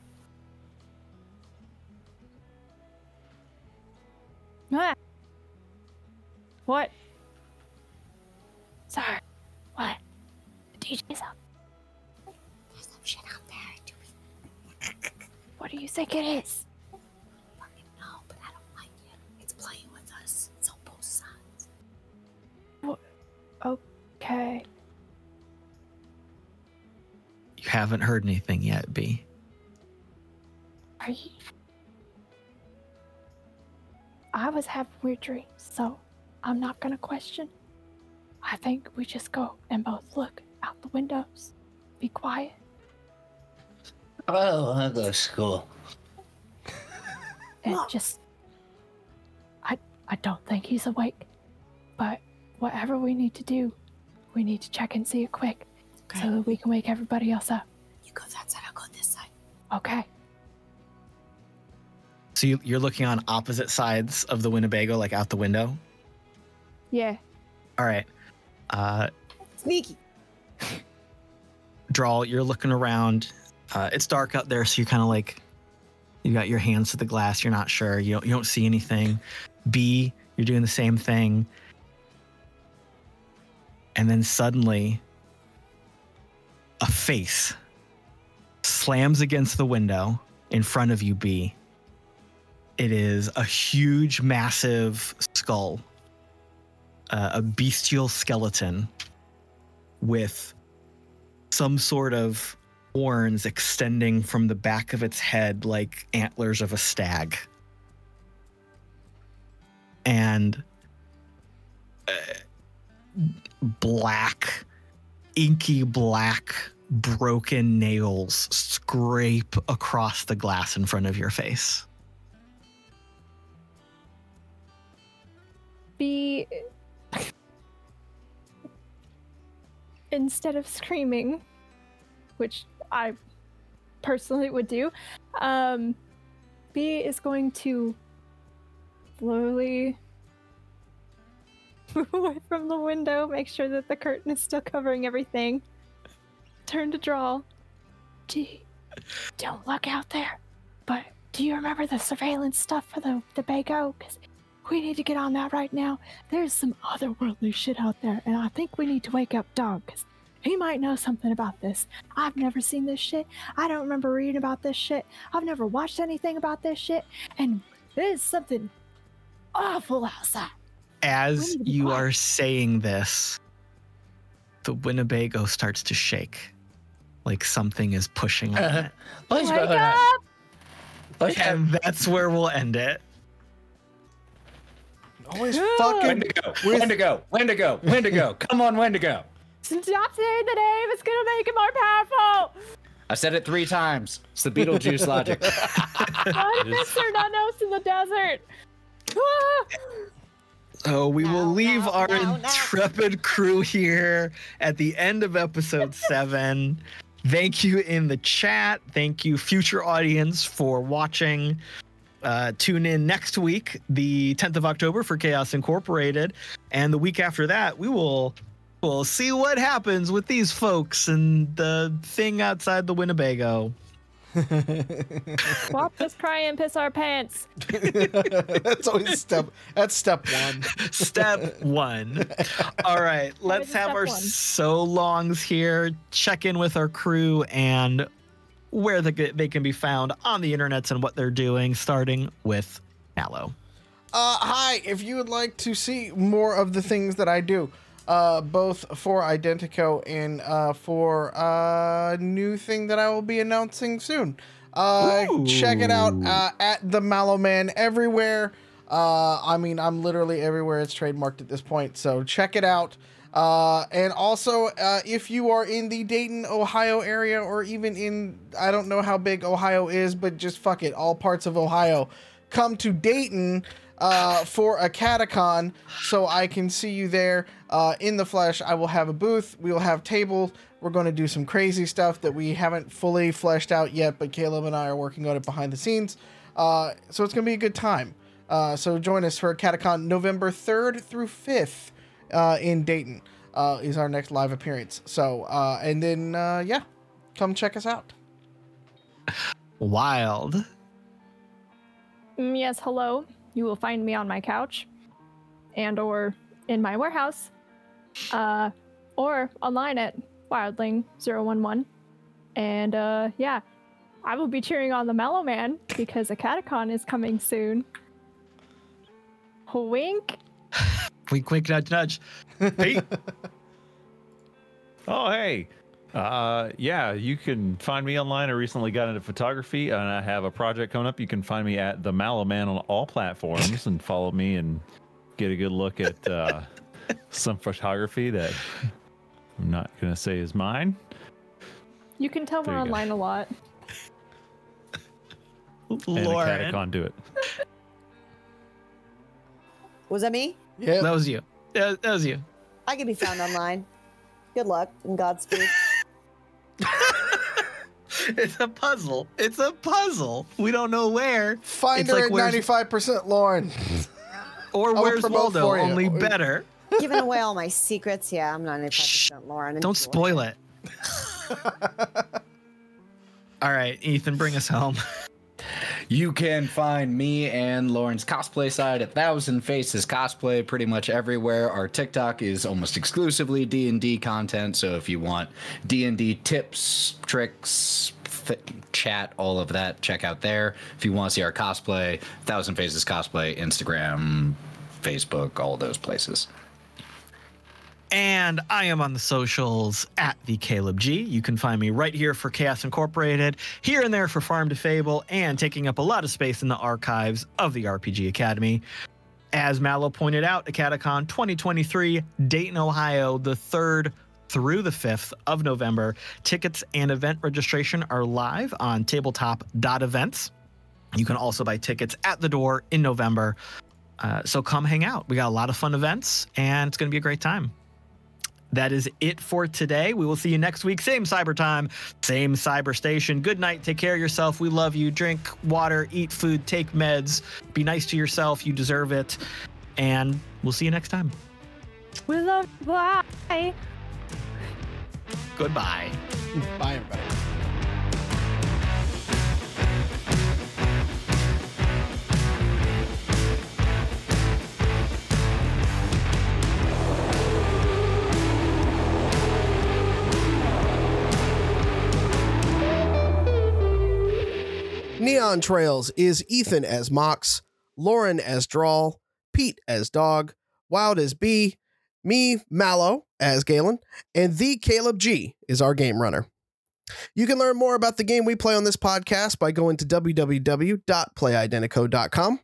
Ah. What? Sorry. What? The DJ's up. There's some shit out there. Do we What do you think it is? fucking know? But I don't like it. It's playing with us. It's on both sides. Okay. You haven't heard anything yet, Bee. Are you? I was having weird dreams, so I'm not gonna question. I think we just go and both look out the windows. Be quiet. Oh, I'll go to school. and Mom. just I I don't think he's awake. But whatever we need to do, we need to check and see it quick Okay. so that we can wake everybody else up. you go that side, I'll go this side. Okay. So you, you're looking on opposite sides of the Winnebago, like out the window. Yeah. All right. Uh, Sneaky. Drall, you're looking around. Uh, it's dark out there, so you're kind of like you got your hands to the glass. You're not sure. You don't, you don't see anything. Bee, you're doing the same thing. And then suddenly, a face slams against the window in front of you, Bee. It is a huge, massive skull, uh, a bestial skeleton with some sort of horns extending from the back of its head like antlers of a stag. And uh, black, inky black, broken nails scrape across the glass in front of your face. Bee instead of screaming, which I personally would do, um, Bee is going to slowly move away from the window, make sure that the curtain is still covering everything. Turn to Drall. G, don't look out there. But do you remember the surveillance stuff for the the Bago? Because we need to get on that right now. There's some otherworldly shit out there, and I think we need to wake up Dog because he might know something about this. I've never seen this shit. I don't remember reading about this shit. I've never watched anything about this shit, and there's something awful outside. As need to be you quiet. are saying this, the Winnebago starts to shake. Like something is pushing on it. Let's Wake go. up! Let's go. And that's where we'll end it. Always Yeah. fucking. Wendigo, with- Wendigo, Wendigo, Wendigo. Come on, Wendigo. Stop saying the name. It's gonna make it more powerful. I said it three times. It's the Beetlejuice logic. Not Mister Nanos in the desert. So we will leave no, our no, no. intrepid crew here at the end of episode seven. Thank you in the chat. Thank you, future audience, for watching. Uh, tune in next week, the 10th of October, for Chaos Incorporated, and the week after that, we will we'll see what happens with these folks and the thing outside the Winnebago. Swap this cry and piss our pants. that's always step. That's step one. Step one. All right, let's have our one? so longs here. Check in with our crew and where the, they can be found on the internets and what they're doing, starting with Mallo. Uh, hi, if you would like to see more of the things that I do, uh, both for Identeco and uh, for a new thing that I will be announcing soon, uh, check it out uh, at the Mallo Man everywhere. Uh, I mean, I'm literally everywhere. It's trademarked at this point, so check it out. Uh, and also, uh, if you are in the Dayton, Ohio area, or even in, I don't know how big Ohio is, but just fuck it, all parts of Ohio, come to Dayton uh, for Acadecon so I can see you there uh, in the flesh. I will have a booth, we will have tables. We're going to do some crazy stuff that we haven't fully fleshed out yet, but Caleb and I are working on it behind the scenes. Uh, so it's going to be a good time. Uh, so join us for Acadecon November 3rd through 5th uh, in Dayton uh, is our next live appearance. So, uh, and then, uh, yeah, come check us out. Wild. Mm, yes, hello. You will find me on my couch and or in my warehouse. Uh or online at wildling011. And uh yeah, I will be cheering on the Mallo Man because Acadecon is coming soon. Wink. Wink, wink, nudge, nudge. Pete. Oh, hey. Uh, yeah, you can find me online. I recently got into photography, and I have a project coming up. You can find me at the Mallo Man on all platforms, and follow me and get a good look at uh, some photography that I'm not gonna say is mine. You can tell There we're you go. online a lot. And a Lauren. Acadecon do it. Was that me? Yeah. That was you. That, that was you. I can be found online. Good luck and Godspeed. It's a puzzle. It's a puzzle. We don't know where. Find It's her like, at 95% Lauren. Or will where's promote Waldo? Only better. Giving away all my secrets. Yeah, I'm 95% Lauren. Don't spoil it. All right, Ethan, bring us home. You can find me and Lauren's cosplay side at Thousand Faces Cosplay pretty much everywhere. Our TikTok is almost exclusively D and D content, so if you want D and D tips, tricks, chat, all of that, check out there. If you want to see our cosplay, Thousand Faces Cosplay, Instagram, Facebook, all those places. And I am on the socials at the Caleb G. You can find me right here for Chaos Incorporated, here and there for Farm to Fable, and taking up a lot of space in the archives of the RPG Academy. As Mallo pointed out, Acadecon 2023, Dayton, Ohio, the 3rd through the 5th of November. Tickets and event registration are live on tabletop.events. You can also buy tickets at the door in November. Uh, so come hang out. We got a lot of fun events, and it's going to be a great time. That is it for today. We will see you next week. Same cyber time, same cyber station. Good night. Take care of yourself. We love you. Drink water, eat food, take meds. Be nice to yourself. You deserve it. And we'll see you next time. We love you. Bye. Goodbye. Bye, everybody. Neon Trails is Ethan as Mox, Lauren as Drall, Pete as Dog, Wild as Bee, me, Mallo, as Galen, and the Caleb G is our game runner. You can learn more about the game we play on this podcast by going to www.playidenteco.com.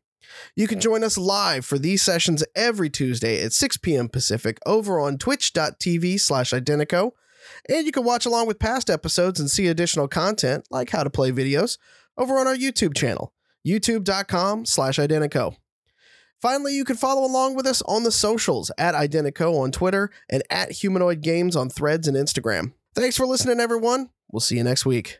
You can join us live for these sessions every Tuesday at 6 p.m. Pacific over on twitch.tv slash identeco. And you can watch along with past episodes and see additional content like how to play videos over on our YouTube channel, youtube.com slash identeco. Finally, you can follow along with us on the socials at Identeco on Twitter and at Humanoid Games on Threads and Instagram. Thanks for listening, everyone. We'll see you next week.